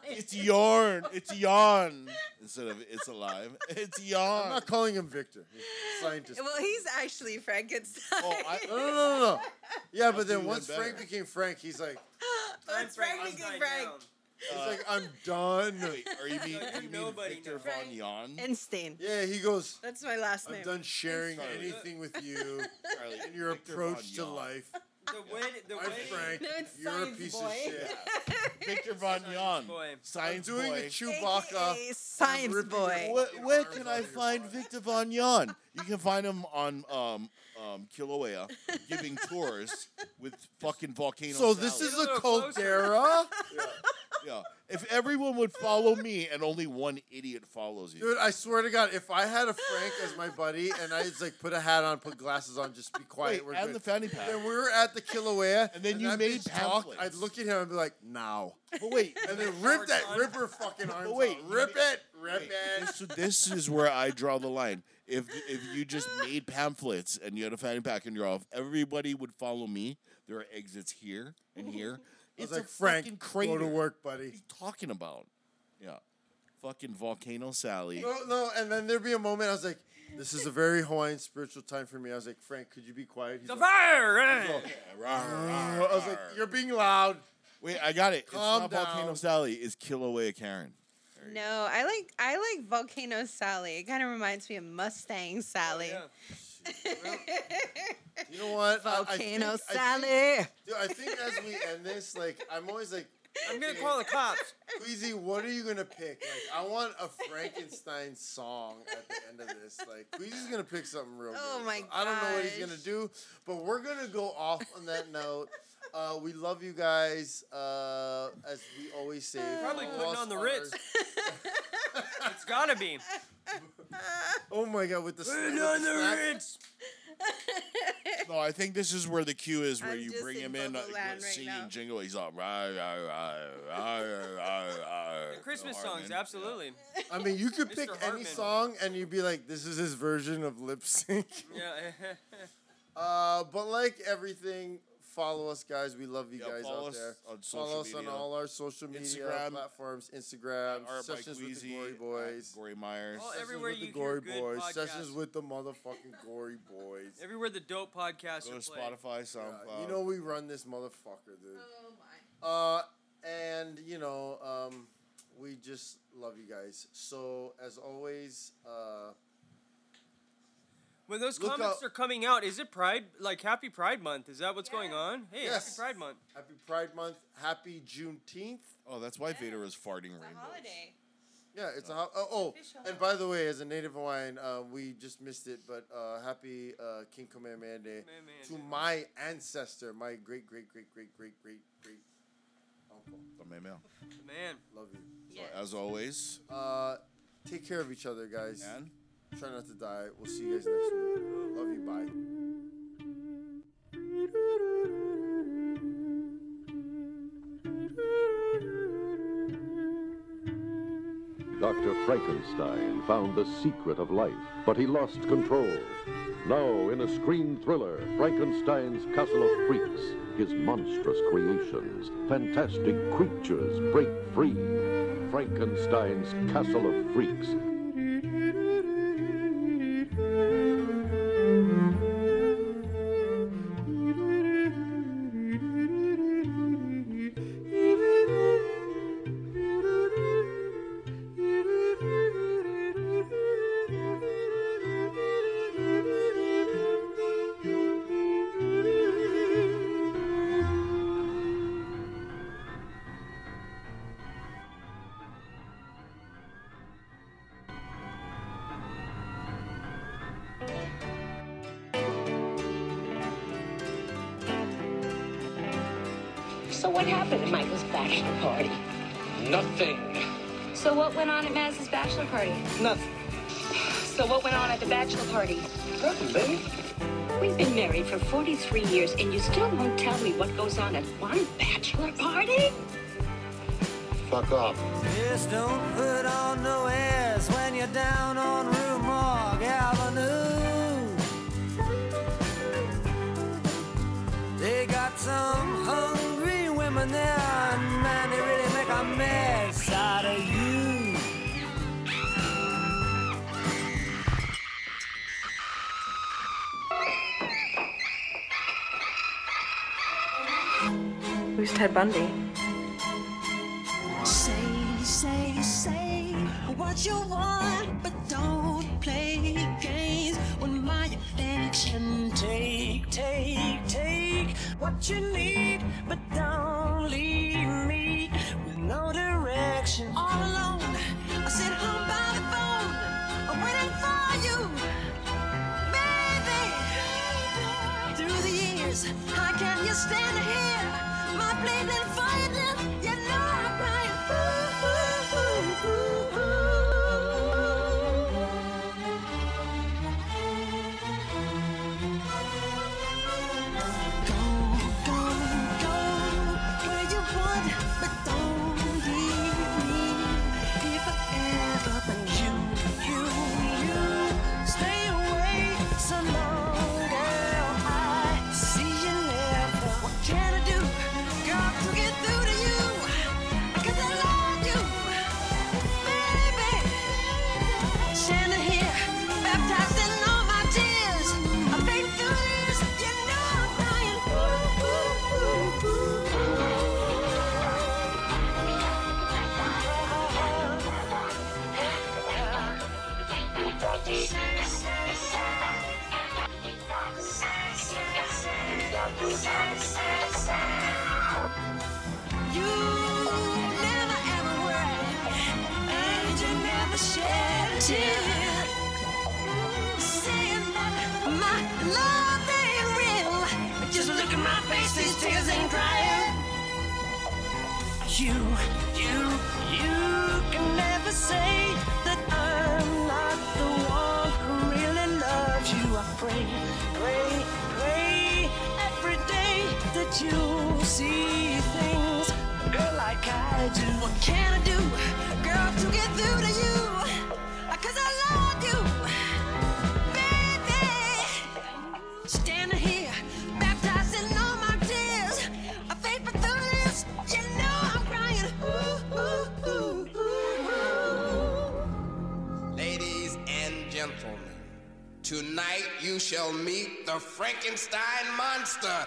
It's yarn. It's yawn. Instead of it's alive. It's Yarn. I'm not calling him Victor. He's scientist. Well, he's actually Frankenstein. Oh, I, No, no, no, no, no. Yeah, but then once better. Frank became Frank, he's like, That's Frank became Frank. he's uh, like, I'm done. wait, are you mean, Like, you mean nobody Victor knows. Von Yawn? Einstein. Yeah, he goes, That's my last I'm name. done sharing Sorry. anything with you Charlie, and your Victor approach to life. The wedding, the I'm wedding. Frank. No, it's You're a piece Boy. of shit. Victor Von Yawn. boy. I'm Science doing boy. a Chewbacca. AKA Science Boy. Where, where can I find. Victor Von Yawn? You can find him on um, um, Kilauea giving tours with fucking volcanoes. So this is a a little Caldera? Yeah. If everyone would follow me and only one idiot follows you. Dude, I swear to God, if I had a Frank as my buddy and I just like put a hat on, put glasses on, just be quiet, Wait, we're and good. the fanny pack. Then we were at the Kilauea, And then you that made bitch talked, pamphlets. I'd look at him and be like, "Now," But wait, and then rip that, rip her fucking arms. But wait, out. rip made- it, rip wait, it. This, this is where I draw the line. If if you just made pamphlets and you had a fanny pack and you're off, everybody would follow me. There are exits here and here. I was It's like, a Frank, fucking go to work, What are buddy. you talking about? Yeah, fucking volcano Sally. No, no, and then there'd be a moment I was like, "This is a very Hawaiian spiritual time for me." I was like, "Frank, could you be quiet?" He's The like, fire! "Oh." Rawr, rawr, I was like, "You're being loud." Wait, I got it. Calm it's not volcano down. Sally. It's Kilauea Karen. No, I like I like Volcano Sally. It kind of reminds me of Mustang Sally. Oh, yeah. You know what? I- I Volcano think- I Sally. think- Dude, I think as we end this, like, I'm always like, I'm gonna call the cops. Queasy, what are you gonna pick? Like, I want a Frankenstein song at the end of this. Like, Queasy's gonna pick something real Oh good. my So I don't know what he's gonna do, but we're gonna go off on that note. Uh, we love you guys, uh, as we always say. Probably putting on the Ritz. it's gotta be. Oh my god, with the, with Putting on the snack- Ritz. No, I think this is where the cue is, where I'm you just bring in him in uh, bubble right singing now. jingle. He's all rah, rah, rah, rah, rah, rah, The Christmas Hartman. songs, absolutely. I mean, you could Mr. pick any Hartman. song and you'd be like, this is his version of lip sync. Yeah. Uh, but like everything, follow us, guys. We love you Yeah, guys out there. on follow social us on all our social media Instagram. platforms. Instagram, Art by sessions with the Gory Boys. Gory Myers. Sessions everywhere with the Gory good Boys. podcasts. Sessions with the motherfucking Gory Boys. Everywhere the dope podcast. Go to played. Spotify, Yeah, SoundCloud. you know we run this motherfucker, dude. Oh my. Uh, and you know, um, we just love you guys. So as always, uh, When those Look comments out- are coming out, is it Pride? Like Happy Pride Month? Is that what's going on? Hey, Yes. Happy Pride Month. happy Pride Month, happy Juneteenth. Oh, that's why Vader was farting It's a rainbows. holiday. Yeah, it's a ho- oh, oh Official and by the way, as a native Hawaiian, uh, we just missed it, but uh, happy uh, King Kamehameha Day to my ancestor, my great great great great great great great uncle. The mail. Man. Love you. Yes. As always, Uh, take care of each other, guys. and Try not to die. We'll see you guys next week. Love you. Bye. Dr. Frankenstein found the secret of life, but he lost control. Now, in a screen thriller, Frankenstein's Castle of Freaks, his monstrous creations, fantastic creatures break free. Frankenstein's Castle of Freaks. A Frankenstein monster.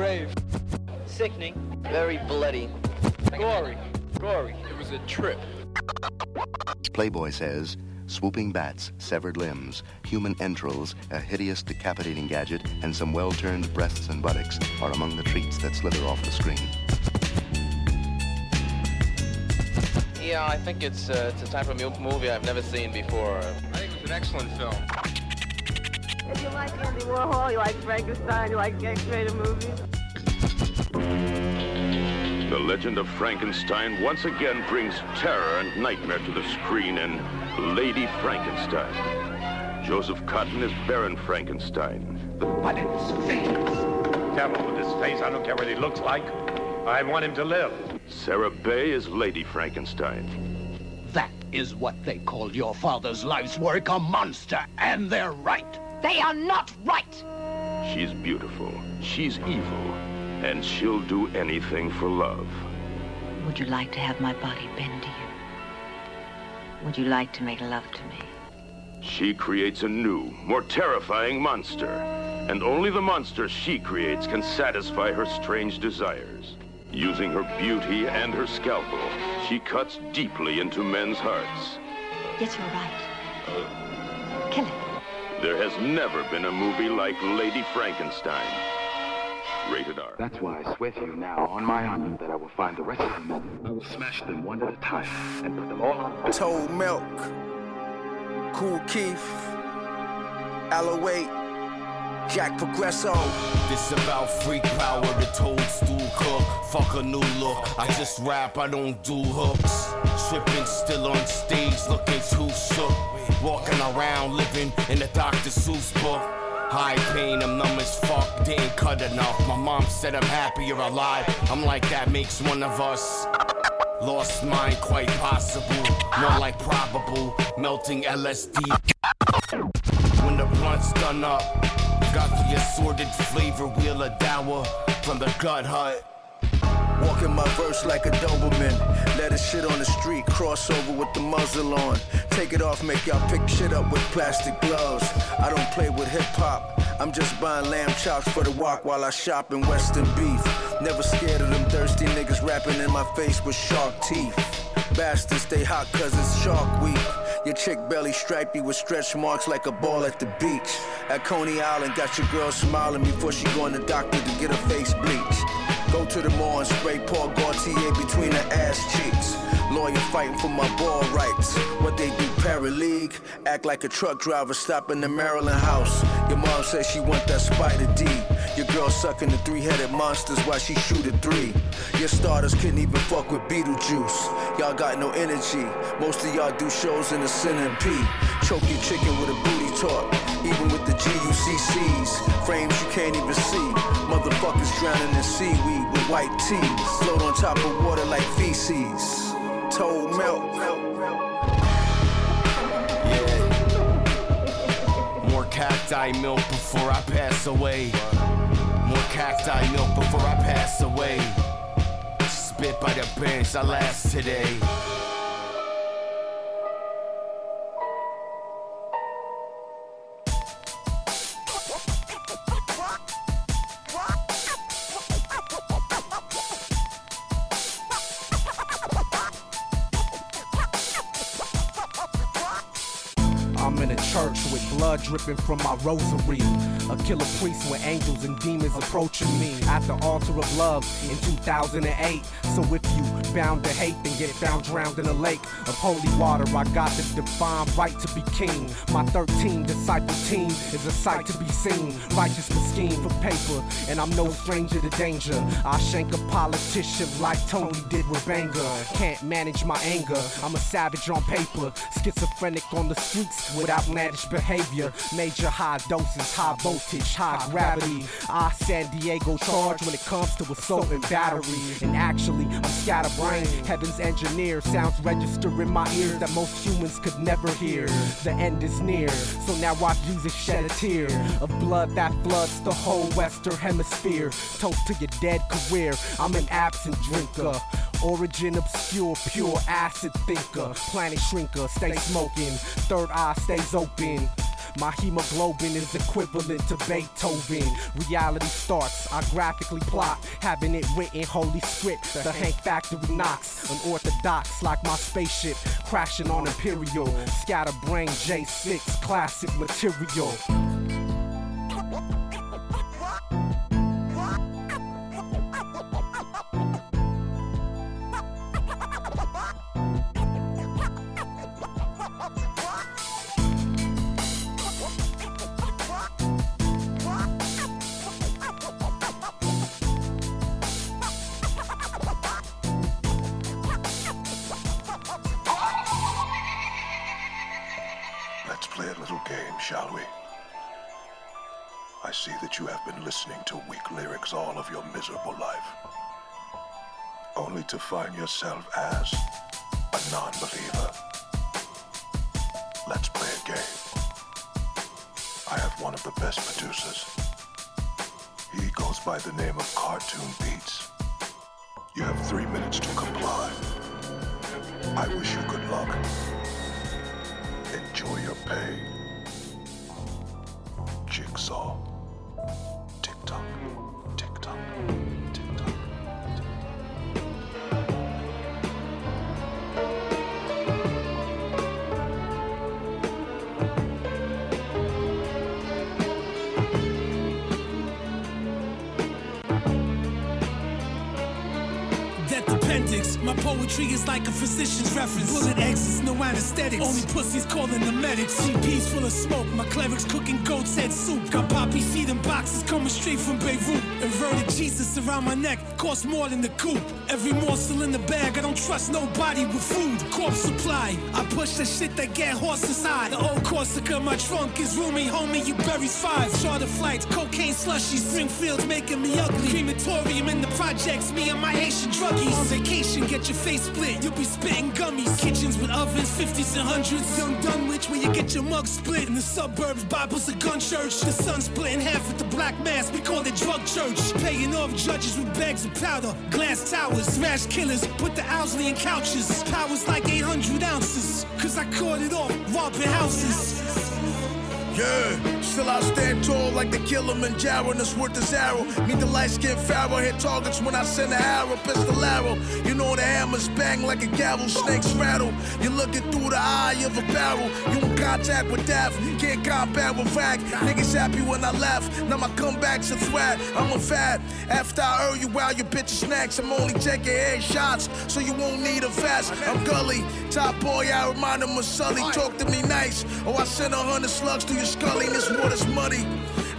grave. Sickening. Very bloody. Gory. Gory. It was a trip. Playboy says swooping bats, severed limbs, human entrails, a hideous decapitating gadget, and some well turned breasts and buttocks are among the treats that slither off the screen. Yeah, I think it's, uh, it's a type of movie I've never seen before. I think it was an excellent film. Andy Warhol, you like Frankenstein, you like X-rated movies. The legend of Frankenstein once again brings terror and nightmare to the screen in Lady Frankenstein. Joseph Cotten is Baron Frankenstein. The it's fake. Devil with his face, I don't care what he looks like. I want him to live. Sara Bay is Lady Frankenstein. That is what they called your father's life's work, a monster, and they're right. They are not right. She's beautiful, she's evil, and she'll do anything for love. Would you like to have my body bend to you? Would you like to make love to me? She creates a new, more terrifying monster. And only the monster she creates can satisfy her strange desires. Using her beauty and her scalpel, she cuts deeply into men's hearts. Yes, you're right. Uh, Kill it. There has never been a movie like Lady Frankenstein. Rated R. That's why I swear to you now, on my honor, that I will find the rest of the men. I will smash them one at a time and put them all on. Toad Milk, Kool Keith, Aloeight, Jak Progresso. This about freak power, the toadstool cook. Fuck a new look. I just rap, I don't do hooks. Tripping still on stage, looking too shook. Walking around, living in a Dr. Seuss book. High pain, I'm numb as fuck, didn't cut enough. My mom said I'm happy you're alive. I'm like, that makes one of us. Lost mind, quite possible. More like probable, melting LSD. When the blunt's done up, got the assorted flavor wheel of dower from the gut hut. Walking my verse like a Doberman. Let it shit on the street, crossover with the muzzle on. Take it off, make y'all pick shit up with plastic gloves. I don't play with hip hop. I'm just buying lamb chops for the walk while I shop in Western beef. Never scared of them thirsty niggas rapping in my face with shark teeth. Bastards stay hot cause it's shark week. Your chick belly stripey with stretch marks like a ball at the beach. At Coney Island, got your girl smiling before she go to the doctor to get her face bleached. Go to the mall and spray Paul Gaultier between her ass cheeks. Lawyer fighting for my ball rights. What they do, paraleague? Act like a truck driver stopping the Maryland house. Your mom says she want that spider D. Your girl sucking the three-headed monsters while she shoot a three. Your starters couldn't even fuck with Beetlejuice. Y'all got no energy. Most of y'all do shows in the P. Choke your chicken with a booty talk. Even with the GUCCs, frames you can't even see. Motherfuckers drowning in seaweed with white tees. Float on top of water like feces. Toad milk. Yeah. More cacti milk before I pass away. More cacti milk before I pass away. Spit by the bench, I last today. Blood dripping from my rosary. A killer priest with angels and demons approaching me at the altar of love in 2008. So if you bound to hate, then get found drowned in a lake of holy water. I got the divine right to be king. My 13 disciple team is a sight to be seen. Righteous scheme for paper, and I'm no stranger to danger. I shank a politician like Tony did with Banger. Can't manage my anger. I'm a savage on paper, schizophrenic on the streets with outlandish behavior. Major high doses, high voltage, high gravity. I San Diego charge when it comes to assault and battery. And actually, I'm scatterbrained, heaven's engineer. Sounds register in my ears that most humans could never hear. The end is near, so now I it shed a tear of blood that floods the whole western hemisphere. Toast to your dead career. I'm an absent drinker. Origin obscure, pure acid thinker. Planet shrinker, stay smoking. Third eye stays open. My hemoglobin is equivalent to Beethoven. Reality starts, I graphically plot, having it written holy script. The Hank Factory knocks, unorthodox like my spaceship, crashing on Imperial. Scatterbrain J6, classic material. Shall we? I see that you have been listening to weak lyrics all of your miserable life. Only to find yourself as a non believer. Let's play a game. I have one of the best producers. He goes by the name of Cartoon Beats. You have three minutes to comply. I wish you good luck. Enjoy your pain. Jigsaw. Tick tock. My poetry is like a physician's reference. Bullet exits, no anesthetics. Only pussies calling the medics. CP's full of smoke. My clerics cooking goat's head soup. Got poppy seed in boxes coming straight from Beirut. Inverted Jesus around my neck costs more than the coupe. Every morsel in the bag, I don't trust nobody with food. Corpse supply. I push the shit that get horses high. The old Corsica, my trunk is roomy, homie. You buries five. Charter flights, cocaine slushies, Springfield's making me ugly. Crematorium in the projects, me and my Haitian druggies. On vacation, get your face split. You'll be spitting gummies. Kitchens with ovens, 50s and 100s. Young Dunwich, where you get your mug split. In the suburbs, Bible's a gun church. The sun split in half with the black mass. We call it drug church. Paying off judges with bags of powder. Glass towers, smash killers. Put the Owsley in couches. Powers like 800 ounces. Cause I caught it off, robbing houses. Yeah, still I stand tall like the Kilimanjaro, and it's worth his arrow. Meet the light skinned pharaoh, hit targets when I send an arrow, pistol arrow. You know the hammers bang like a gavel, snakes rattle. You're looking through the eye of a barrel. You in contact with death, can't combat with rag. Niggas happy when I left, now my comeback's a threat. I'm a fat. After I earn you out, your bitches snacks. I'm only taking head shots, so you won't need a vest. I'm gully, top boy, I remind him of Sully. Talk to me nice, or I send a hundred slugs through your scully. This water's muddy.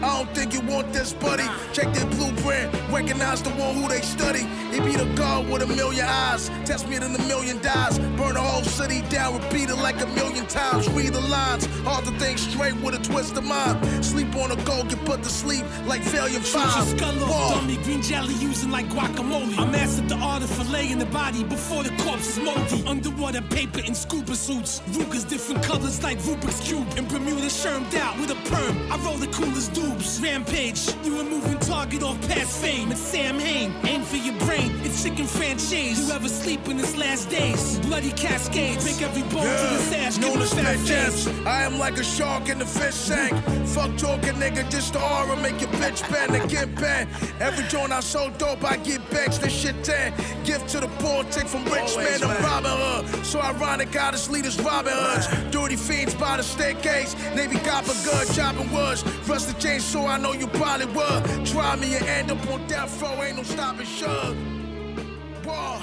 I don't think you want this, buddy. Check their blueprint, recognize the one who they study. He be the god with a million eyes. Test me than a million dies. Burn the whole city down, repeat it like a million times. Read the lines, all the things straight with a twist of mind. Sleep on a go, get put to sleep like failure five. skull off, dummy. Green jelly using like guacamole. I mastered the art of filleting the body before the corpse is moldy. Underwater paper in scuba suits. Ruger's different colors like Rubik's Cube. In Bermuda, shermed out with a perm. I roll the coolest dubs. Rampage. You a moving target off past fame. It's Samhain. Aim for your brain. It's chicken franchise. You ever sleep in his last days? Bloody cascades. Break every bone to his ass. Give known him as fat Mitch I am like a shark in the fish tank. Fuck talking, nigga, just the aura make your bitch bend and get bent. Every joint I so dope, I get benched. This shit ten. Gift to the poor, take from rich Always, man, I'm man. Robin Hood. So ironic, God is leaders, Robin Hoods. Dirty fiends by the staircase. Navy copper good, chopping woods. Rusty chainsaw, I know you probably would. Try me and end up on death row, ain't no stopping shug. Whoa.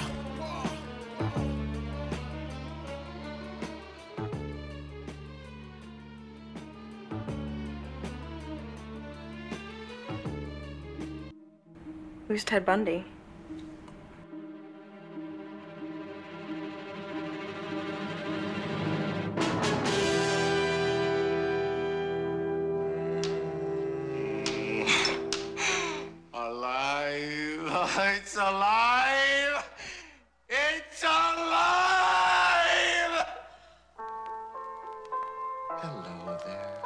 Who's Ted Bundy? It's alive! It's alive! Hello there.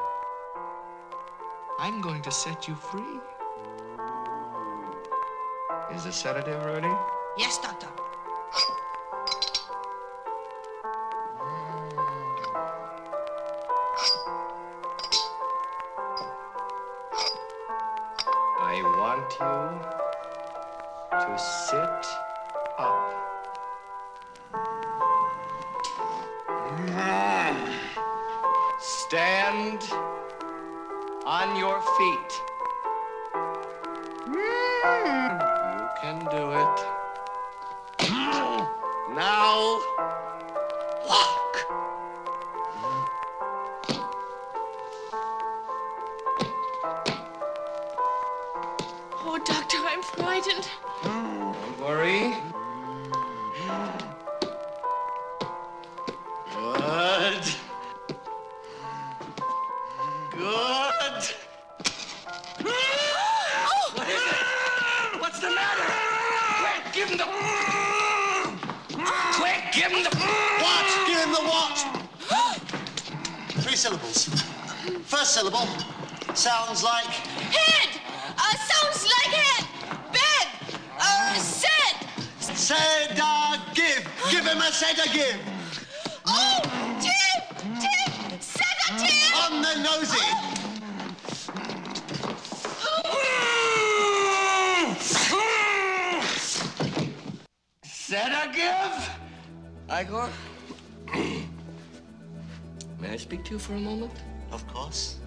I'm going to set you free. Is the sedative ready? Yes, Doctor. I want you to sit up. Stand on your feet. Hmm. You can do it. Now, walk. Oh, Doctor, I'm frightened worry. Good. Good. What is it? What's the matter? Quick, give him the. Quick, give him the. Watch! Give him the watch! Three syllables. First syllable sounds like. Head! Uh, sounds like head! Bed! Uh, said! said uh, give. Give him a sedative. Oh! Tip! Tip! Sedative! On the nosy. Sedative? Igor? May I speak to you for a moment? Of course.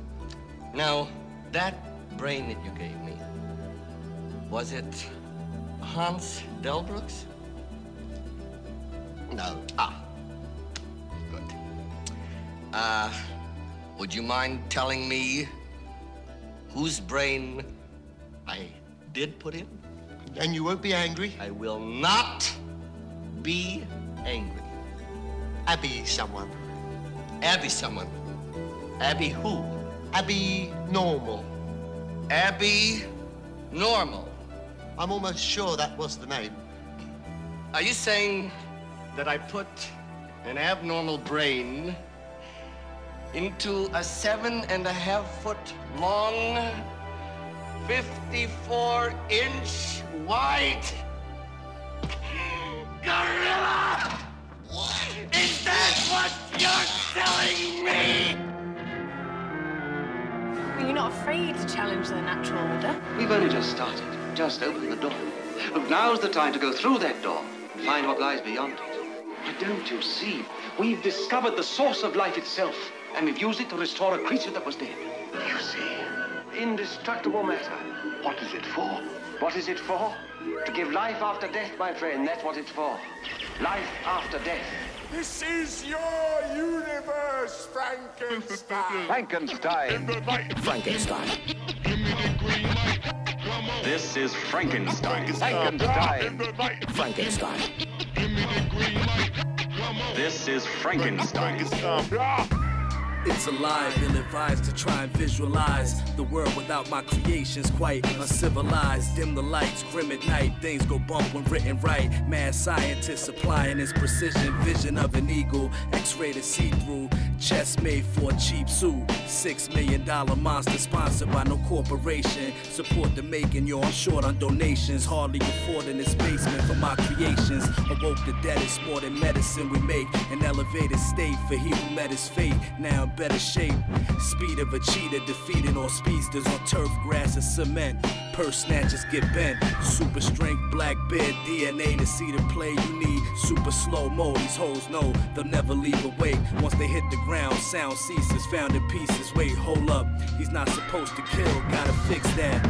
Now, that brain that you gave me, was it Hans Delbruck's? No. Ah. Good. Uh, would you mind telling me whose brain I did put in? And you won't be angry? I will not be angry. Abby someone. Abby someone. Abby who? Abby normal. Abby Normal. I'm almost sure that was the name. Are you saying that I put an abnormal brain into a seven and a half foot long, 54 inch wide gorilla? Is that what you're telling me? Are you not afraid to challenge the natural order? We've only just started, just opened the door. Look, now's the time to go through that door and find what lies beyond it. But don't you see? We've discovered the source of life itself, and we've used it to restore a creature that was dead. You see? Indestructible matter. What is it for? What is it for? To give life after death, my friend. That's what it's for. Life after death. This is your universe, Frankenstein. Frankenstein. Frankenstein. This is Frankenstein. Frankenstein. Frankenstein. This is Frankenstein. It's alive, ill advised to try and visualize the world without my creations, quite uncivilized. Dim the lights, grim at night, things go bump when written right. Mad scientist supplying his precision vision of an eagle, x ray to see-through, chest made for a cheap suit. Six million dollar monster sponsored by no corporation. Support the making, yo, I'm short on donations, hardly affording this basement for my creations. Awoke the dead, is more than medicine we make. An elevated state for he who met his fate. Now in better shape. Speed of a cheetah, defeating all speedsters on turf, grass, and cement. Purse snatchers get bent. Super strength, black beard, DNA to see the play you need. Super slow mo, these hoes know they'll never leave awake. Once they hit the ground, sound ceases, found in pieces. Wait, hold up, he's not supposed to kill, gotta fix that.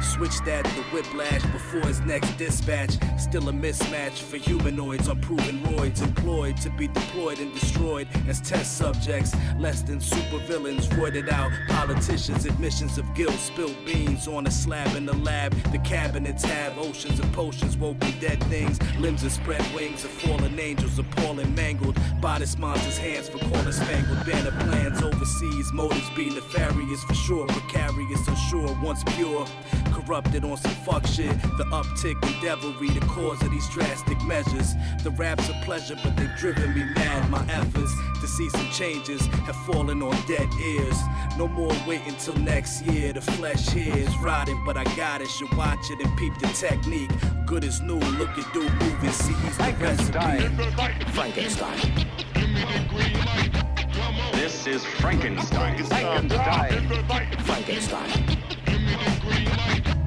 Switch that to whiplash before his next dispatch. Still a mismatch for humanoids, unproven roids employed to be deployed and destroyed as test subjects. Less than supervillains, roided out politicians, admissions of guilt, spilled beans on a slab in the lab. The cabinets have oceans of potions, woken dead things, limbs of spread wings of fallen angels, appalling mangled. Bodice monsters, hands for corner spangled, banner plans overseas, motives be nefarious for sure, precarious, unsure, once pure. Corrupted on some fuck shit. The uptick in devilry, the cause of these drastic measures. The raps are pleasure, but they've driven me mad. My efforts to see some changes have fallen on dead ears. No more waiting till next year. The flesh here is rotting, but I got it. Should watch it and peep the technique. Good as new, look at dude moving, see he's the recipe. Frankenstein. This is Frankenstein. Frankenstein. Frankenstein. Dynamite.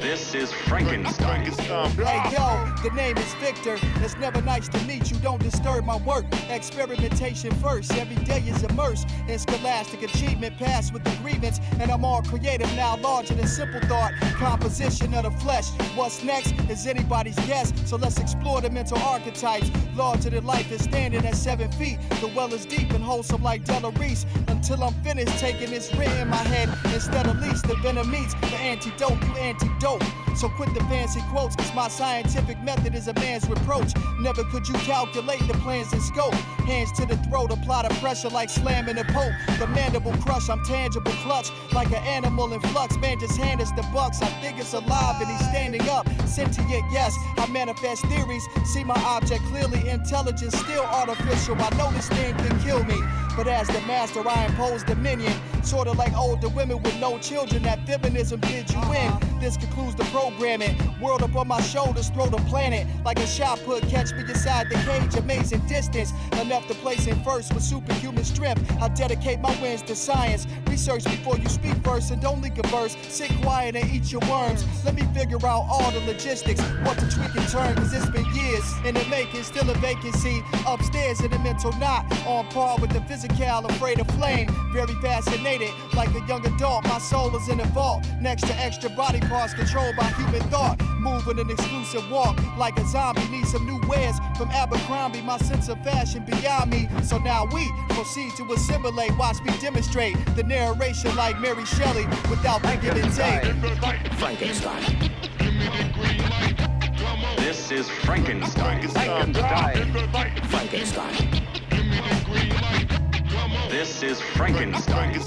This is Frankenstein. Hey yo, the name is Victor. It's never nice to meet you. Don't disturb my work. Experimentation first. Every day is immersed in scholastic achievement, passed with agreements. And I'm all creative now, larger than simple thought. Composition of the flesh. What's next is anybody's guess. So let's explore the mental archetypes. Larger than life is standing at seven feet. The well is deep and wholesome like Della Reese. Until I'm finished taking this writ in my head. Instead of least, the venom meets the antidote. You antidote. So quit the fancy quotes, cause my scientific method is a man's reproach. Never could you calculate the plans and scope. Hands to the throat, apply the pressure like slamming a pope. The mandible crush, I'm tangible clutch, like an animal in flux. Man, just hand us the bucks. I think it's alive and he's standing up. Sentient, yes, I manifest theories. See my object clearly, intelligence still artificial. I know this thing can kill me. But as the master, I impose dominion. Sorta like older women with no children, that feminism did you in. This concludes the programming. World up on my shoulders, throw the planet like a shot put. Catch me inside the cage, amazing distance. Enough to place in first with superhuman strength. I dedicate my wins to science. Research before you speak first and don't leak a verse. Sit quiet and eat your worms. Let me figure out all the logistics. What to tweak and turn, cause it's been years in the making. Still a vacancy upstairs in the mental knot. On par with the physical, afraid of flame. Very fascinated, like a young adult. My soul is in a vault next to extra body parts controlled by human thought. Moving an exclusive walk like a zombie. Need some new wares from Abercrombie. My sense of fashion beyond me. So now we proceed to assimilate. Watch me demonstrate the narration like Mary Shelley without the give and take. Frankenstein. This is Frankenstein. Frankenstein. Frankenstein. This is Frankenstein.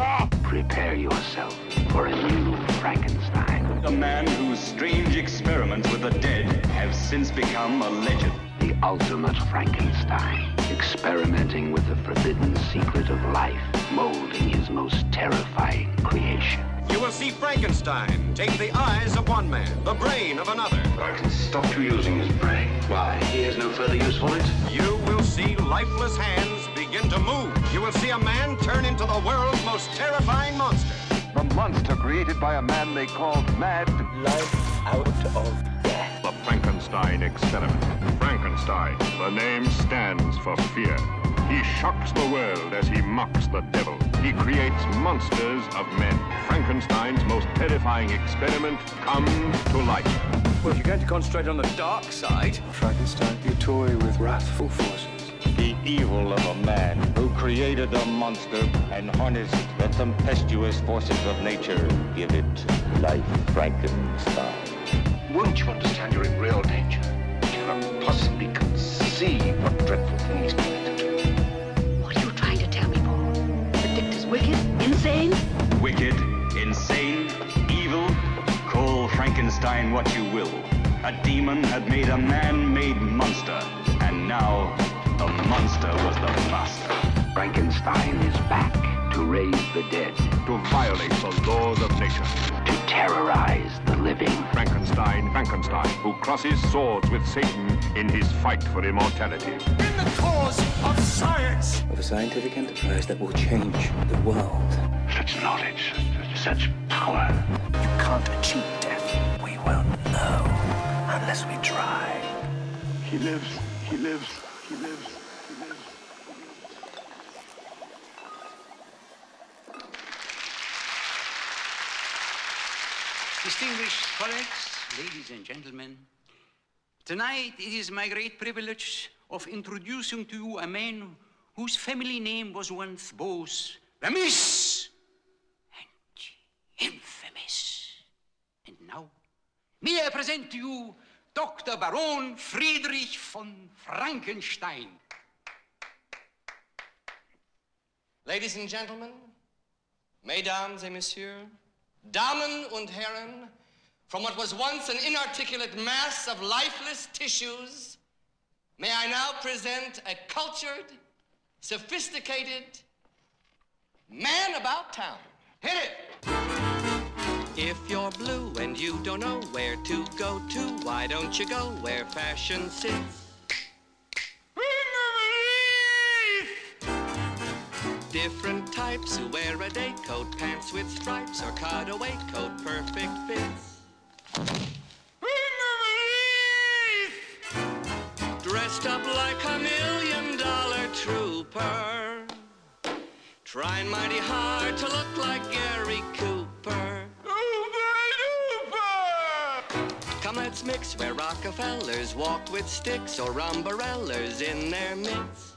Ah! Prepare yourself for a new Frankenstein. A man whose strange experiments with the dead have since become a legend. The ultimate Frankenstein. Experimenting with the forbidden secret of life, molding his most terrifying creation. You will see Frankenstein take the eyes of one man, the brain of another. I can stop you using his brain. Why? He has no further use for it? You will see lifeless hands begin to move. You will see a man turn into the world's most terrifying monster. The monster created by a man they called Mad. Life out of death. The Frankenstein experiment. Frankenstein. The name stands for fear. He shocks the world as he mocks the devil. He creates monsters of men. Frankenstein's most terrifying experiment comes to life. Well, if you're going to concentrate on the dark side, Frankenstein, you toy with wrathful forces. The evil of a man who created a monster and harnessed the tempestuous forces of nature. Give it life, Frankenstein. Won't you understand you're in real danger? You cannot possibly conceive what dreadful thing he's going to do. What are you trying to tell me, Paul? The Dictator's wicked? Insane? Wicked, insane, evil. Call Frankenstein what you will. A demon had made a man-made monster, and now the monster was the master. Frankenstein is back to raise the dead, To violate the laws of nature. to terrorize the living. Frankenstein, Frankenstein, who crosses swords with Satan in his fight for immortality. In the cause of science. Of a scientific enterprise that will change the world. Such knowledge, such power. You can't achieve death. We won't know unless we try. He lives, he lives, he lives, he lives. Distinguished colleagues, ladies and gentlemen, tonight it is my great privilege of introducing to you a man whose family name was once both famous and infamous. And now, may I present to you Dr. Baron Friedrich von Frankenstein. Ladies and gentlemen, mesdames et messieurs, Damen und Herren, from what was once an inarticulate mass of lifeless tissues, may I now present a cultured, sophisticated man about town. Hit it! If you're blue and you don't know where to go to, why don't you go where fashion sits? Different types who wear a day coat, pants with stripes, or cutaway coat, perfect fits. Dressed up like a million dollar trooper. Trying mighty hard to look like Gary Cooper. Come, let's mix where Rockefellers walk with sticks or umbrellas in their mix.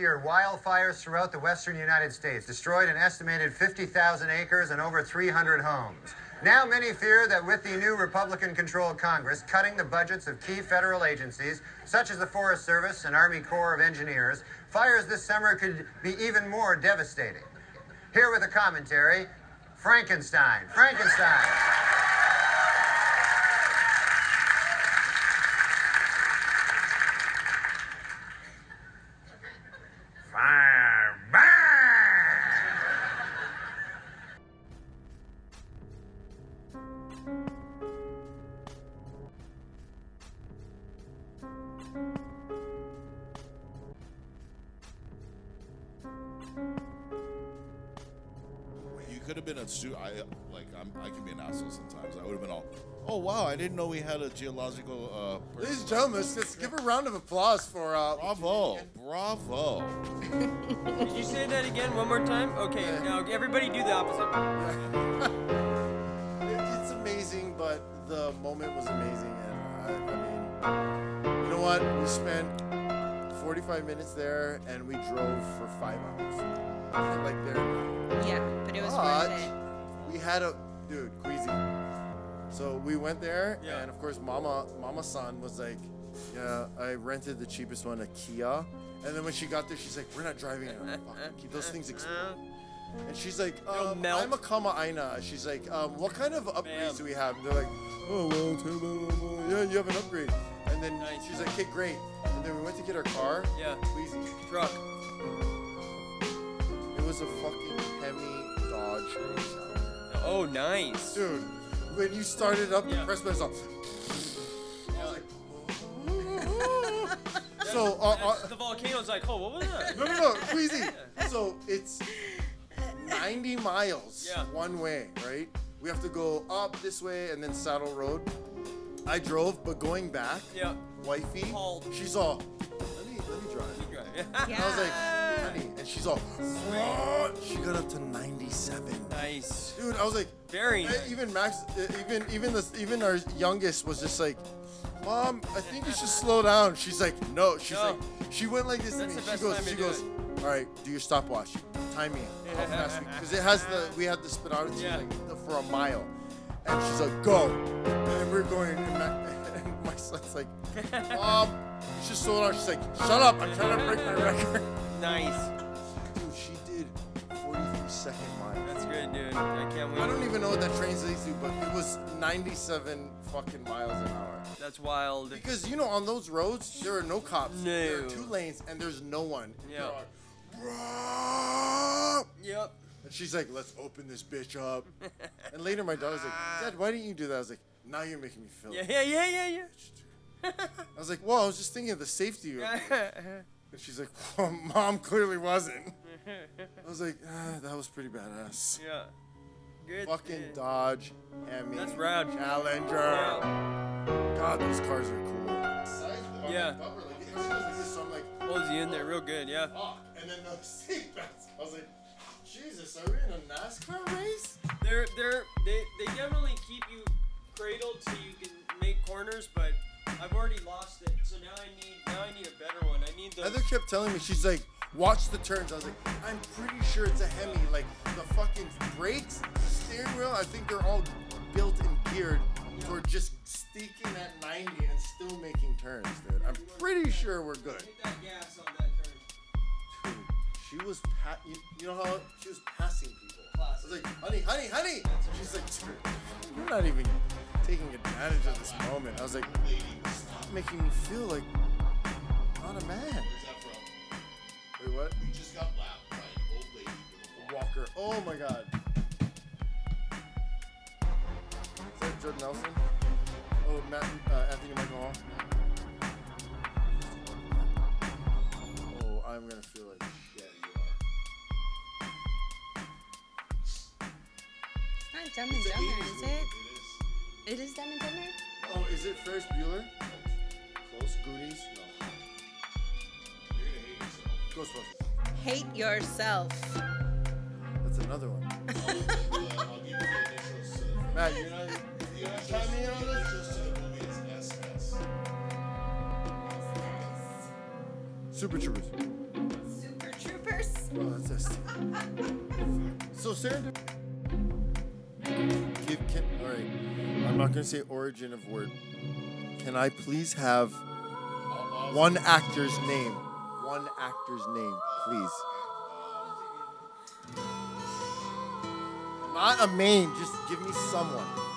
Year, wildfires throughout the western United States destroyed an estimated 50,000 acres and over 300 homes. Now, many fear that with the new Republican controlled Congress cutting the budgets of key federal agencies, such as the Forest Service and Army Corps of Engineers, fires this summer could be even more devastating. Here with a commentary Frankenstein. Frankenstein. Had a geological. Uh, person." Ladies and gentlemen, let's, let's give a round of applause for. Uh, bravo, bravo. Did you say that again one more time? Okay, now everybody do the opposite. It's amazing, but the moment was amazing, and I, I mean, you know what? We spent 45 minutes there, and we drove for five hours. like there. Yeah, but it was But worth it. we had a dude, Queasy. So we went there, and of course, Mama, Mama San was like, "Yeah, I rented the cheapest one, a Kia." And then when she got there, she's like, "We're not driving it. Fuck, keep those things explode." And she's like, um, "I'm a Kama Aina." She's like, um, "What kind of upgrades do we have?" And they're like, "Oh well, yeah, you have an upgrade." And then she's like, "Okay, great." And then we went to get our car. Yeah. Queasy. Truck. It was a fucking Hemi Dodge. Oh, nice. Dude, when you started up, the press button. So, uh, uh, the volcano's like, oh, what was that? no, no, no, Queasy. So it's 90 miles Yeah. one way, right? We have to go up this way and then Saddle Road. I drove, but going back, Yeah. wifey, she's all, let me, let me drive. And I was like, honey, and she's all, "What?" she got up to 97. Nice. Dude, I was like, Very nice. Even Max, even even the even our youngest was just like, Mom, I think you should slow down. She's like, no. She's No. like, she went like this That's to me. She goes, she goes, all right, do your stopwatch. Time me. How fast Because it has the, we had the speedometer Yeah. like, the- for a mile. And she's like, go. And we're going, and my, and my son's like, Mom, you should slow down. She's like, shut up. I'm trying to break my record. Nice. Dude, she did 43 second mile. That's good, dude. I can't wait. I don't even know what that translates to, but it was 97 fucking miles an hour. That's wild. Because you know, on those roads, there are no cops. No. There are two lanes, and there's no one. Yeah. Yep. And she's like, "Let's open this bitch up." and later, my daughter's like, "Dad, why didn't you do that?" I was like, "Now you're making me feel." Yeah, yeah, yeah, yeah, yeah. I was like, "Well, I was just thinking of the safety." of it." and she's like, well, "Mom clearly wasn't." I was like, ah, "That was pretty badass." yeah. Good. Fucking dude. Dodge, Hemi, That's rad. Challenger. God, those cars are cool. Yeah. So I'm like, Holds you in there real good, yeah. fuck. And then the seatbelts. I was like, Jesus, are we in a NASCAR race? They're they're they, they definitely keep you cradled so you can make corners, but I've already lost it. So now I need now I need a better one. I need those. Heather kept telling me, she's like, watch the turns. I was like, I'm pretty sure it's a Hemi. Like, the fucking brakes, steering wheel, I think they're all built and geared for just sneaking at 90 and still making turns, dude. I'm pretty sure we're good. Hit that gas on that turn. Dude, she was, pa- you, you know how she was passing people. I was like, honey, honey, honey. She's like, dude, you're not even taking advantage of this moment. I was like, "Stop making me feel like not a man. Wait, what? We just got by an old lady walker. Oh my god. Is that Jordan Nelson? Oh, Matt, uh, Anthony Michael Hall. Oh, I'm gonna feel like shit. It's not Dumb and Dumber, is it? It is Diamond Partner? Oh, is it Ferris Bueller? Close Goonies? No. You're gonna hate yourself. Ghostbusters. Hate yourself. That's another one. Matt, you're not. You not? Super Troopers. Super Troopers? Oh, that's so Sarah I'm not going to say origin of word. Can I please have one actor's name? One actor's name, please. Not a main, just give me someone.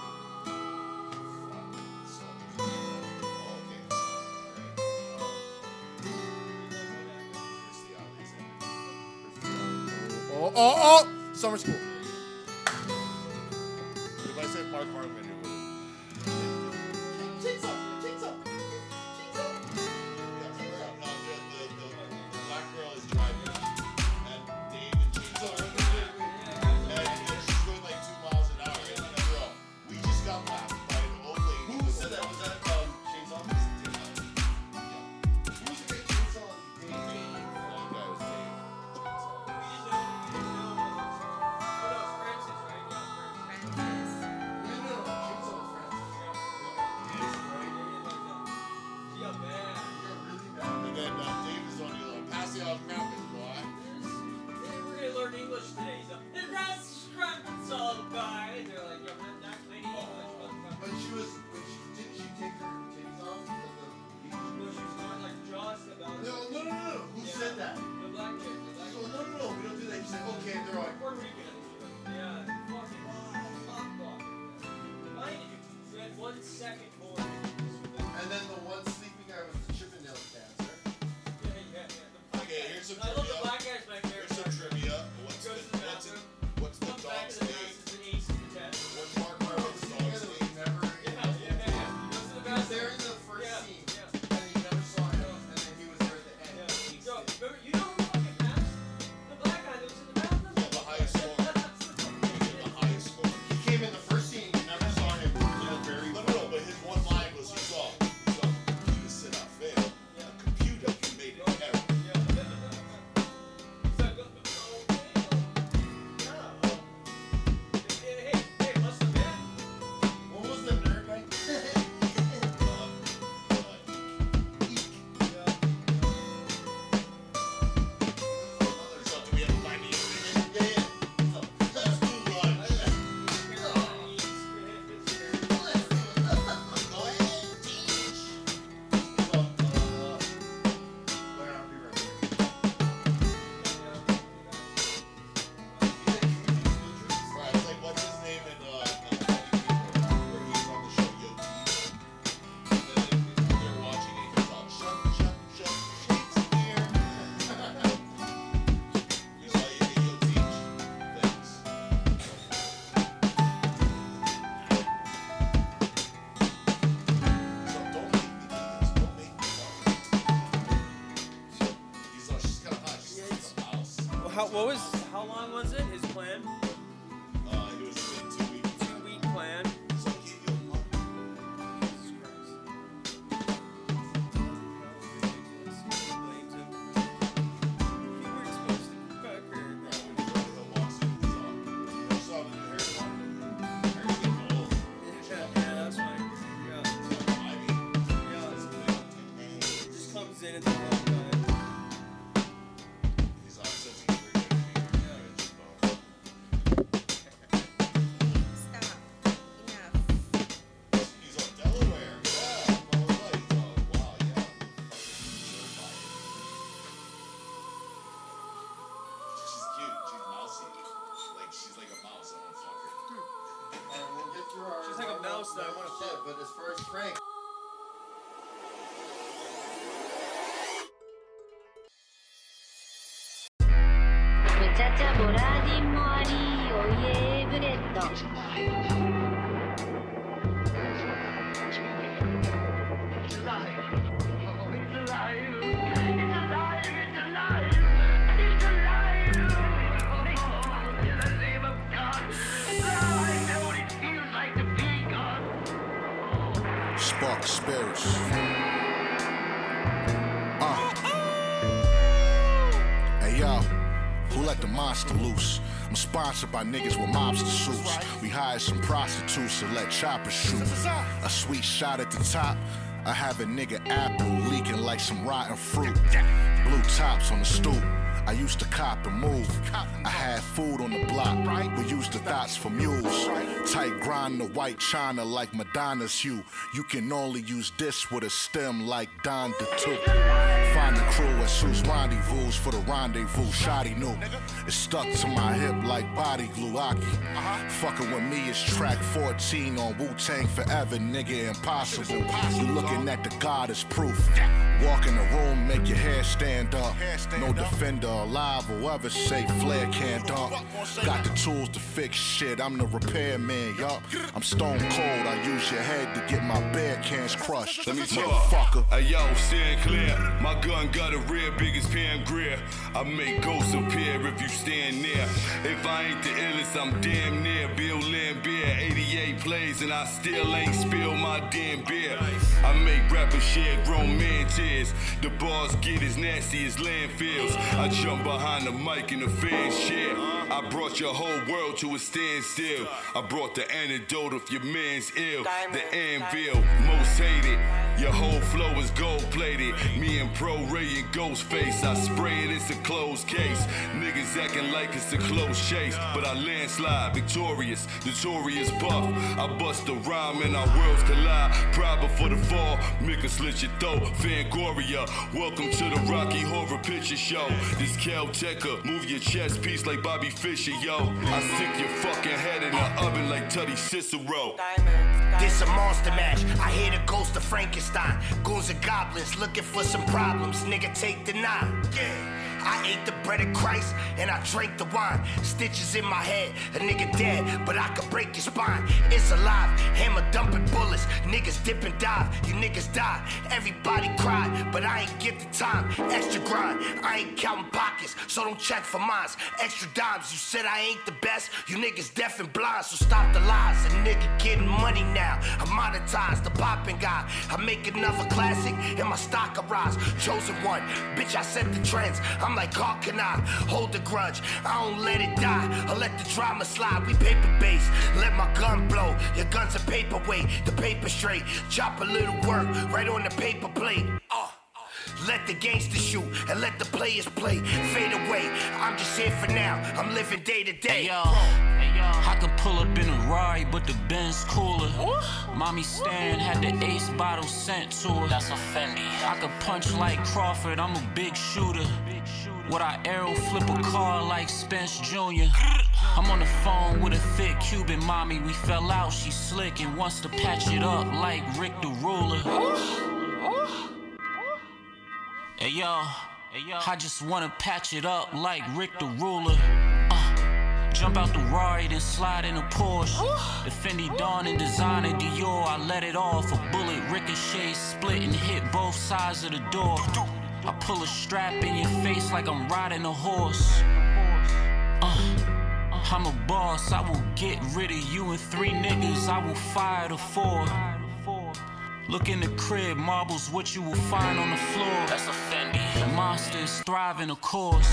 what was チャチャボラーディンもありおいえブレッド「the monster loose? I'm sponsored by niggas with mobster suits. We hired some prostitutes to let choppers shoot. A sweet shot at the top. I have a nigga apple leaking like some rotten fruit. Blue tops on the stoop. I used to cop and move. I had food on the block. We used the thoughts for mules. Tight grind the white china like Madonna's hue. You can only use this with a stem like Don the. Find the crew at Sue's rendezvous for the rendezvous. Shoddy knew. It's stuck to my hip like body glue. Aki. Fucking with me is track 14 on Wu Tang Forever, nigga. Impossible. You looking at the God proof. Walk in the room, make your hair stand up. No defender alive will ever say Flair can't dunk. Got the tools to fix shit, I'm the repairman, yup. I'm stone cold, I use your head to get my bear cans crushed. Let me talk. Motherfucker. Hey yo, stand clear. My gun got a rear big as Pam Grier. I make ghosts appear if you stand near. If I ain't the illest, I'm damn near. Bill Laimbeer, 88 plays, and I still ain't spill my damn beer. I make rappers shed grown man tears. The bars get as nasty as landfills. I jump behind the mic and the fans share. I brought your whole world to a standstill. I brought the antidote if your man's ill. The anvil, most hated. Your whole flow is gold plated. Me and Pro Ray and Ghostface. I spray it, it's a closed case. Niggas acting like it's a close chase. But I landslide, victorious, notorious buff. I bust a rhyme and our worlds collide. Pride before the fall, make a slit your throat. Fangoria, welcome to the Rocky Horror Picture Show. This Calteca, move your chest piece like Bobby Fischer, yo. I stick your fucking head in the oven like Tutty Cicero. This a monster match. I hear the ghost of Frankenstein. Goons and goblins looking for some problems. Nigga, take the nine. Yeah. I ate the bread of Christ and I drank the wine. Stitches in my head, a nigga dead, but I could break your spine. It's alive, hammer dumping bullets. Niggas dip and dive, you niggas die. Everybody cried, but I ain't get the time. Extra grind, I ain't counting pockets, so don't check for mines. Extra dimes, you said I ain't the best. You niggas deaf and blind, so stop the lies. A nigga getting money now. I'm monetized, the popping guy. I make another classic and my stock arise. Chosen one, bitch, I set the trends. I'm like, how can I hold the grudge? I don't let it die. I let the drama slide. We paper based. Let my gun blow. Your gun's a paperweight. The paper straight. Chop a little work right on the paper plate. Uh. Let the gangsters shoot and let the players play. Fade away. I'm just here for now. I'm living day to day. Hey, yo. I could pull up in a ride, but the Benz cooler. Mommy Stan had the ace bottle sent to her. That's a Fendi. I could punch like Crawford, I'm a big shooter. big shooter. Would I arrow flip a car like Spence Jr.? I'm on the phone with a thick Cuban mommy. We fell out, she slick and wants to patch it up like Rick the Ruler. Hey yo, I just wanna patch it up like Rick the Ruler. Uh, jump out the Rari, then slide in a Porsche. The Fendi Dawn and designer Dior, I let it off. A bullet ricochet, split and hit both sides of the door. I pull a strap in your face like I'm riding a horse. Uh, I'm a boss, I will get rid of you and three niggas, I will fire the four. Look in the crib, marbles what you will find on the floor. That's a Fendi. The monster is thriving, of course.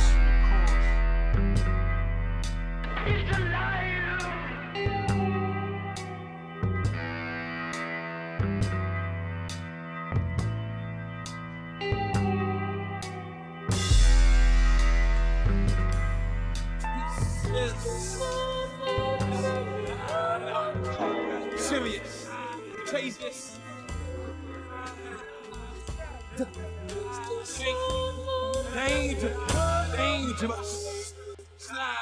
Serious. Craziest. Danger, dangerous. Style.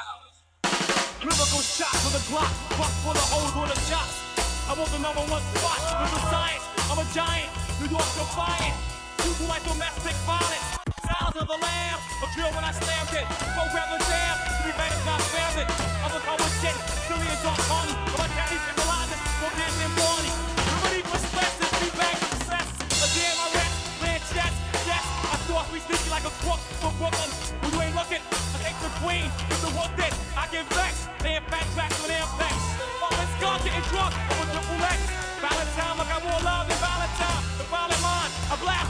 Lyrical shots on the Glock, buck full of holes on the shots. I want the number one spot with the science. I'm a giant, New York defiant. People like domestic violence. styles of the lamb. A drill when I slammed it. Program the jam. Three minutes not found it. Other power shit. Silly as on party. Get vexed. They apex. Oh, it's gone getting drunk. Over triple X. Valentine,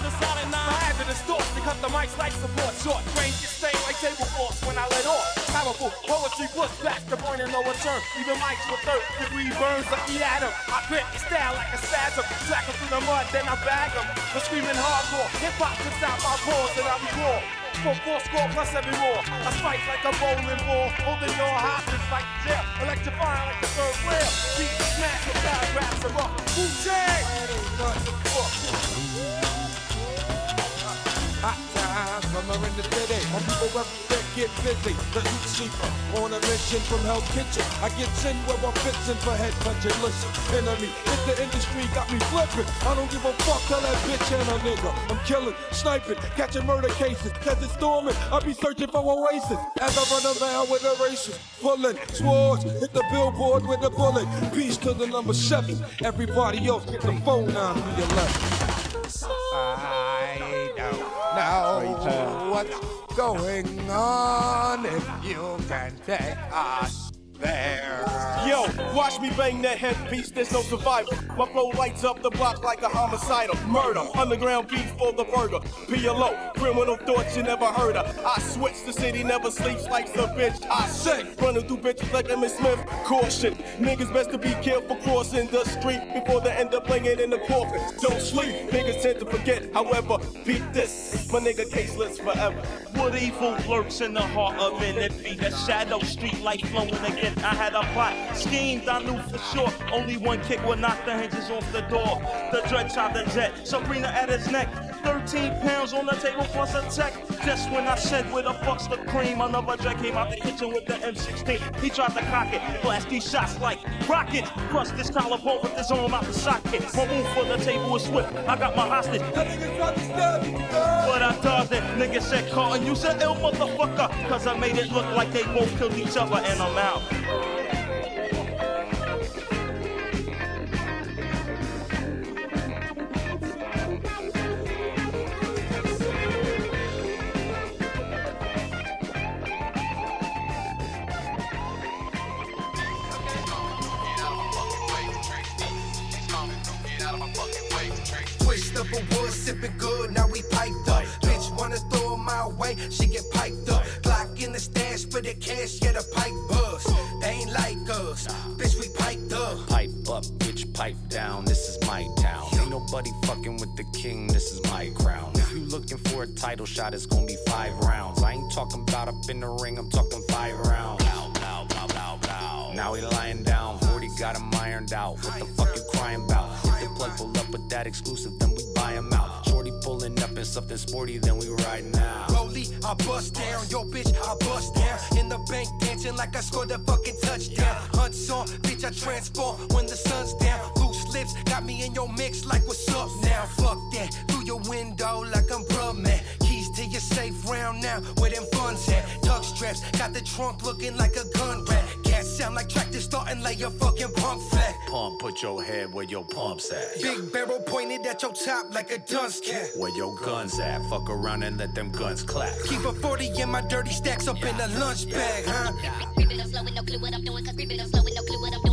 the solid nine. I had to distort because the mic's like support. Short range get stained like table force when I let off. Powerful poetry push back the point and no return. Even mics with third degree burns, I eat at 'em. I grip your style like a spasm. Track 'em through the mud, then I bag 'em. I'm screaming hardcore. Hip hop comes out my pores and I be raw. For four score plus every roar. I spike like a bowling ball. Holding your hostage like jail. Electrifying like the third rail. Beat the smash with paragraphs of rock. Wu-Tang! Summer in the city. My people day get busy. The heat seeker on a mission from Hell's Kitchen. I get in where I'm fixing for head punching. Listen, enemy, if the industry got me flipping, I don't give a fuck. Tell that bitch and a nigga. I'm killing, sniping, catching murder cases. Cause it's storming. I be searching for oasis. As I run around with a racist. Pulling swords, hit the billboard with a bullet. Peace to the number seven. Everybody else get the phone on to. I don't know uh, what's going on if you can take us there. Yo, watch me bang that headpiece, there's no survival. My flow lights up the block like a homicidal murder. Underground beef for the burger. PLO, criminal thoughts you never heard of. I switch the city, never sleeps like the bitch. I say, running through bitches like Emmitt Smith. Caution, niggas best to be careful crossing the street before they end up laying in the coffin. Don't sleep, niggas tend to forget. However, beat this, my nigga caseless forever. What evil lurks in the heart of men? It be the shadow street light flowing again. I had a plot, schemed, I knew for sure. Only one kick would knock the hinges off the door. The dread shot the jet, Sabrina at his neck. 13 pounds on the table plus a tech. Just when I said where the fuck's the cream, another jet came out the kitchen with the M16. He tried to cock it, blast these shots like rocket. Crushed this collarbone with his arm out the socket. My move for the table is swift. I got my hostage. That nigga tried to stab me. But I dodged it. Nigga said, Carlton, you said ill motherfucker. Cause I made it look like they both killed each other and I'm out. A wood, good, now we piped up. Bitch wanna throw 'em my way, she get piped up. Glock in the stash for the cash, yeah, the pipe buzz. They ain't like us, bitch, we piped up. Pipe up, bitch, pipe down. This is my town. Ain't nobody fucking with the king. This is my crown. If you looking for a title shot, it's gonna be five rounds. I ain't talking about up in the ring. I'm talking five rounds. Bow, bow, bow, bow, bow. Now he lying down. 40 got him ironed out. What the fuck you crying about? If the plug pull up with that exclusive, then we buy him out. Pulling up in something sporty, then we riding now. Rolly, I bust down, yo bitch, I bust down. In the bank dancing like I scored a fucking touchdown. Hunts on, bitch, I transform when the sun's down. Loose lips got me in your mix like what's up now? Fuck that, through your window like I'm bruh man. Keys to your safe round now, where them funds at? Tug straps, got the trunk looking like a gun rack. Cat sound like tractor starting like your fucking pump flat. Pump, put your head where your pumps at. Big barrel pointed at your top like a dunce cat. Where your guns at? Fuck around and let them guns clap. Keep a 40 in my dirty stacks up in a lunch bag, huh? Creep it up slow with no clue what I'm doing, cause creep it up slow with no clue what I'm doing,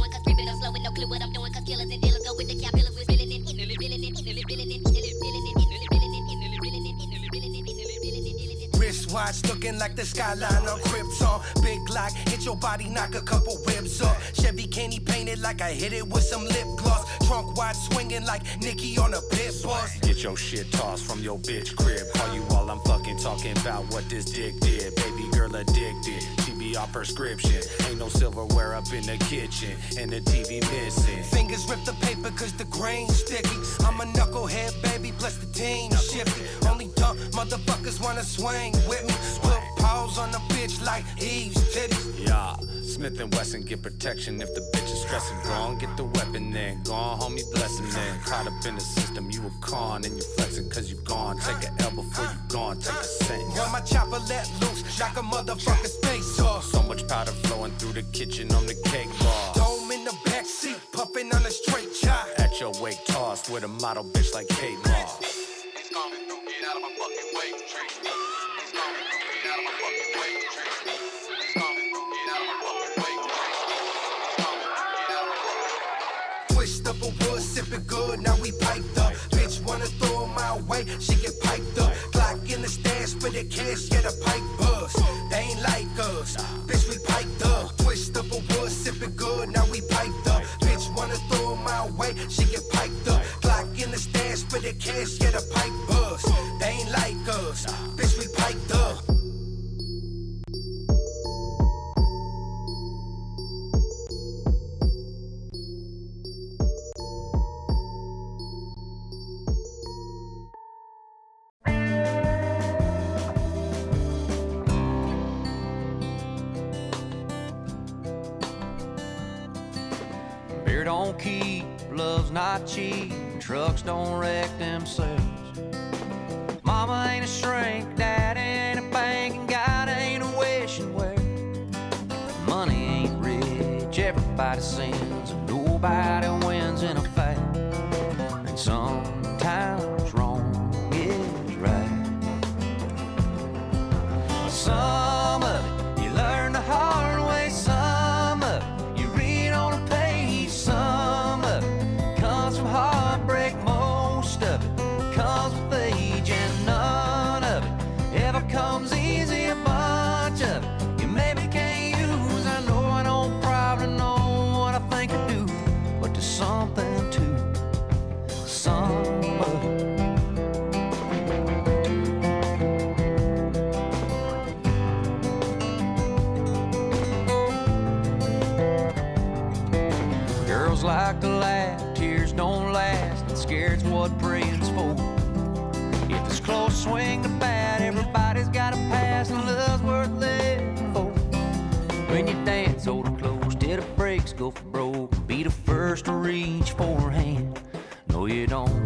Wristwatch looking like the skyline on Krypton. Big lock, hit your body, knock a couple ribs off. Chevy candy painted like I hit it with some lip gloss. Trunk wide swinging like Nicki on a pit boss. Get your shit tossed from your bitch crib. Call you while I'm fucking talking about what this dick did. Baby girl addicted. Be off prescription. Ain't no silverware up in the kitchen. And the TV missing. Fingers rip the paper cause the grain's sticky. I'm a knucklehead, baby, plus the team shifty. Only dumb motherfuckers wanna swing with me. Put paws on the bitch like Eve's titties. Yeah, Smith and Wesson get protection if the bitch is stressing. Go on, get the weapon then. Go on, homie, bless him then. Caught up in the system, you a con and you flexing cause you gone. Take a L before you gone, take a sentence. Got my chopper let loose, knock a motherfucker space off. So much powder flowing through the kitchen on the cake boss. Dome in the backseat, puffing on a straight chop. At your wake toss with a model bitch like Kate Moss. Twist sipping good, now we piped up. Bitch wanna throw my way, she get piped up. Glock in the stash for the cash, yeah, a pipe bust. They ain't like us, bitch, we piped up. Twist up a wood, sipping good, now we piped up. Bitch wanna throw my way, she get piped up. Glock in the stash for the cash, yeah, a pipe bust. They ain't like us, bitch, we piped up. Keep, love's not cheap, trucks don't wreck themselves. Mama ain't a shrink, dad ain't a bank, and God ain't a wishing well. Money ain't rich, everybody sins, and nobody Be the first to reach for a hand. No, you don't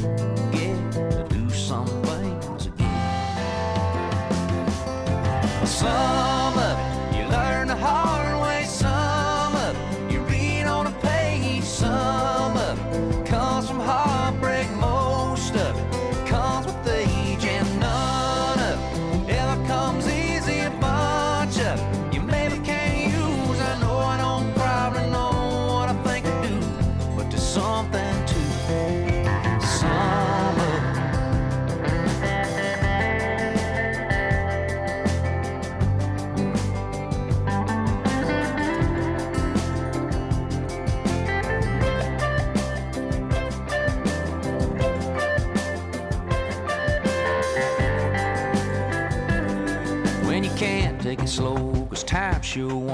cause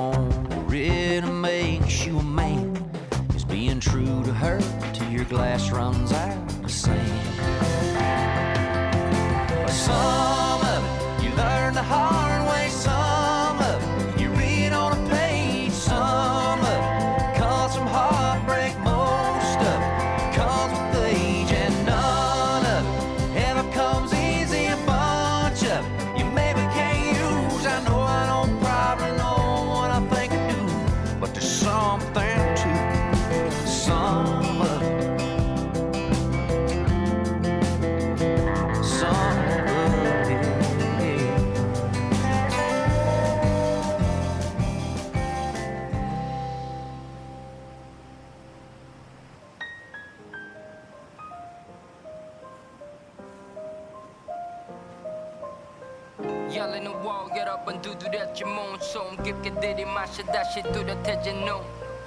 soon. Give get diddy my shit, that shit do the tejen no.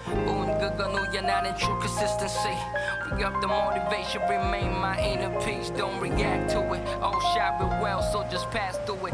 Un gaganuya not true consistency. We up the motivation, remain my inner peace. Don't react to it. Oh, All shot real well, so just pass through it.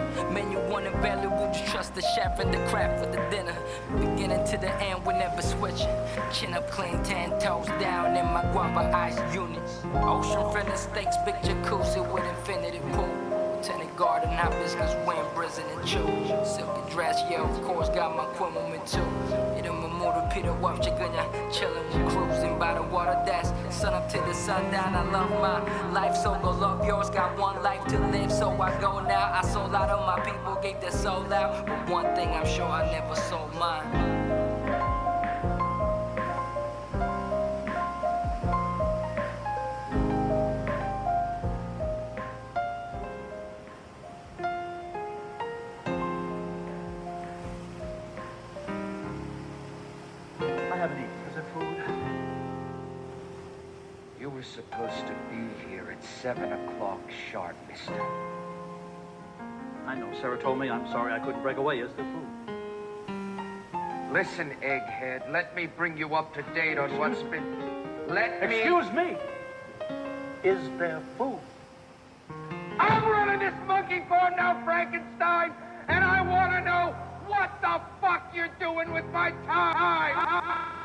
Menu one and value would you trust the chef and the craft for the dinner Beginning to the end we never switching Chin up clean ten toes down in my guava ice units Ocean friendly steaks big jacuzzi with infinity pool Lieutenant Garden, hibiscus, wind, prison, and chew. Silky dress, yeah, of course, got my equipment too. 이름은 모두 필요 없지 그냥 chillin' with cruising by the water. That's sun up to the sundown. I love my life, so go love yours. Got one life to live, so I go now. I sold out of my people, gave their soul out. But one thing I'm sure I never sold mine. Supposed to be here at 7 o'clock sharp, mister. I know. Sarah told me. I'm sorry I couldn't break away. Is there food? Listen, egghead, let me bring you up to date on what's been. Let me. Excuse me. Is there food? I'm running this monkey farm now, Frankenstein, and I want to know what the fuck you're doing with my time.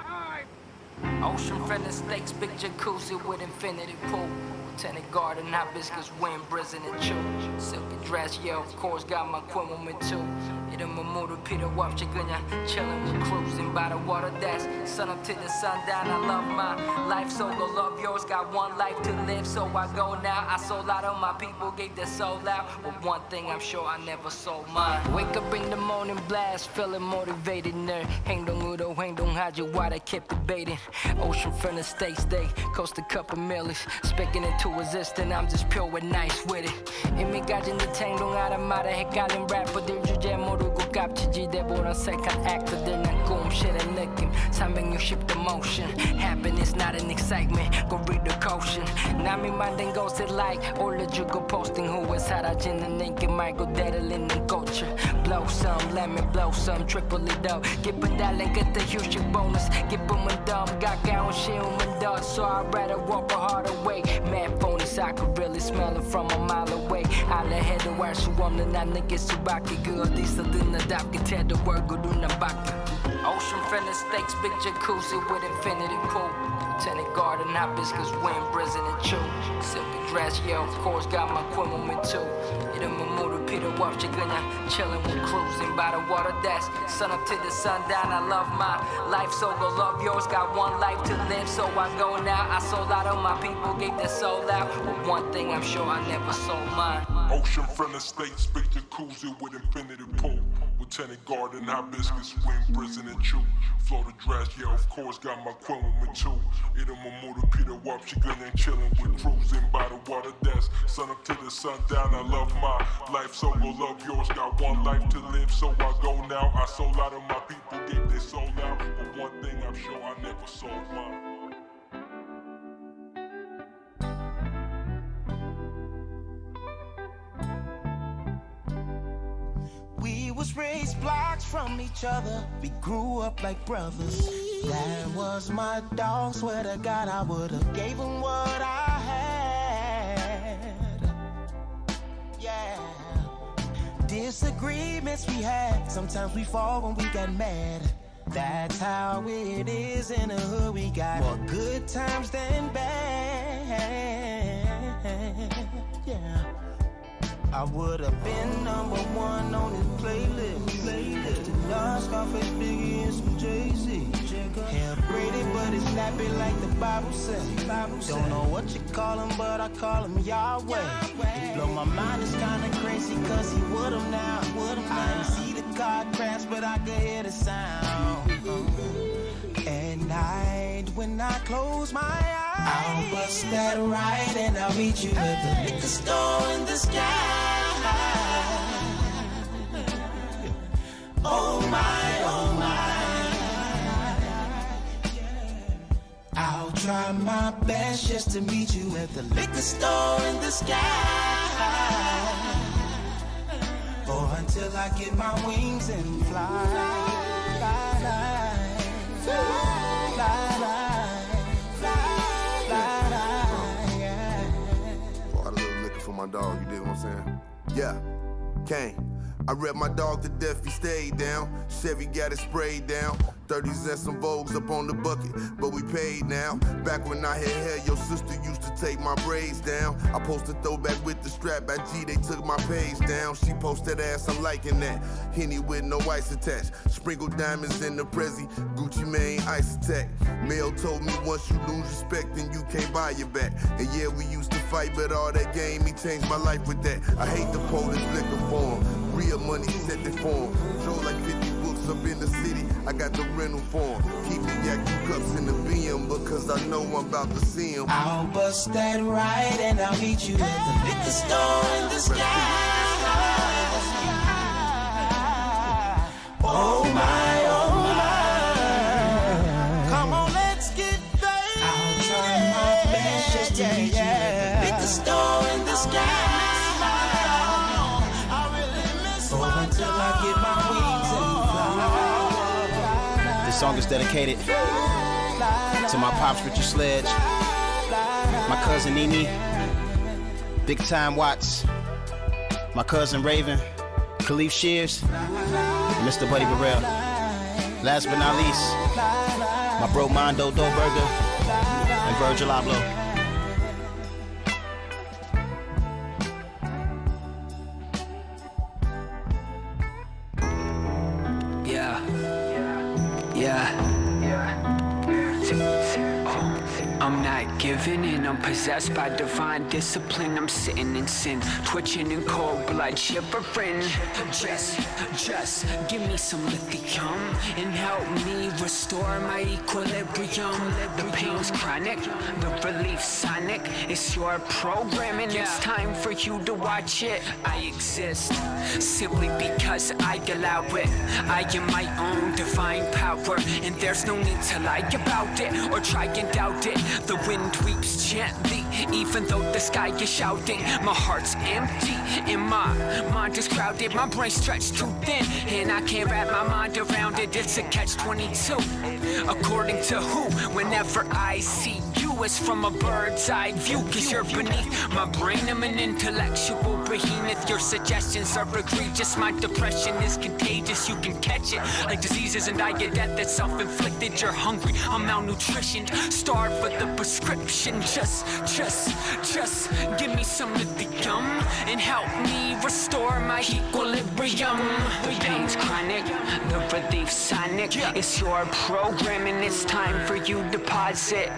Ocean Front Estates, big jacuzzi with infinity pool. Lieutenant Garden, hibiscus wind, brisen and chew. Silky dress, yeah, of course, got my queen woman too. Idan Mamudu Peter Wap Chigunya, chilling with cruising by the water. That's sun up to the sundown. I love my life, so go love yours. Got one life to live, so I go now. I sold out on my people, gave their soul out. But one thing I'm sure I never sold mine. Wake up in the morning blast, feeling motivated nerd. Hang dong udo, hang dong haji, why they kept debating. Ocean from the states, they cost a couple millions. Speaking into existence, I'm just pure and nice with it. 이미 가진 듯 행동하란 말에 헷갈린 래퍼들 주제 모르고 깝치지 대보라 색한 actor들 난 꿈실의 느낌 360도 motion happiness not an excitement go read the caution 남이 만든 것을 like 올려주고 posting 후에 사라지는 인기 말고 대를 잇는 꽃을 blow some let me blow some triple it up 기쁜 달린 끝에 휴식 bonus 기쁨은 dumb 가까운 쉬움은 더 so I'd rather walk a harder way mad Phonies, I could really smell it from a mile away. 알레해도 알수 없는 난 내게 수밖에 그 어디서든 나답게 태도 얼굴은 안 바뀌어. Ocean Front Estates, big jacuzzi with infinity pool. Lieutenant Garden, hibiscus, in resin, and chew. Silky dress, yeah, of course, got my equipment too. In a Mamuda, Peter Warp, Chagana, chillin' with cruising by the water. That's sun up to the sundown. I love my life, so go love yours. Got one life to live, so I go now. I sold out of my people, gave their soul out. But one thing I'm sure I never sold mine. Ocean friendly state, space jacuzzi with infinity pool. Lieutenant guard hibiscus, wind prison and chew. Florida dress, yeah, of course, got my quill with me too. It a Mamuda Peter Wap, she glinning, chillin' with cruising by the water. That's sun up to the sundown. I love my life, so go love yours. Got one life to live, so I go now. I sold out of my people, gave their soul out. But one thing I'm sure I never sold mine. We was raised blocks from each other. We grew up like brothers. That was my dog. Swear to God, I would've gave him what I had. Yeah. Disagreements we had. Sometimes we fall when we got mad. That's how it is in the hood. We got more good times than bad. Yeah. I would have been number one on his playlist. Playlist. Nas, Scarface, Biggie, and some Jay Z. Hair braided, but it's nappy like the Bible said. Don't know what you call him, but I call him Yahweh. It blow my mind, it's kinda crazy, cause he would him now. I didn't see the car crash, but I could hear the sound. At night, when I close my eyes, I'll bust that right and I'll meet you at the liquor store in the sky. Oh my, oh my. I'll try my best just to meet you at the liquor store in the sky. Or until I get my wings and fly. fly. dog, you dig what I'm saying? Yeah, Kane. I read my dog to death, he stayed down. Chevy got it sprayed down. 30s and some Vogues up on the bucket, but we paid now. Back when I had hair, your sister used to take my braids down. I posted throwback with the strap at G, they took my page down. She posted ass, I'm liking that. Henny with no ice attached. Sprinkled diamonds in the Prezi, Gucci Mane ice attack. Mel told me once you lose respect, then you can't buy your back. And yeah, we used to fight, but all that game, he changed my life with that. I hate the Polish liquor form. Real money set the form. Drove like 50 books up in the city. I got the rental form. Keep the yak two cups in the BM because I know I'm about to see him. I'll bust that right and I'll meet you at the liquor store in the sky. Oh my. This song is dedicated to my pops, Richard Sledge, my cousin Nene, Big Time Watts, my cousin Raven, Khalif Shears, Mr. Buddy Burrell. Last but not least, my bro Mondo Doughburger and Virgil Abloh. Possessed by divine discipline. I'm sitting in sin, twitching in cold blood, shivering. Just, just give me some lithium and help me restore my equilibrium. The pain's chronic, the relief sonic. It's your programming, it's time for you to watch it. I exist simply because I allow it. I am my own divine power, and there's no need to lie about it or try and doubt it. The wind weeps gently, even though the sky is shouting. My heart's empty, and my mind is crowded. My brain stretched too thin, and I can't wrap my mind around it. It's a catch 22. According to who? Whenever I see it's from a bird's eye view, cause you're beneath my brain. I'm an intellectual behemoth. Your suggestions are egregious. My depression is contagious. You can catch it like diseases and I get death that's self inflicted. You're hungry, I'm malnutritioned. Starve for the prescription. Just, just, just give me some lithium and help me restore my equilibrium. The pain's chronic, the relief sonic. It's your program and it's time for you to pause it.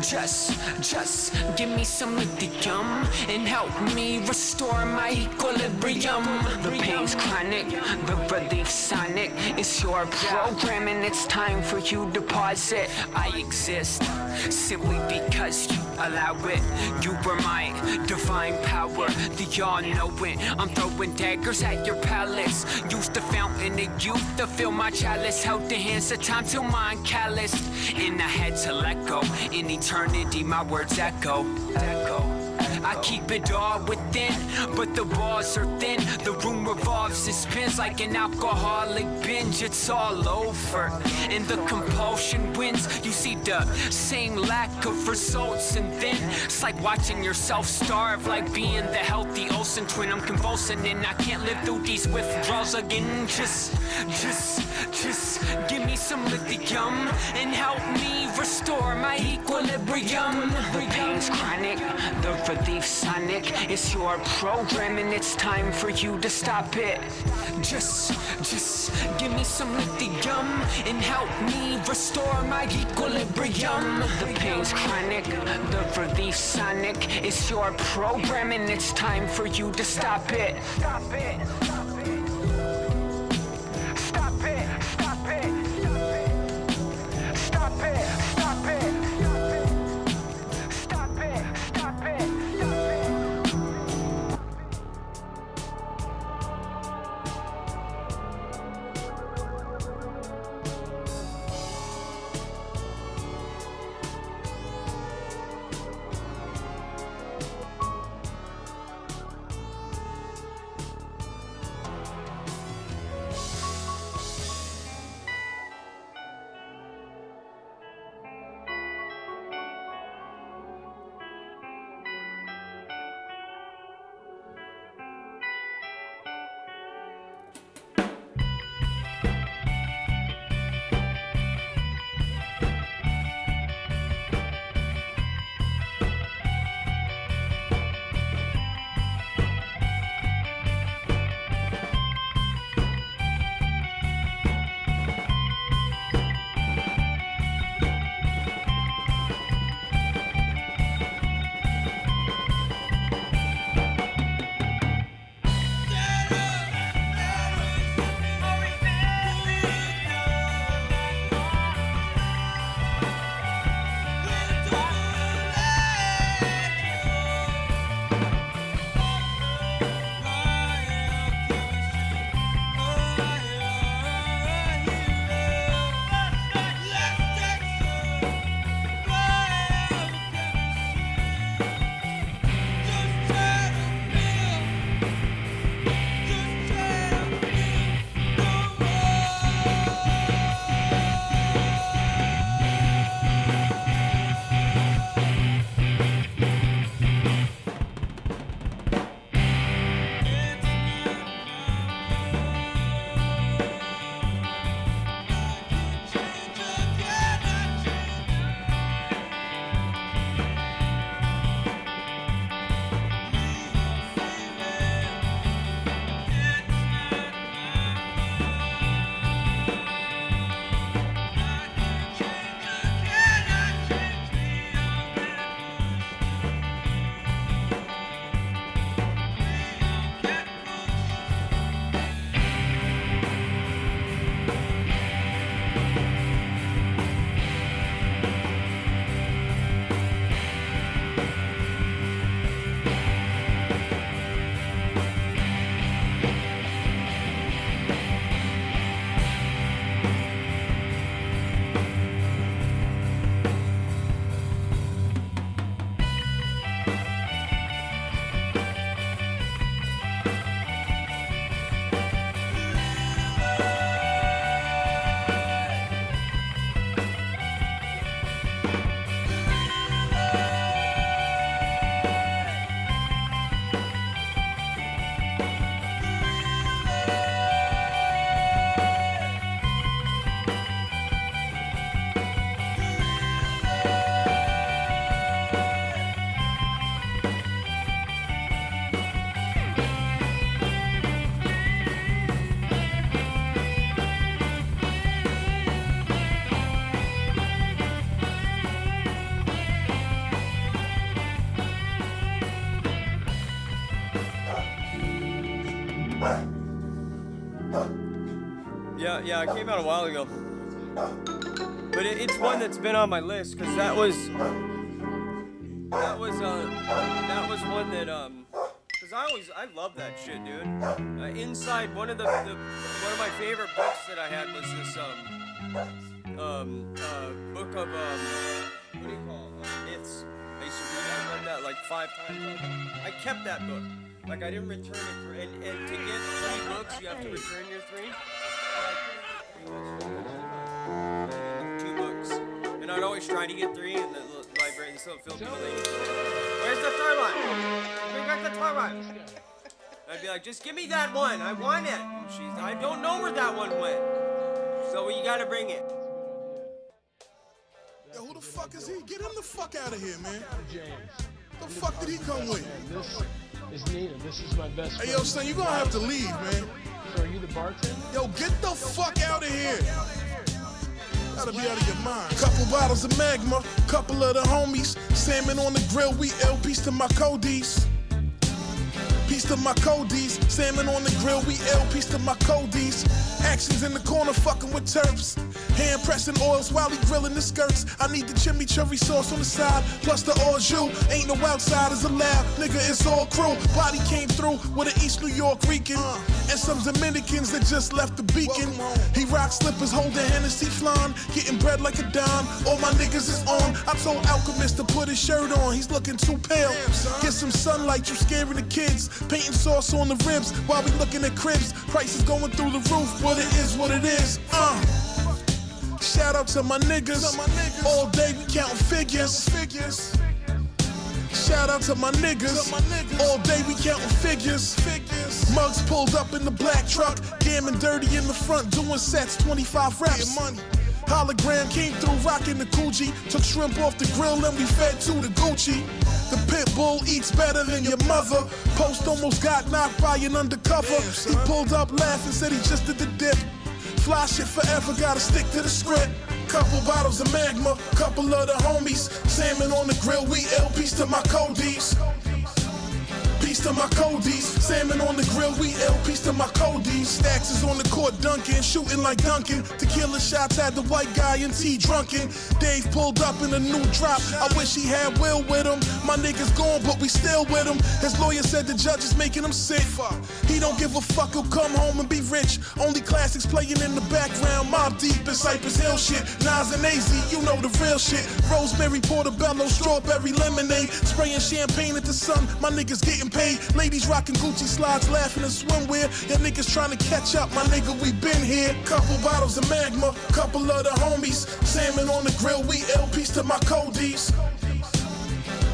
Just, just just give me some lithium and help me restore my equilibrium. The pain's chronic, the relief sonic. It's your program and it's time for you to pause it. I exist simply because you allow it. You were my divine power, the all knowing. I'm throwing daggers at your palace. Used the fountain of youth to fill my chalice. Held the hands of time till mine calloused. And I had to let go. In eternity, my words echo. Echo. I keep it all within, but the walls are thin. The room revolves, it spins like an alcoholic binge. It's all over, and the compulsion wins. You see the same lack of results, and then it's like watching yourself starve, like being the healthy Olsen twin. I'm convulsing, and I can't live through these withdrawals again. Just, just, just give me some lithium and help me restore my equilibrium. The pain's chronic, the relief sonic. It's your program and it's time for you to stop it. Just, just give me some lithium and help me restore my equilibrium. The pain's chronic, the relief sonic. It's your program and it's time for you to stop it. Stop it. Stop yeah, it came out a while ago. But it, it's one that's been on my list because that was that was uh that was one that um because I always I love that shit, dude. Uh, inside one of the, the one of my favorite books that I had was this um um uh, book of um what do you call it? Uh, myths. I read. I read that like five times. I kept that book. Like I didn't return it for and, and to get three books you have to return your three. Two books. And I'd always try to get three and the little library this little Filipino lady. Where's the third one? Bring back the third one. I'd be like, just give me that one. I want it. And she's I don't know where that one went. So you gotta bring it. Yo, who the fuck is he? Get him the fuck out of here, man. The fuck did he come with? This is Nina. This is my best friend. Hey, yo, son, you're gonna have to leave, man. Are you the bartender? Yo, get the fuck out of here. Gotta be out of your mind. Couple bottles of magma, couple of the homies. Salmon on the grill, we L piece to my Codies. Piece to my Codies. Salmon on the grill, we L piece to my Codies. Actions in the corner, fucking with terps. Hand pressing oils while he grilling the skirts. I need the chimichurri sauce on the side, plus the au jus. Ain't no outsiders allowed, nigga, it's all crew. Body came through with an East New York Rican. And some Dominicans that just left the beacon. He rock slippers, holding Hennessy flan, getting bread like a dime. All my niggas is on. I told Alchemist to put his shirt on, he's looking too pale. Get some sunlight, you scaring the kids. Painting sauce on the ribs while we looking at cribs. Prices going through the roof, but it is what it is. Uh. Shout out to my niggas. All day we counting figures. Figures. Shout out to my niggas. All day we counting figures. Muggs pulled up in the black truck. Damn and dirty in the front doing sets. 25 reps. Hologram came through rocking the Gucci. Took shrimp off the grill and we fed to the Gucci. The pit bull eats better than your mother. Post almost got knocked by an undercover. He pulled up laughing, said he just did the dip. Fly shit forever, gotta stick to the script. Couple bottles of magma, couple of the homies. Salmon on the grill, we LPs to my Codies. Piece to my Codies. Salmon on the grill, we L piece to my Codies. Stacks is on the court dunking, shooting like Duncan. Tequila shots had the white guy in tea drunken. Dave pulled up in a new drop. I wish he had Will with him. My niggas gone, but we still with him. His lawyer said the judge is making him sick. He don't give a fuck, he'll come home and be rich. Only classics playing in the background. Mobb Deep in Cypress Hill shit. Nas and AZ, you know the real shit. Rosemary, portobello, strawberry lemonade. Spraying champagne at the sun. My niggas getting paid. Ladies rocking Gucci slides, laughing in swimwear. Your niggas trying to catch up. My nigga, we been here. Couple bottles of magma, couple of the homies. Salmon on the grill, we L piece to my Codies.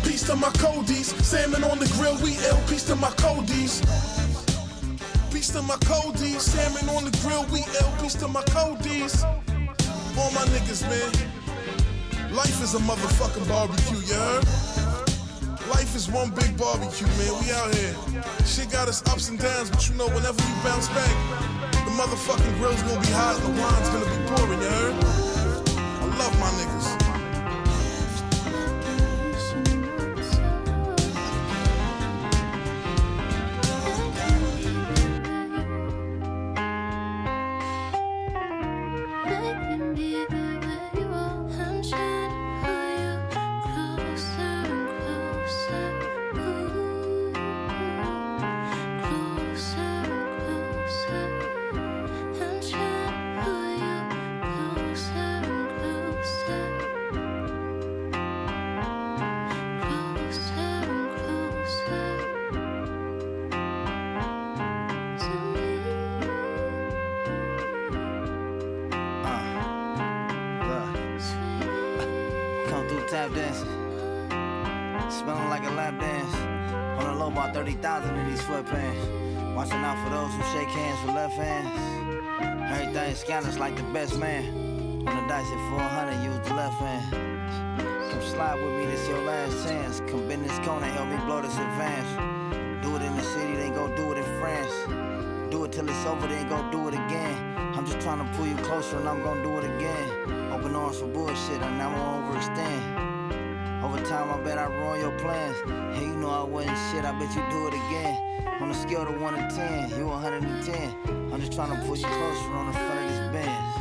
Piece to my Codies. Salmon on the grill, we L piece to my Codies. Piece to my Codies. Salmon on the grill, we L piece to my Codies. All my niggas, man. Life is a motherfucking barbecue, you heard? Life is one big barbecue, man. We out here. Shit got us ups and downs, but you know, whenever you bounce back, the motherfucking grill's gonna be hot and the wine's gonna be pouring, you heard? I love my niggas. Like the best man. On the dice at 400, use the left hand. Come slide with me, this your last chance. Come bend this corner, help me blow this advance. Do it in the city, then go do it in France. Do it till it's over, then go do it again. I'm just trying to pull you closer and I'm gonna do it again. Open arms for bullshit, and I won't overextend. Over time, I bet I ruin your plans. Hey, you know I wasn't shit, I bet you do it again. On a scale of 1 to 10, you 110. I'm just trying to you closer on the front of this band.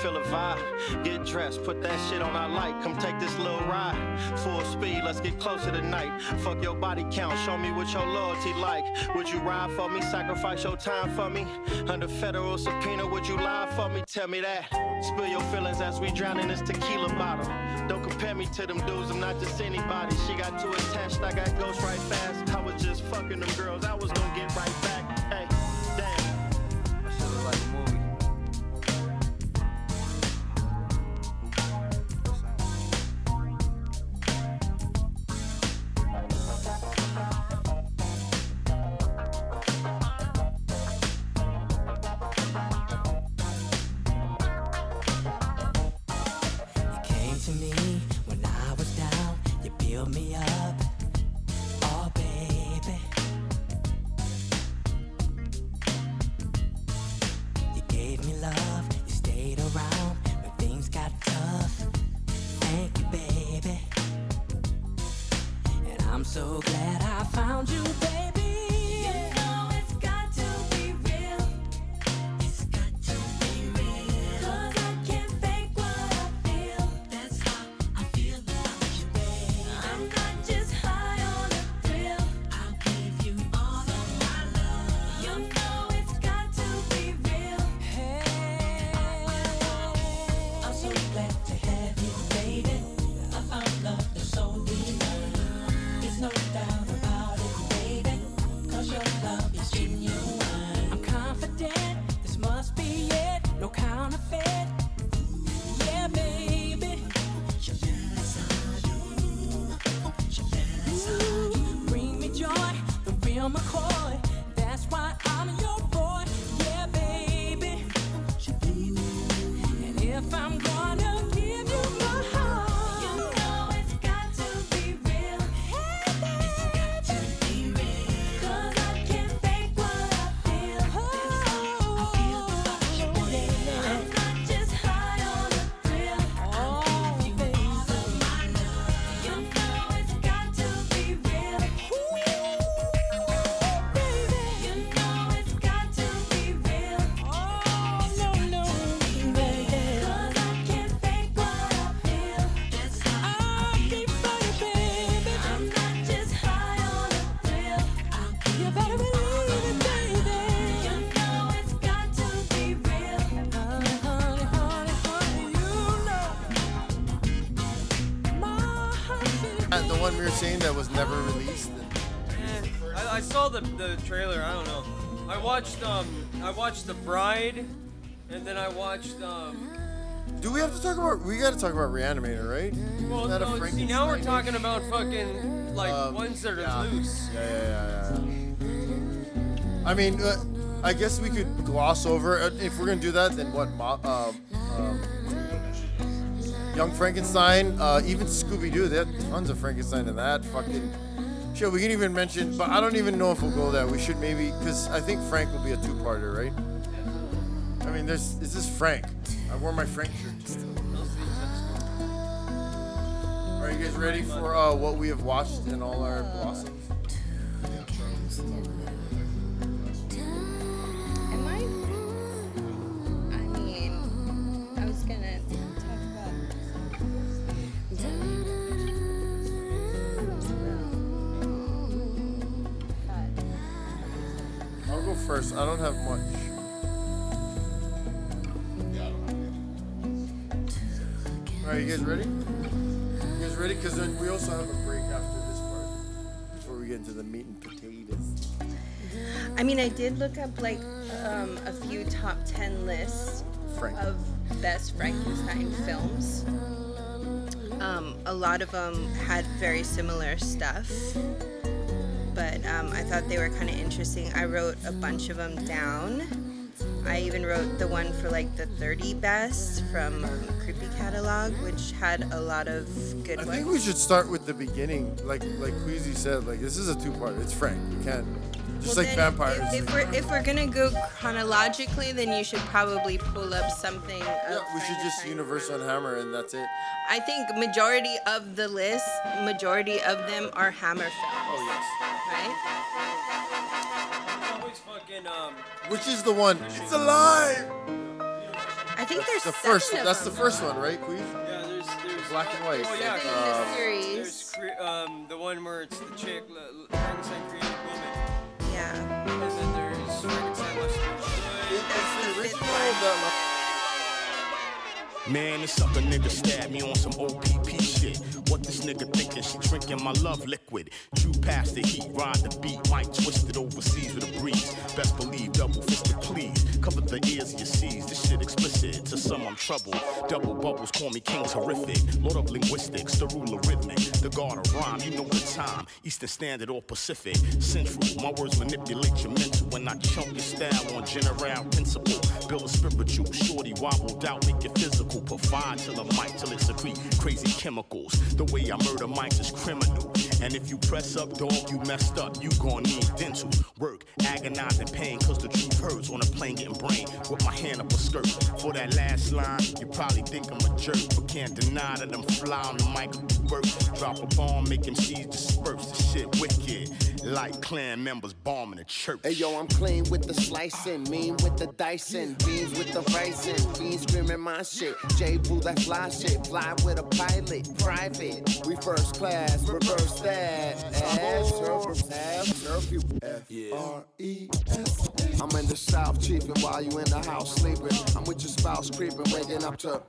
Feel a vibe. Get dressed, put that shit on our light. Come take this little ride. Full speed, let's get closer tonight. Fuck your body count, show me what your loyalty like. Would you ride for me? Sacrifice your time for me? Under federal subpoena, would you lie for me? Tell me that. Spill your feelings as we drown in this tequila bottle. Don't compare me to them dudes, I'm not just anybody. She got too attached, I got ghost right fast. I was just fucking them girls, I was gonna get right that was never released. I, I saw the, the trailer. I don't know. I watched um I watched The Bride, and then I watched um. Do we have to talk about? We got to talk about Reanimator, right? Well, that no, see now we're talking about fucking like Um, ones that are yeah. loose. Yeah, yeah, yeah, yeah. I mean, uh, I guess we could gloss over. Uh, if we're gonna do that, then what? Mo- um, um, Young Frankenstein, uh, even Scooby Doo. Had tons of Frankenstein in that. Fucking shit. We can even mention, but I don't even know if we'll go there. We should maybe, because I think Frank will be a two-parter, right? I mean, there's. Is this Frank? I wore my Frank shirt. Are you guys ready for uh, what we have watched in all our blossoms? Did look up like um, a few top 10 lists Frank. of best Frankenstein films. Um, a lot of them had very similar stuff. but um, I thought they were kind of interesting. I wrote a bunch of them down. I even wrote the one for like the 30 best from um, Creepy Catalog, which had a lot of good I ones. think we should start with the beginning, like like Queasy said. Like this is a two-part. It's Frank. You can't just Well, like vampires. If, if we're if we're gonna go chronologically, then you should probably pull up something. Yeah, we should just Universal and Hammer, and that's it. I think majority of the list, majority of them are Hammer films. Oh yes. Right? Always fucking um. Which is the one? It's alive. I think there's The seven first. of That's the first one, right, Queez? Yeah, there's there's Black and white. Oh yeah, Seven the um, series. There's um the one where it's the chick, l- l- Frankenstein created woman. Yeah. Man, this sucker nigga stabbed me on some OPP shit. What this nigga thinking? She drinking my love liquid. Drew past the heat, ride the beat, might twist it overseas with a breeze. Best believe double fisted please. Cover the ears of your seas. This some I'm trouble. Double bubbles call me king terrific. Lord of linguistics, the ruler rhythmic. The god of rhyme, you know the time. Eastern Standard or Pacific. Central, my words manipulate your mental. When I chunk your style on general principle. Build a spiritual, shorty wobbled out, make it physical. Provide to the mic till it secrete crazy chemicals. The way I murder mics is criminal. And if you press up, dog, you messed up. You gon' need dental work, agonizing pain. Cause the truth hurts on a plane getting brain. With my hand up a skirt. For that last line, you probably think I'm a jerk. But can't deny that I'm fly on the mic. Work. Drop a bomb, make MCs disperse. The shit wicked. Like clan members bombing a church. Hey yo, I'm clean with the slicing, mean with the dicing, beans with the ricing, fiends screaming my shit. J Boo that fly shit, fly with a pilot, private. We first class, reverse that. I'm in the south cheaping while you in the house sleeping. I'm with your spouse creeping, waking up to.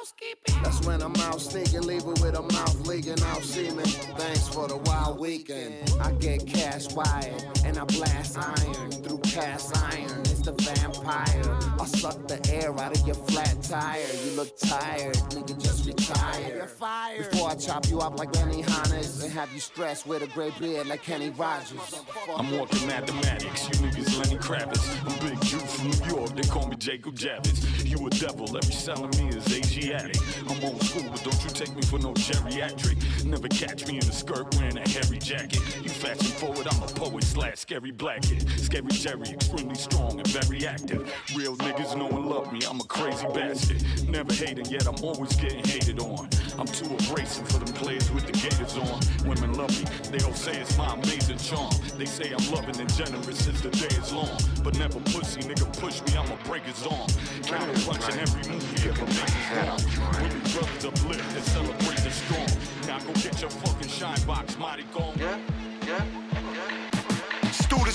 Housekeeping. That's when I'm out sneaking, leaving with a mouth leaking out semen. Thanks for the wild weekend. I get cash wired and I blast iron through cast iron. It's the vampire. I suck the air out of your flat tire. You look tired, nigga, just retire. You're fired. Before I chop you up like Benihana's and have you stressed with a gray beard like Kenny Rogers. I'm walking mathematics, you niggas Lenny Kravitz. I'm Big Jew from New York, they call me Jacob Javits. You a devil, every cell in me is Asiatic. I'm old school, but don't you take me for no geriatric. Never catch me in a skirt wearing a hairy jacket. You fashion forward, I'm a poet slash scary black kid. Scary Jerry, extremely strong and very active. Real niggas know and love me, I'm a crazy bastard. Never hating, yet I'm always getting hated on. I'm too abrasive for them players with the gators on. Women love me, they all say it's my amazing charm. They say I'm loving and generous since the day is long. But never pussy, nigga push me, I'ma break his arm. Counter punching every movie if a nigga's wrong. Women brothers uplift and celebrate the strong. Now go get your fucking shine box, mighty gone. Yeah, yeah.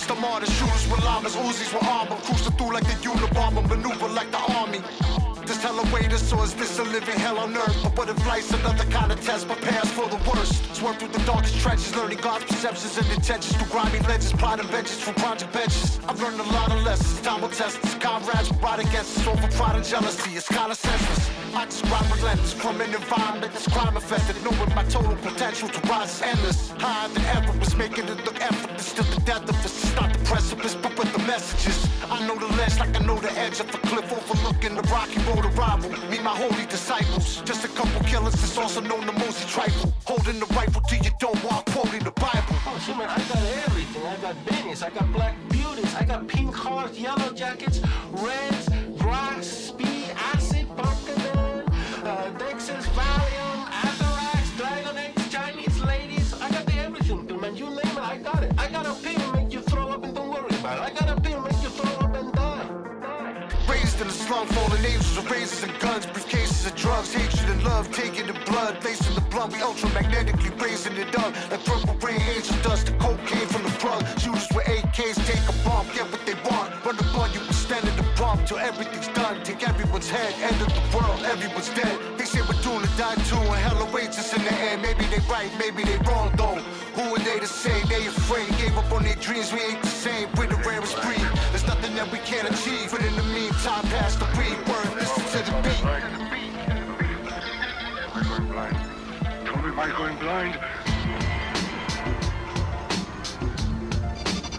Students, the martyrs, shooters with llamas, Uzis with armor, cruising through like the Unabomber, maneuver like the army. This hell waiters, so is this a living hell on earth? But what if life's another kind of test, prepares for the worst? Swerve through the darkest trenches, learning God's perceptions and intentions through grimy legends, plotting vengeance from project benches. I've learned a lot of lessons, time will test us. Comrades will ride against us over pride and jealousy, it's kinda senseless. I describe relentless from an environment that's crime affected, knowing my total potential to rise is endless. Higher than ever was making it look effortless, still the death of us. It's not the precipice, but with the messages. I know the ledge like I know the edge of a cliff overlooking the rocky road of rival. Meet my holy disciples. Just a couple killers that's also known to Mosey Trifle. Holding the rifle to your dome while quoting the Bible. Oh, shit, man, I got everything. I got Benny's, I got black beauties, I got pink hearts, yellow jackets, reds, grass, speed, acid, pumpkin, uh, Dexys, Valium, Atherax, Dragon Eggs, Chinese ladies. I got the everything, man. You name it, I got it. I got a pill, make you throw up and don't worry about it. I got In slum, fallen angels with razors and guns, briefcases of drugs, hatred and love, taking the blood, lacing the blunt, we ultramagnetically raising it up. Like purple rain angel dust, the cocaine from the plug. Shooters with AKs take a bomb, get what they want. Run the gun, you extended the bomb till everything's done. Take everyone's head, end of the world, everyone's dead. They say we're doomed to die too, and hell awaits us in the end. Maybe they right, maybe they wrong though. Who are they to say they afraid? Gave up on their dreams, we ain't the same. We're the rarest breed. Nothing that we can't achieve. But in the meantime, pass the beat. Word, listen to the beat. Am I going blind? Tell me, am I going blind?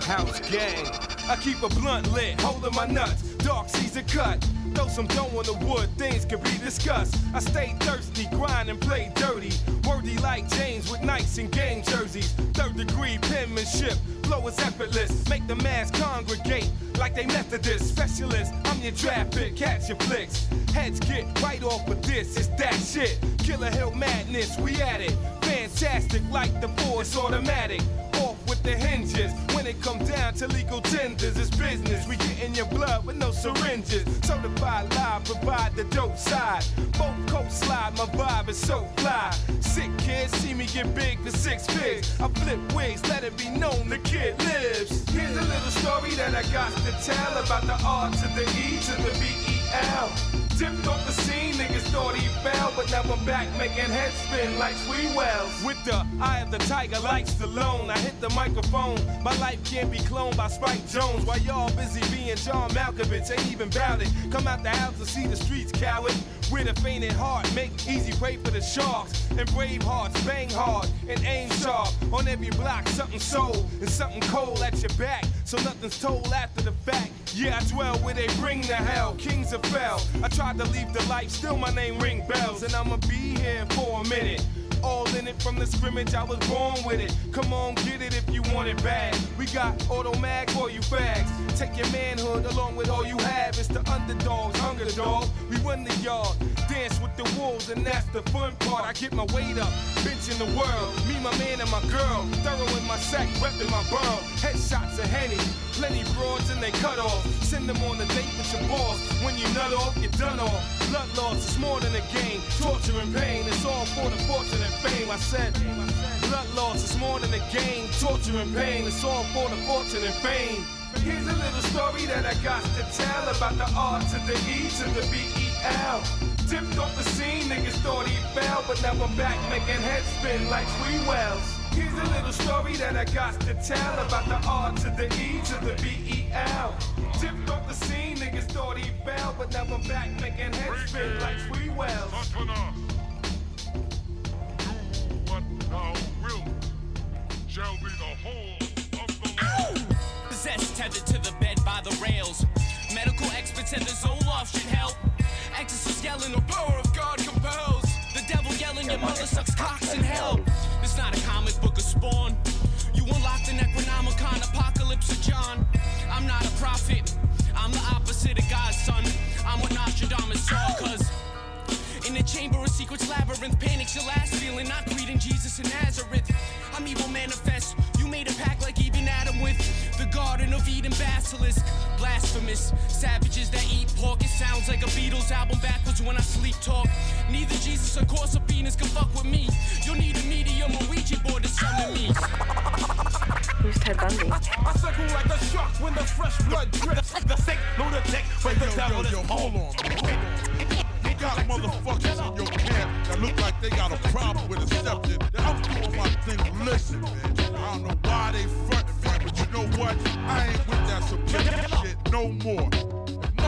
House gang. I keep a blunt lit, holding my nuts. Dark season cut. Throw some dough on the wood, things can be discussed. I stay thirsty, grind and play dirty. Worthy like James with nights and game jerseys. Third degree penmanship, flow is effortless. Make the mass congregate like they Methodist specialists. I'm your draft pick, catch your flicks. Heads get right off of this, it's that shit. Killer Hill madness, we at it. Fantastic like the force automatic. Off the hinges. When it come down to legal tenders, it's business. We get in your blood with no syringes. Certified live, provide the dope side. Both coast slide, my vibe is so fly. Sick kids see me get big for six figs. I flip wigs, let it be known the kid lives. Here's a little story that I got to tell about the R to the E to the B E L. Tipped off the scene, he fell, but now I'm back making head spin like Sweet Wells. With the eye of the tiger, like Stallone, I hit the microphone. My life can't be cloned by Spike Jonze. While y'all busy being John Malkovich, ain't even bout. Come out the house to see the streets, coward. With a fainted heart, make easy prey for the sharks. And brave hearts, bang hard and aim sharp. On every block, something sold and something cold at your back. So nothing's told after the fact. Yeah, I dwell where they bring the hell. Kings of fell. I tried to leave the life, still my name ring bells. And I'ma be here for a minute. All in it from the scrimmage, I was born with it. Come on, get it if you want it bad. We got auto mag for you fags. Take your manhood along with all you have. It's the underdogs, hunger dog. We run the yard, dance with the wolves, and that's the fun part. I get my weight up, bitch in the world. Me, my man, and my girl. Thorough in my sack, repping my burl. Headshots of Henny, plenty broads and they cut off. Send them on a date with your boss. When you nut off, you're done off. Blood loss is more than a game. Torture and pain, it's all for the fortune and fame. I said, blood loss is more than a game. Torture and pain, it's all for the fortune and fame. Here's a little story that I got to tell about the R to the E to the B E L. Tipped off the scene, niggas thought he fell, but now I'm back making heads spin like Sweet Wells. Here's a little story that I got to tell about the R to the E to the B E L. Tipped off the scene, niggas thought he fell, but now I'm back making heads spin like Sweet Wells. What thou wilt shall be the whole of the law. Possessed, tethered to the bed by the rails. Medical experts said the Zoloft should help. Exorcists yelling, the power of God compels. The devil yelling, your mother sucks cocks in hell. It's not a comic book of spawn. You unlocked the Necronomicon apocalypse of John. I'm not a prophet. I'm the opposite of God's son. I'm what Nostradamus saw, cause in the chamber of secrets, labyrinth, panic's your last feeling. Not greeting Jesus in Nazareth. I'm evil manifest. You made a pact like even Adam with the Garden of Eden basilisk. Blasphemous savages that eat pork. It sounds like a Beatles album backwards when I sleep talk. Neither Jesus or Corsabinas can fuck with me. You'll need a medium or Ouija board to summon me. Who's Ted Bundy? I circle like a shark when the fresh blood drips. The sick lunatic when the devil is hold on. Got motherfuckers in your camp that look like they got a problem with accepting. I'm doing my thing. Listen, man. I don't know why they frontin', man, but you know what? I ain't with that subjective shit no more.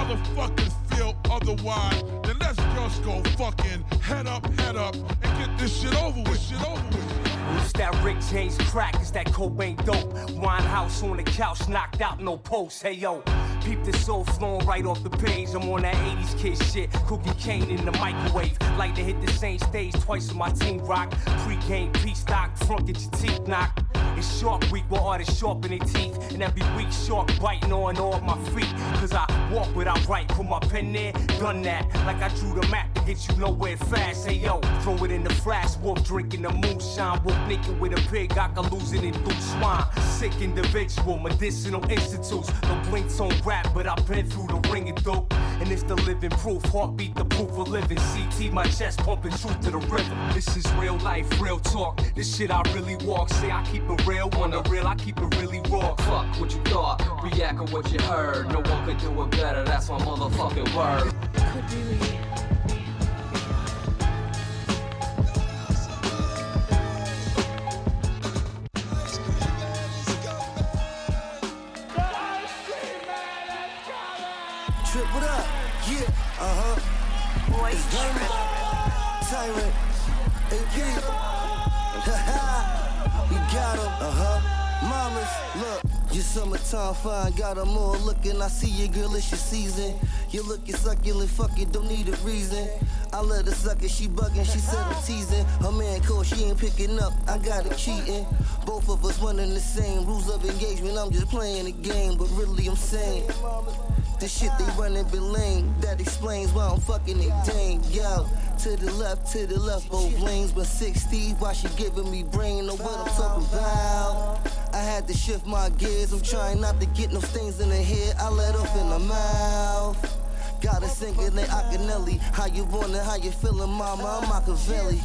Motherfuckers feel otherwise, then let's just go fucking head up, head up, and get this shit over with. Shit over with. It's that Rick James crack, it's that Cobain dope. Winehouse on the couch, knocked out, no post. Hey yo, peep the soul flowing right off the page. I'm on that 80s kid shit, cookie cane in the microwave. Like to hit the same stage twice with my team rock. Pre-game, P-stock, front get your teeth knocked. It's Shark Week where artists sharpen their teeth. And every week, shark biting on all my feet. Cause I walk without right, put my pen there, done that. Like I drew the map to get you nowhere fast. Hey yo, throw it in the flash, wolf drinking the moonshine. Wolf naked with a pig, I can lose it in through swine. Sick individual, medicinal institutes. No blinks on rap, but I've been through the ring and dope. And it's the living proof, heartbeat, the proof of living. CT, my chest pumping truth to the rhythm. This is real life, real talk. This shit I really walk. Say I keep it real, on the real, I keep it really raw. Fuck what you thought, react to what you heard. No one could do it better, that's my motherfucking word. Trip, Raymond, Tyrant, AP. we got him, uh huh. Mamas, look. Your summertime fine, got them all looking. I see your girl, it's your season. You looking succulent, fuck it, don't need a reason. I let her suck it, she bugging, she said I'm teasing. Her man called, she ain't picking up, I got her cheating. Both of us running the same rules of engagement. I'm just playing the game, but really I'm saying. The shit they running been lame. That explains why I'm fucking it dang. Yo, to the left, to the left, both lanes. But 60, why she giving me brain? Know what I'm talking about? I had to shift my gears. I'm trying not to get no stains in the head. I let off in the mouth. Got a singing like Akinelli. How you want? How you feeling, mama? I'm Machiavelli.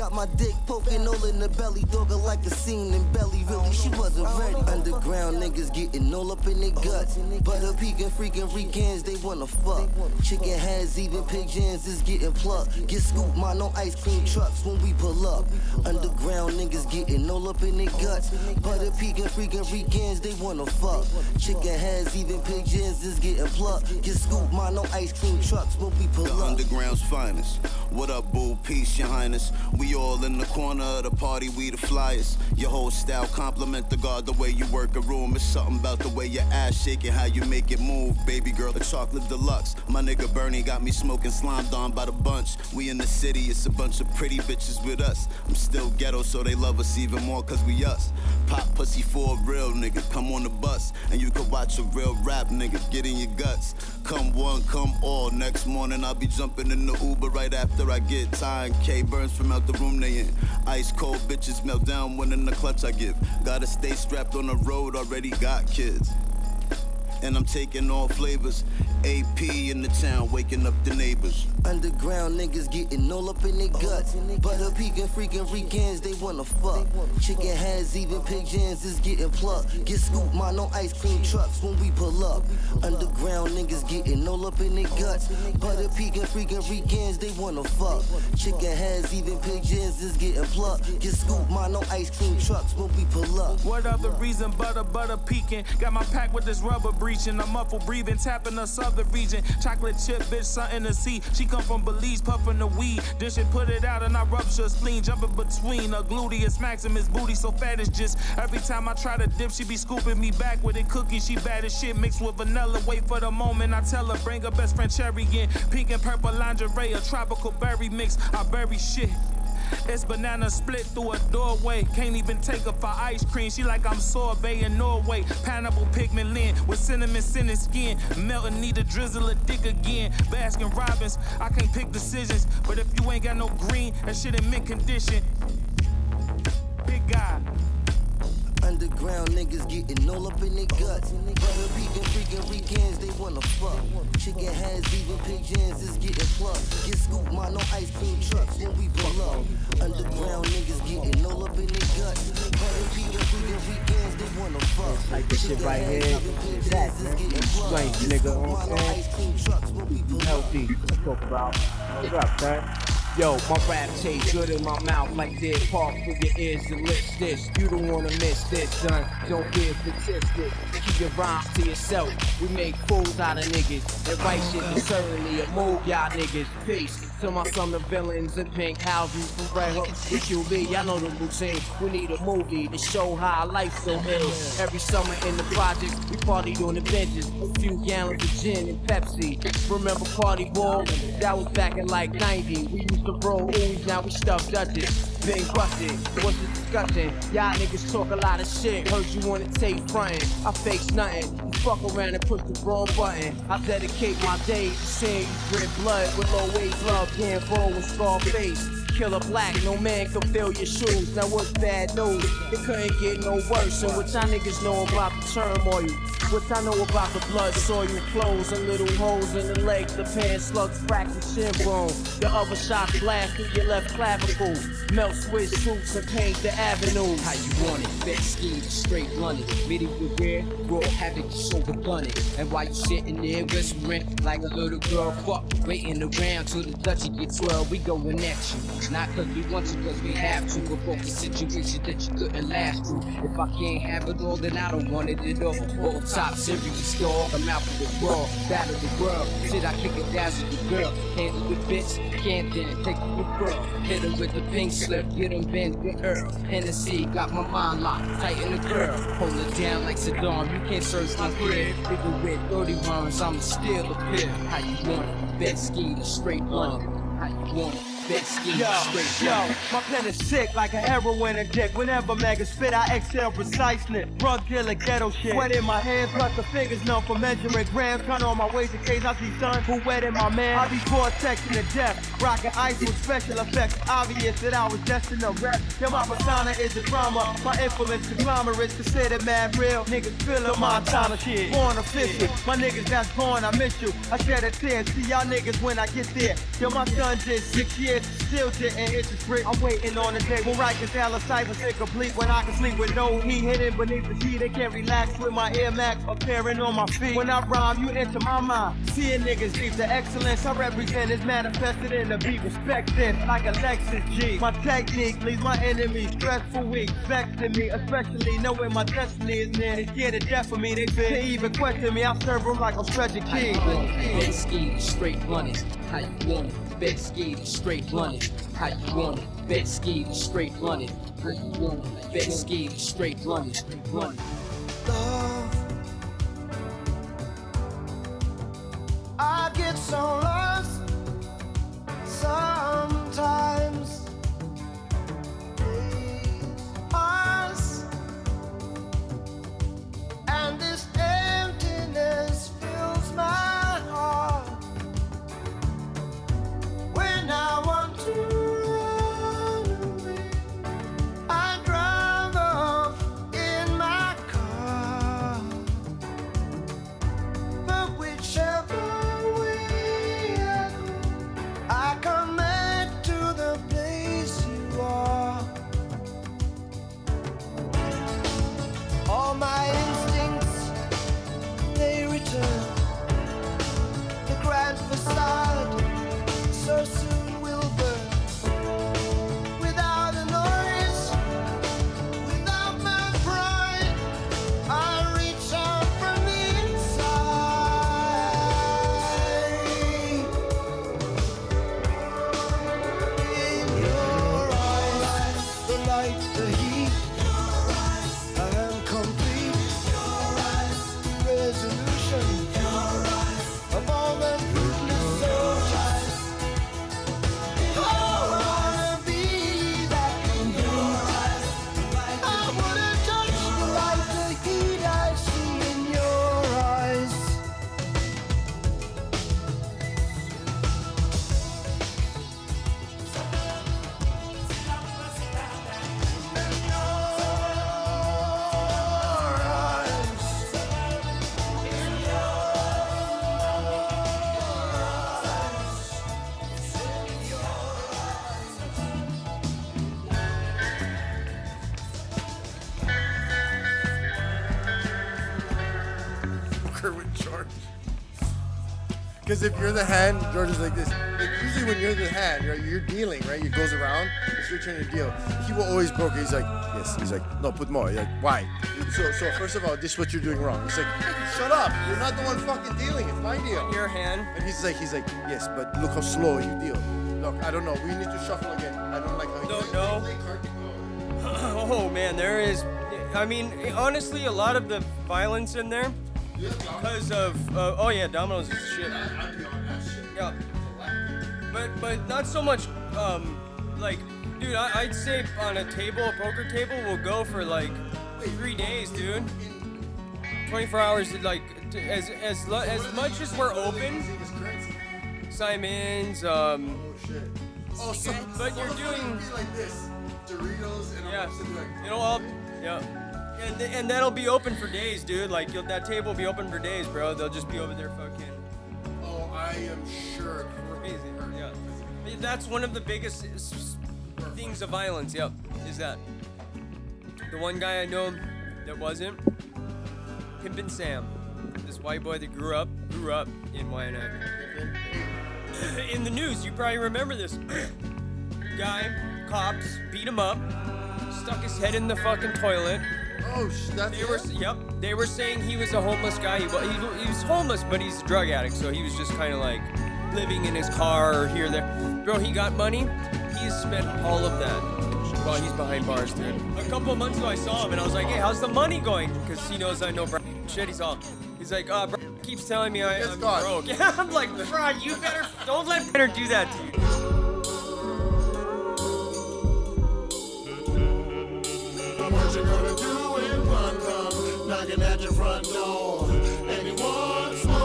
Got my dick poking all in the belly, dogger like a scene in belly. Really, she wasn't ready. Underground niggas getting all up in their guts. Butter peeking, freaking weekends, they wanna fuck. Chicken heads, even pigeons is getting plucked. Get scooped, my no ice cream trucks when we pull up. Underground niggas getting all up in their guts. Butter peeking, freaking weekends, they wanna fuck. Chicken heads, even pigeons is getting plucked. Get scooped, my no ice cream trucks when we pull The up. underground's finest. What up, boo? Peace, your highness. We all in the corner of the party, we the flyers. Your whole style compliment the guard, the way you work a room. It's something about the way your ass shaking, how you make it move. Baby girl, a chocolate deluxe. My nigga Bernie got me smoking slimed on by the bunch. We in the city, it's a bunch of pretty bitches with us. I'm still ghetto, so they love us even more, cause we us. Pop pussy for a real nigga, come on the bus. And you can watch a real rap nigga get in your guts. Come one, come all. Next morning I'll be jumping in the Uber right after I get time. K burns from out the room they in. Ice cold bitches melt down when in the clutch I give. Gotta stay strapped on the road, already got kids. And I'm taking all flavors. AP in the town, waking up the neighbors. Underground niggas getting all up in their guts. Butter peeking, freaking weekends, they wanna fuck. Chicken heads, even pigeons is getting plucked. Get scooped, my no ice cream trucks when we pull up. Underground niggas getting all up in their guts. Butter peeking, freaking weekends, they wanna fuck. Chicken heads, even pigeons is getting plucked. Get scooped, my no ice cream trucks when we pull up. What other reason butter butter peeking? Got my pack with this rubber breaching. I'm muffled breathing, tapping the southern region. Chocolate chip bitch, something to see. She come from Belize, puffing the weed. Then she put it out and I rupture spleen, jumping between a gluteus maximus booty so fat it's just every time I try to dip, she be scooping me back with a cookie. She bad as shit mixed with vanilla. Wait for the moment I tell her bring her best friend cherry in. Pink and purple lingerie, a tropical berry mix. I bury shit. It's banana split through a doorway. Can't even take her for ice cream. She like I'm sorbet in Norway. Pineapple pigment lint with cinnamon scented skin. Melting, need to drizzle a dick again. Baskin Robbins, I can't pick decisions. But if you ain't got no green, that shit in mint condition. Big guy. Underground niggas getting all up in their guts. Butter peeking, freaking weekends, they wanna fuck. Chicken heads, even pigeons is getting plucked. Get scooped, my no ice cream trucks when we up. Underground niggas getting all up in their guts. Butter peeking, freaking weekends, they wanna fuck. Like this shit right here. Exactly. Strength, nigga. You know what I'm saying? Healthy. Let's talk about. What's up, man? Yo, my rap tastes good in my mouth like this. Park for your ears and lips this. You don't wanna miss this, son. Don't be a statistic. Keep your rhymes to yourself. We make fools out of niggas. And right shit is certainly a move, y'all niggas. Peace. To my summer villains in pink houses from Red Hook. You, Lee, y'all know the routine. We need a movie to show how life so ill. Every summer in the projects, we party on the benches. A few gallons of gin and Pepsi. Remember Party Ball? That was back in like 90. We used to roll ooze, now we stuff Dutches. Been busted, what's the discussion? Y'all niggas talk a lot of shit. Heard you wanna take frontin'. I face nothing. You fuck around and push the wrong button. I dedicate my days to seeing you drip blood with low wage love. Can't roll with scar face. Killer black, no man can fill your shoes. Now what's bad news? It couldn't get no worse. And what y'all niggas know about the turmoil? What I know about the blood soil clothes and little holes in the legs, the pants slugs fractured shin bone. The other shot blast through your left clavicle. Melt switch suits and paint the avenue. How you want it? Fat ski, straight London. Medieval wear, raw havoc, shoulder gunning. And while you sitting there whispering like a little girl, fuck, waiting around till the Dutchie gets 12, we going at you. Not cause we want to, cause we have to. Broke a situation that you couldn't last through. If I can't have it all, then I don't want it at all. All top serious dog, I'm out for the world. Battle the world. Shit, I kick it to the girl. Handle the bitch, can't then take it with girl. Hit her with the pink slip, get him bent with Earl. Hennessy, got my mind locked, tight in the curl. Hold it down like Saddam, you can't search my crib. Nigga with 30 rounds, I'ma steal a pill. How you want it? Best ski to straight blunt. How you want it? Ski Yo, yo, my pen is sick like a heroin addict. Whenever maggots spit, I exhale preciseness. Drug dealer, ghetto shit. Sweat in my hands, plus the fingers numb for measuring grams. Count on my waist in case I see sun who wet in my man. I be vortexing to death, rocking ice with special effects. Obvious that I was destined to rap. Yeah, my persona is a drama. My influence conglomerates considered mad real. Niggas feeling my time shit. Born official. My niggas that's born, I miss you. I shed a tear. See y'all niggas when I get there. Yo, my son just six years, still didn't hit the script. I'm waiting on the day when Rikers Dallas ciphers incomplete. When I can sleep with no heat hidden beneath the sheet. They can't relax with my Air Max appearing on my feet. When I rhyme, you enter my mind. Seeing niggas deep the excellence I represent is manifested in the beat. Respect this like a Lexus G. My technique leaves my enemies stressful weak. Vexing me, especially knowing my destiny is near. They scared to death for me. They to even question me. I serve them like I'm stretching? Bet straight blunt. How you want it? Bet ski straight blunt. How you want it? Bet ski straight blunt. How you want it? Bet to straight blunt. Blunt. I get so lost sometimes. You're the hand, George is like this. Like usually when you're the hand, you're, you're dealing, right? It goes around. It's your turn to deal. He will always broke. He's like, yes. He's like, no, put more. He's like, why? So, so first of all, this is what you're doing wrong. He's like, shut up. You're not the one fucking dealing. It's my deal. Your hand. And he's like, he's like, yes, but look how slow you deal. Look, I don't know. We need to shuffle again. I don't like how you Don't know. Oh man, there is. I mean, honestly, a lot of the violence in there because of. Uh, oh yeah, Domino's is shit. Yeah. But but not so much. Um, like, dude, I, I'd say on a table, a poker table, will go for like three days, dude. 24 hours, like t- as as lo- as much as we're open. Simon's, um. Oh, shit. Oh, so but you're doing. be like this. Doritos and Yeah. Like, You know, I'll, yeah. And, th- and that'll be open for days, dude. Like, you'll, that table will be open for days, bro. They'll just be over there fucking I am sure. crazy. Yeah. That's one of the biggest things of violence, yep, is that. The one guy I know that wasn't, Pimpin' Sam. This white boy that grew up, grew up in Wyandotte. In the news, you probably remember this. guy, cops, beat him up, stuck his head in the fucking toilet. Oh, that's they were. Yep, they were saying he was a homeless guy. He, he, he was homeless, but he's a drug addict, so he was just kind of like living in his car or here there. Bro, he got money. He has spent all of that while he's behind bars, dude. A couple of months ago, I saw him and I was like, "Hey, how's the money going?" Because he knows I know bro shit. He's all. He's like, uh, bro keeps telling me I, I'm broke. Yeah, I'm like, bro, you better don't let her do that to you. What you gonna do when one come knocking at your front door? And he wants more.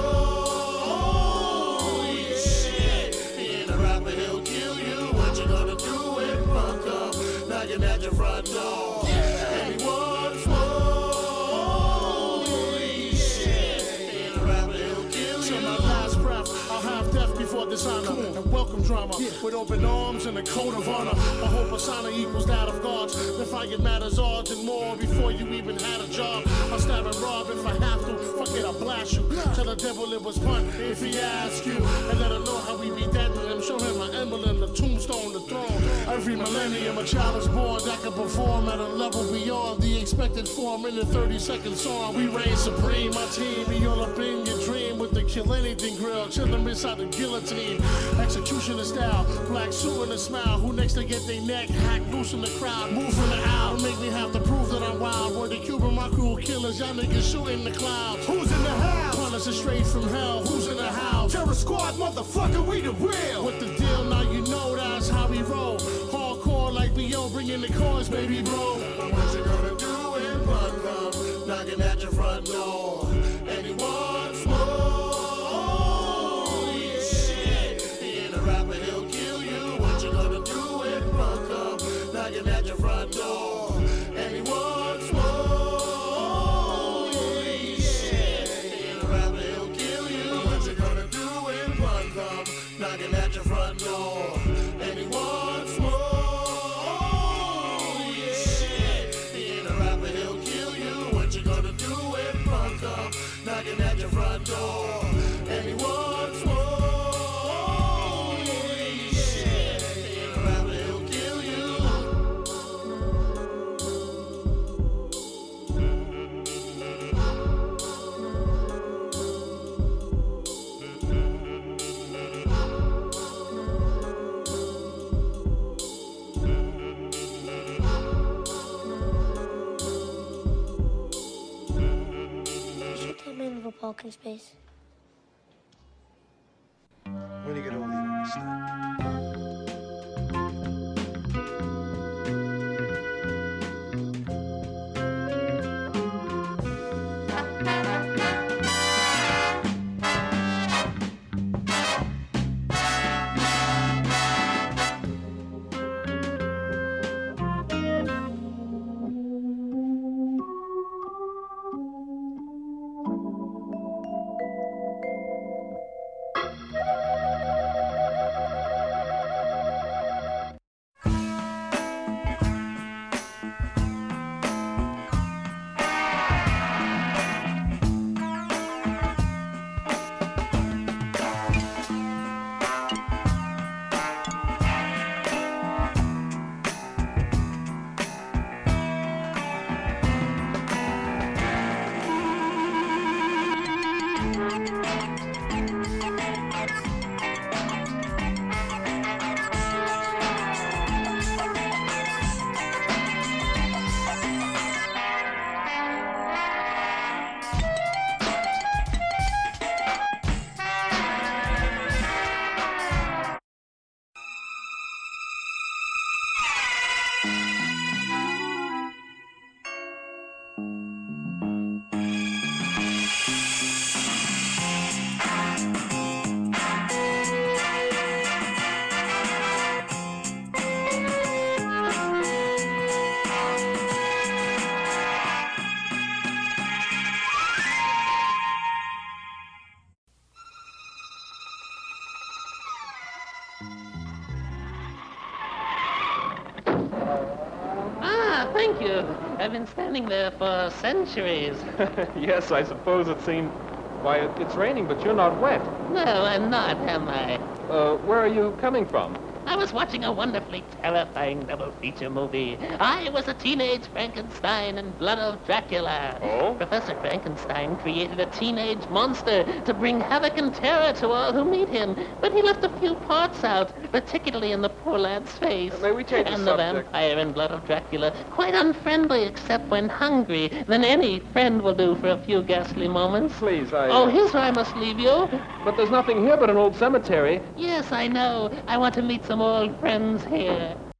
Oh, Holy shit, he ain't a rapper, he'll kill you. What you gonna do when one come knocking at your front door? Dishonor and welcome drama with open arms and a code of honor. I hope persona equals that of God's. If I get as odds and more before you even had a job, I'll stab and rob if I have to. Fuck it, I'll blast you. Tell the devil it was fun if he asks you. And let him know how we be tombstone, the throne. Every millennium, a child is born that can perform at a level beyond the expected form in the 30 second song. We reign supreme. My team be all up in your dream with the kill anything grill. Chillin' beside the guillotine. Executioner style. Black suit and a smile. Who next to get their neck hacked loose in the crowd? Move from the aisle. Make me have to prove that I'm wild. Word the Cuban, my crew killers. Y'all niggas shooting the clouds. Who's in the house? Punisher straight from hell. Who's in the house? Terror squad, motherfucker, we the real. What the deal? Now you know that's how we roll. Hardcore like B.O. bringing the cars, baby, bro. What you gonna do when one come knocking at your front door? Space. Been standing there for centuries. yes, I suppose it seemed. Why, it's raining, but you're not wet. No, I'm not, am I? Uh, where are you coming from? I was watching a wonderfully terrifying double feature movie. I was a teenage Frankenstein in Blood of Dracula. Oh? Professor Frankenstein created a teenage monster to bring havoc and terror to all who meet him, but he left a few parts out, particularly in the poor lad's face. May we change the and the subject? vampire in Blood of Dracula, quite unfriendly except when hungry. Then any friend will do for a few ghastly moments. Please, I. Oh, uh, here's where I must leave you. But there's nothing here but an old cemetery. Yes, I know. I want to meet some old friends here.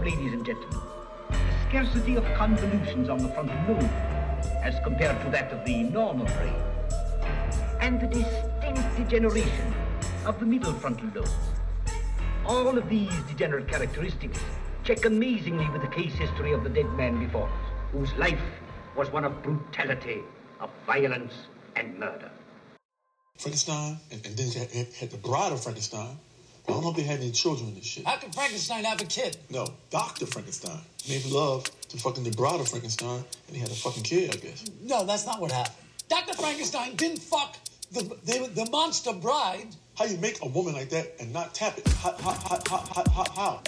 Ladies and gentlemen, the scarcity of convolutions on the frontal lobe as compared to that of the normal brain, and the distinct degeneration of the middle frontal lobe. All of these degenerate characteristics check amazingly with the case history of the dead man before us, whose life was one of brutality, of violence, and murder. Frankenstein, and, and then had, had the bride of Frankenstein. I don't know if they had any children in this shit. How can Frankenstein have a kid? No, Dr. Frankenstein made love to fucking the bride of Frankenstein, and he had a fucking kid, I guess. No, that's not what happened. Dr. Frankenstein didn't fuck the, the, the monster bride. How you make a woman like that and not tap it? How? How? How? How?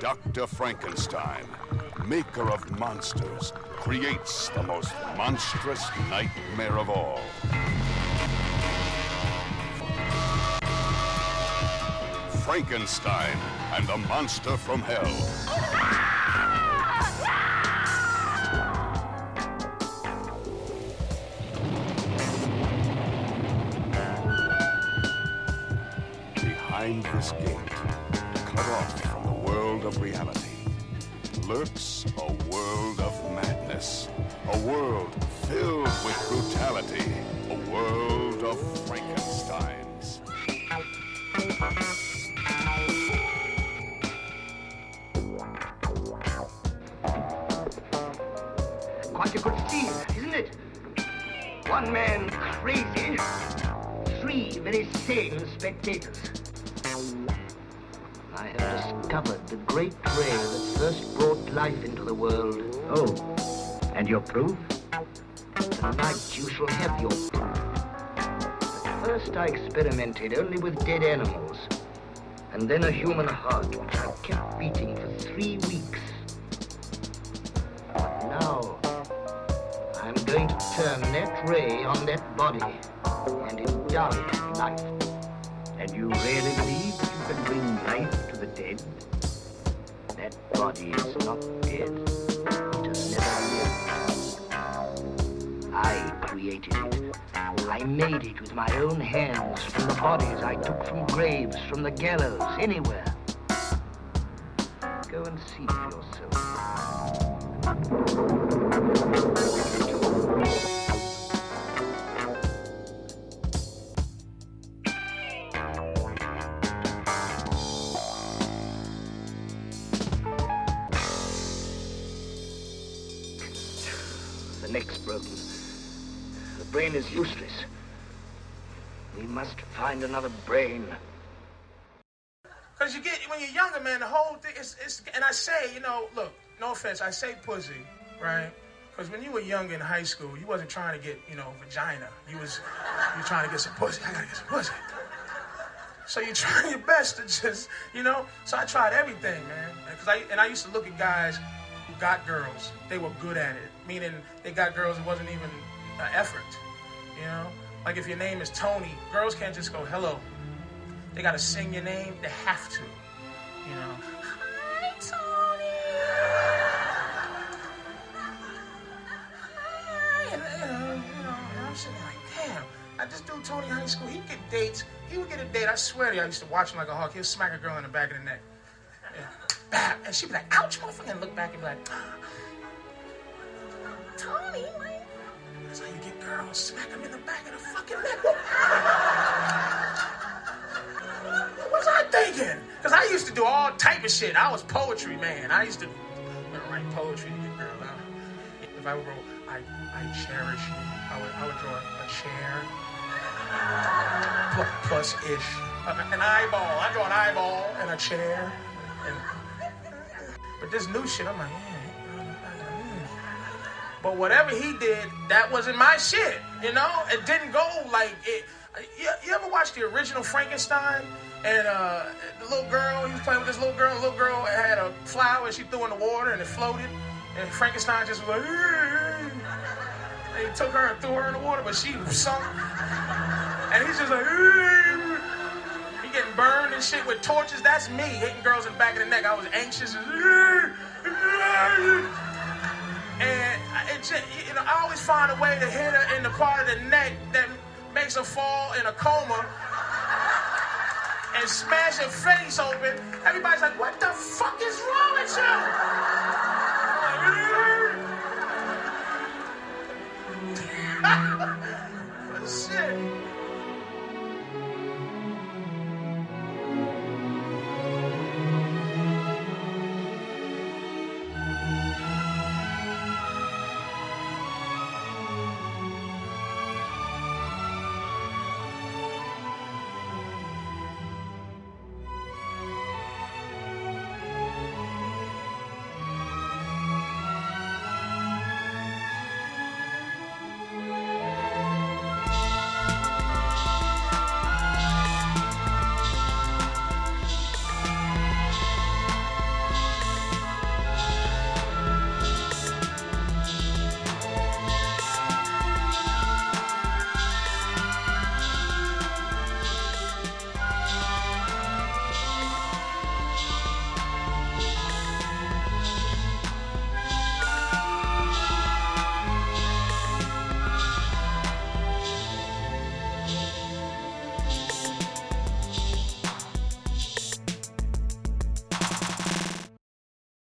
Dr. Frankenstein, maker of monsters, creates the most monstrous nightmare of all. Frankenstein and the Monster from Hell. Behind this gate, cut off world of reality, lurks a world of madness. A world filled with brutality. A world of Frankensteins. Quite a good scene, isn't it? One man crazy, three very sane spectators. I have discovered the great ray that first brought life into the world. Oh, and your proof? Tonight you shall have your proof. At first I experimented only with dead animals, and then a human heart which I kept beating for three weeks. But now I'm going to turn that ray on that body and indulge life. And you really believe can bring life to the dead? That body is not dead. It has never lived. I created it. I made it with my own hands from the bodies I took from graves, from the gallows, anywhere. Go and see for yourself. Brain is useless. We must find another brain. Cause you get when you're younger, man, the whole thing is, and I say, you know, look, no offense, I say pussy, right? Cause when you were young in high school, you wasn't trying to get, you know, vagina. You was you trying to get some pussy. I gotta get some pussy. So you try your best to just, you know. So I tried everything, man. Cause I and I used to look at guys who got girls. They were good at it, meaning they got girls. It wasn't even an effort, you know. Like if your name is Tony, girls can't just go hello. They gotta sing your name. They have to, you know. Hi, Tony. Hi. And, you know, you know, and I'm sitting there like, damn. I just do Tony High School. He'd get dates. He would get a date. I swear to you, I used to watch him like a hawk. He'd smack a girl in the back of the neck. Yeah. Bam. And she'd be like, ouch, motherfucker. And look back and be like, Tony. That's how you get girls. Smack them in the back of the fucking neck. What was I thinking? Because I used to do all type of shit. I was poetry, man. I used to write poetry to get girls out. If I wrote, I, I cherish you, I would, I would draw a chair. Plus ish. An eyeball. I draw an eyeball and a chair. And, but this new shit, I'm like. But whatever he did, that wasn't my shit. You know, it didn't go like it. You, you ever watch the original Frankenstein? And uh, the little girl, he was playing with this little girl. The little girl had a flower she threw in the water and it floated. And Frankenstein just was like, he took her and threw her in the water, but she sunk. And he's just like, he getting burned and shit with torches. That's me hitting girls in the back of the neck. I was anxious. And it just, you know, I always find a way to hit her in the part of the neck that makes her fall in a coma and smash her face open. Everybody's like, what the fuck is wrong with you? Shit.